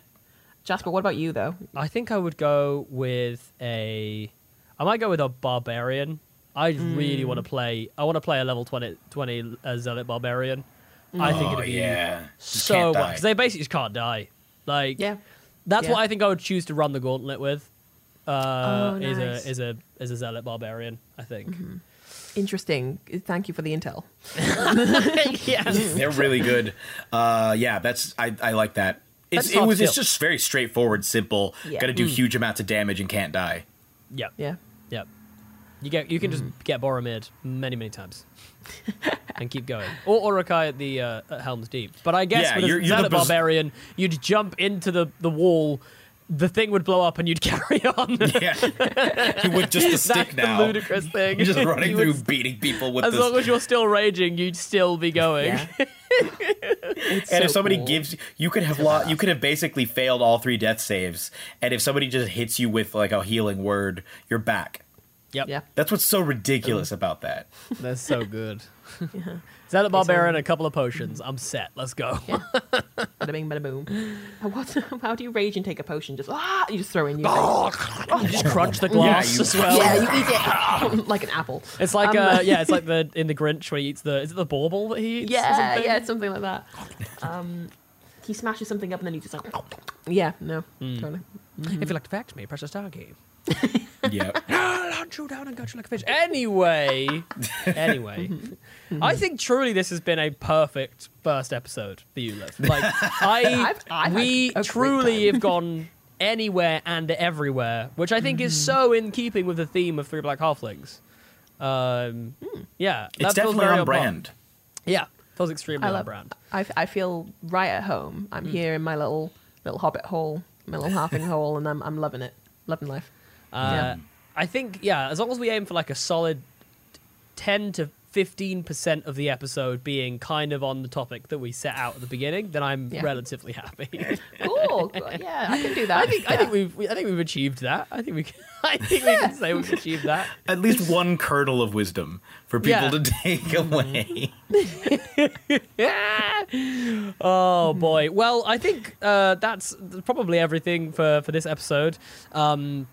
Speaker 4: Jasper, what about you though?
Speaker 2: I think I would go with a. I might go with a barbarian. I really want to play. I want to play a level 20, 20 uh, zealot barbarian. I think
Speaker 5: Oh
Speaker 2: it'd be
Speaker 5: yeah,
Speaker 2: so
Speaker 5: can't
Speaker 2: well
Speaker 5: die.
Speaker 2: because they basically just can't die. Like
Speaker 4: Yeah.
Speaker 2: that's
Speaker 4: Yeah.
Speaker 2: what I think I would choose to run the gauntlet with. Uh,
Speaker 4: Oh,
Speaker 2: is a is a is a zealot barbarian. I think.
Speaker 4: Interesting. Thank you for the intel.
Speaker 2: yes.
Speaker 5: They're really good. Uh, yeah, that's I, I like that. It's, it was
Speaker 2: to
Speaker 5: it's just very straightforward, simple.
Speaker 4: Yeah.
Speaker 5: Got to do
Speaker 2: Mm.
Speaker 5: huge amounts of damage and can't die.
Speaker 2: Yeah.
Speaker 4: Yeah.
Speaker 2: Yep. You get you can just get Boromir many many times. and keep going. Or Uruk-hai at the uh, at Helm's Deep. But I guess
Speaker 5: Yeah,
Speaker 2: with a
Speaker 5: you're- you're the
Speaker 2: Zealot
Speaker 5: bas-
Speaker 2: barbarian, you'd jump into the, the wall, the thing would blow up, and you'd carry on.
Speaker 5: Yeah, you would just the stick
Speaker 2: That's
Speaker 5: now.
Speaker 2: the ludicrous thing.
Speaker 5: You're just running
Speaker 2: You
Speaker 5: through
Speaker 2: would-
Speaker 5: beating people with
Speaker 2: as
Speaker 5: this.
Speaker 2: long as you're still raging, you'd still be going.
Speaker 4: Yeah.
Speaker 5: and if somebody gives you could have lo- you could have basically failed all three death saves and if somebody just hits you with like a healing word you're back
Speaker 2: Yep.
Speaker 4: Yeah.
Speaker 5: that's what's so ridiculous about that
Speaker 2: That's so good. Zealot barbarian, a couple of potions. I'm set. Let's go.
Speaker 4: Bada bing, bada boom. What? How do you rage and take a potion? Just ah, you just throw in. You,
Speaker 2: you just crunch the glass
Speaker 5: you-
Speaker 2: as well.
Speaker 4: yeah, you eat it like an apple.
Speaker 2: It's like
Speaker 4: Um,
Speaker 2: uh, yeah, it's like the in the Grinch where he eats the is it the bauble that he eats?
Speaker 4: Yeah,
Speaker 2: something?
Speaker 4: yeah, it's something like that. Um, he smashes something up and then he just like, yeah, no, totally.
Speaker 2: If you'd like to fact me, press the star key.
Speaker 5: yeah
Speaker 2: I'll hunt you down and gut you like a fish. Anyway, anyway, I think truly this has been a perfect first episode for you, Liv. Like I,
Speaker 4: I've- I've
Speaker 2: we
Speaker 4: a great
Speaker 2: truly
Speaker 4: time.
Speaker 2: have gone anywhere and everywhere, which I think is
Speaker 4: Mm-hmm.
Speaker 2: so in keeping with the theme of Three Black Halflings. Um,
Speaker 4: Hmm.
Speaker 2: yeah,
Speaker 5: it's
Speaker 2: that feels
Speaker 5: definitely
Speaker 2: very
Speaker 5: on
Speaker 2: on par.
Speaker 5: brand
Speaker 2: Yeah, feels extremely
Speaker 4: I
Speaker 2: on
Speaker 4: love.
Speaker 2: brand.
Speaker 4: I, I feel right at home. I'm here in my little little hobbit hole, my little halfing hole, and I'm I'm loving it, loving life.
Speaker 2: Uh,
Speaker 4: Yeah.
Speaker 2: I think yeah, as long as we aim for like a solid ten to fifteen percent of the episode being kind of on the topic that we set out at the beginning, then I'm
Speaker 4: Yeah.
Speaker 2: relatively happy.
Speaker 4: Cool. cool. Yeah, I can do that.
Speaker 2: I think I think we've we, I think we've achieved that. I think we can, I think we can say we've achieved that.
Speaker 5: At least one kernel of wisdom for people
Speaker 2: Yeah.
Speaker 5: to take away.
Speaker 2: oh boy. Well, I think uh, that's probably everything for for this episode. Um,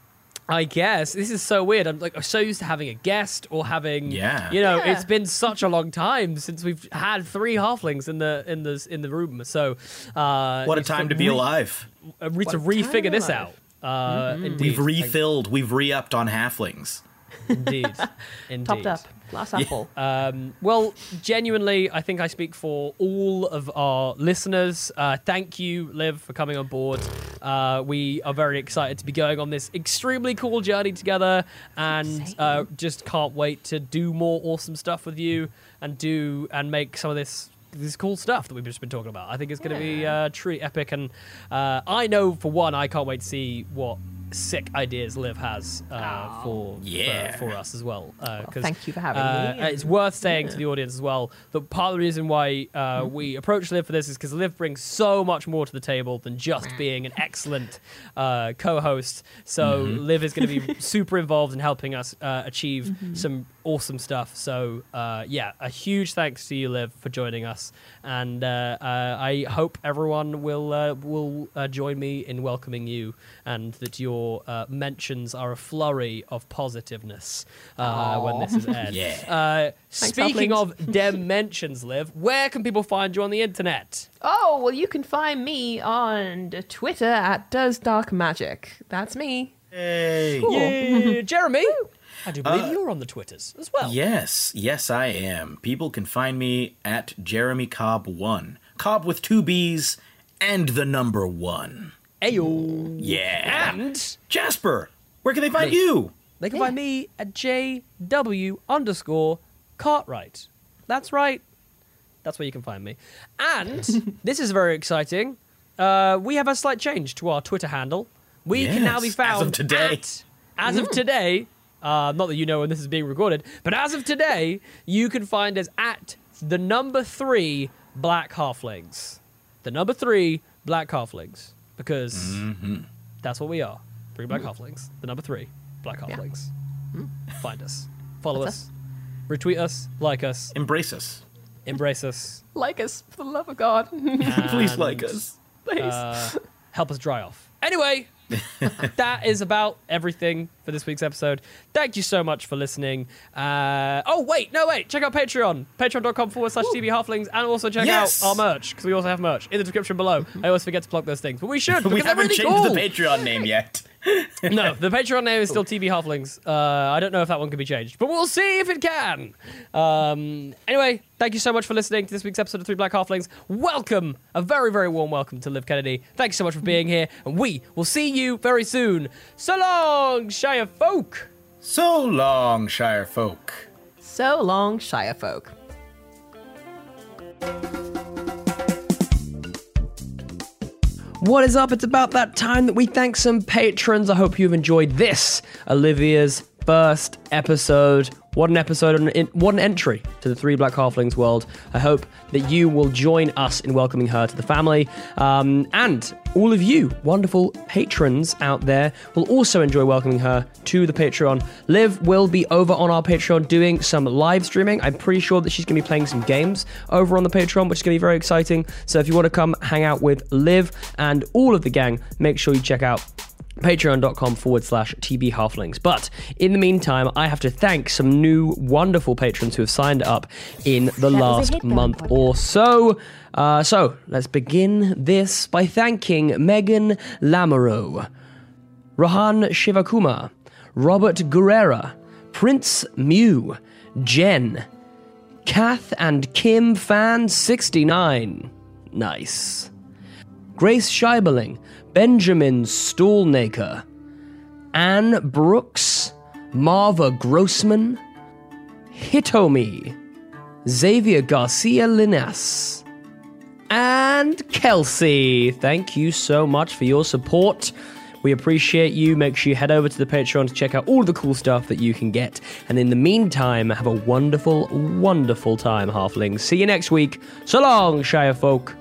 Speaker 2: I guess this is so weird. I'm like I'm so used to having a guest or having
Speaker 5: Yeah.
Speaker 2: You know,
Speaker 4: Yeah.
Speaker 2: it's been such a long time since we've had three halflings in the in the in the room. So uh,
Speaker 5: What a time
Speaker 2: to
Speaker 5: to be
Speaker 2: re-
Speaker 5: alive.
Speaker 2: uh, re- to
Speaker 4: What a time
Speaker 2: refigure this
Speaker 4: be
Speaker 2: out.
Speaker 4: alive.
Speaker 2: Uh, indeed.
Speaker 5: We've refilled, we've re-upped on halflings.
Speaker 2: indeed, indeed.
Speaker 4: Topped up. Glass apple.
Speaker 2: Um, well, genuinely, I think I speak for all of our listeners. Uh, thank you, Liv, for coming on board. Uh, we are very excited to be going on this extremely cool journey together, and uh, just can't wait to do more awesome stuff with you and do and make some of this this cool stuff that we've just been talking about. I think it's going to be uh, truly epic, and uh, I know for one, I can't wait to see what sick ideas Liv has uh, for,
Speaker 5: Yeah.
Speaker 2: for for us as well. Uh, 'cause,
Speaker 4: thank you for having
Speaker 2: uh,
Speaker 4: me.
Speaker 2: It's worth saying to the audience as well that part of the reason why uh,
Speaker 4: Mm-hmm.
Speaker 2: we approach Liv for this is because Liv brings so much more to the table than just being an excellent uh, co-host. So
Speaker 4: Mm-hmm.
Speaker 2: Liv is going to be super involved in helping us uh, achieve
Speaker 4: Mm-hmm.
Speaker 2: some awesome stuff. So uh, yeah, a huge thanks to you, Liv, for joining us, and uh, uh, I hope everyone will uh, will uh, join me in welcoming you, and that your uh, mentions are a flurry of positiveness uh, when this is aired.
Speaker 5: Yeah.
Speaker 2: Uh, speaking
Speaker 4: Halflings.
Speaker 2: of dimensions, Liv, where can people find you on the internet?
Speaker 4: Oh, well, you can find me on Twitter at Does Dark Magic. That's me.
Speaker 5: Hey.
Speaker 4: Cool.
Speaker 2: Yeah, Jeremy. I do believe
Speaker 5: Uh,
Speaker 2: you're on the Twitters as well.
Speaker 5: Yes, yes, I am. People can find me at Jeremy Cobb One. Cobb with two B's and the number one.
Speaker 2: Ayo.
Speaker 5: Yeah.
Speaker 2: And
Speaker 5: Jasper, where can they find you?
Speaker 2: they can find me at JW underscore Cartwright. That's right. That's where you can find me. And this is very exciting. Uh, we have a slight change to our Twitter handle. We can now be
Speaker 5: Yes, as
Speaker 2: found
Speaker 5: of today.
Speaker 2: at- as of today. Uh, not that you know when this is being recorded, but as of today, you can find us at the number three Black Halflings. The number three Black Halflings. Because
Speaker 5: Mm-hmm.
Speaker 2: that's what we are. Three Black Halflings. The number three Black Halflings. Find us. Follow
Speaker 4: That's
Speaker 2: us. Retweet us. Like us.
Speaker 5: Embrace us.
Speaker 2: Embrace us.
Speaker 4: Like us, for the love of God.
Speaker 5: Please like us.
Speaker 4: Please.
Speaker 2: uh, help us dry off. Anyway, that is about everything for this week's episode. Thank you so much for listening. Uh, oh, wait, no, wait. Check out Patreon. Patreon.com forward slash TB Halflings. And also check
Speaker 5: Yes.
Speaker 2: out our merch, because we also have merch in the description below. I always forget to plug those things, but we should.
Speaker 5: we haven't
Speaker 2: really
Speaker 5: changed
Speaker 2: cool.
Speaker 5: the Patreon name yet.
Speaker 2: No, the Patreon name is still TB Halflings. Uh, I don't know if that one can be changed, but we'll see if it can. Um, anyway, thank you so much for listening to this week's episode of Three Black Halflings. Welcome, a very, very warm welcome to Liv Kennedy. Thank you so much for being here, and we will see you very soon. So long, Shire folk.
Speaker 5: So long, Shire folk.
Speaker 4: so long, Shire folk.
Speaker 2: What is up? It's about that time that we thank some patrons. I hope you've enjoyed this, Olivia's first episode. What an episode and what an entry to the Three Black Halflings world. I hope that you will join us in welcoming her to the family. Um, and all of you wonderful patrons out there will also enjoy welcoming her to the Patreon. Liv will be over on our Patreon doing some live streaming. I'm pretty sure that she's going to be playing some games over on the Patreon, which is going to be very exciting. So if you want to come hang out with Liv and all of the gang, make sure you check out patreon.com forward slash TB Halflings. But in the meantime, I have to thank some new wonderful patrons who have signed up in the
Speaker 1: a
Speaker 2: last month
Speaker 1: podcast.
Speaker 2: or so. Uh, so let's begin this by thanking Megan Lamoureux, Rohan Shivakuma, Robert Guerrera, Prince Mew, Jen, Kath and Kim Fan 69. Nice. Grace Scheibling, Benjamin Stoolnaker, Anne Brooks, Marva Grossman, Hitomi, Xavier Garcia Linas, and Kelsey. Thank you so much for your support. We appreciate you. Make sure you head over to the Patreon to check out all the cool stuff that you can get. And in the meantime, have a wonderful, wonderful time, Halflings. See you next week. So long, Shire folk.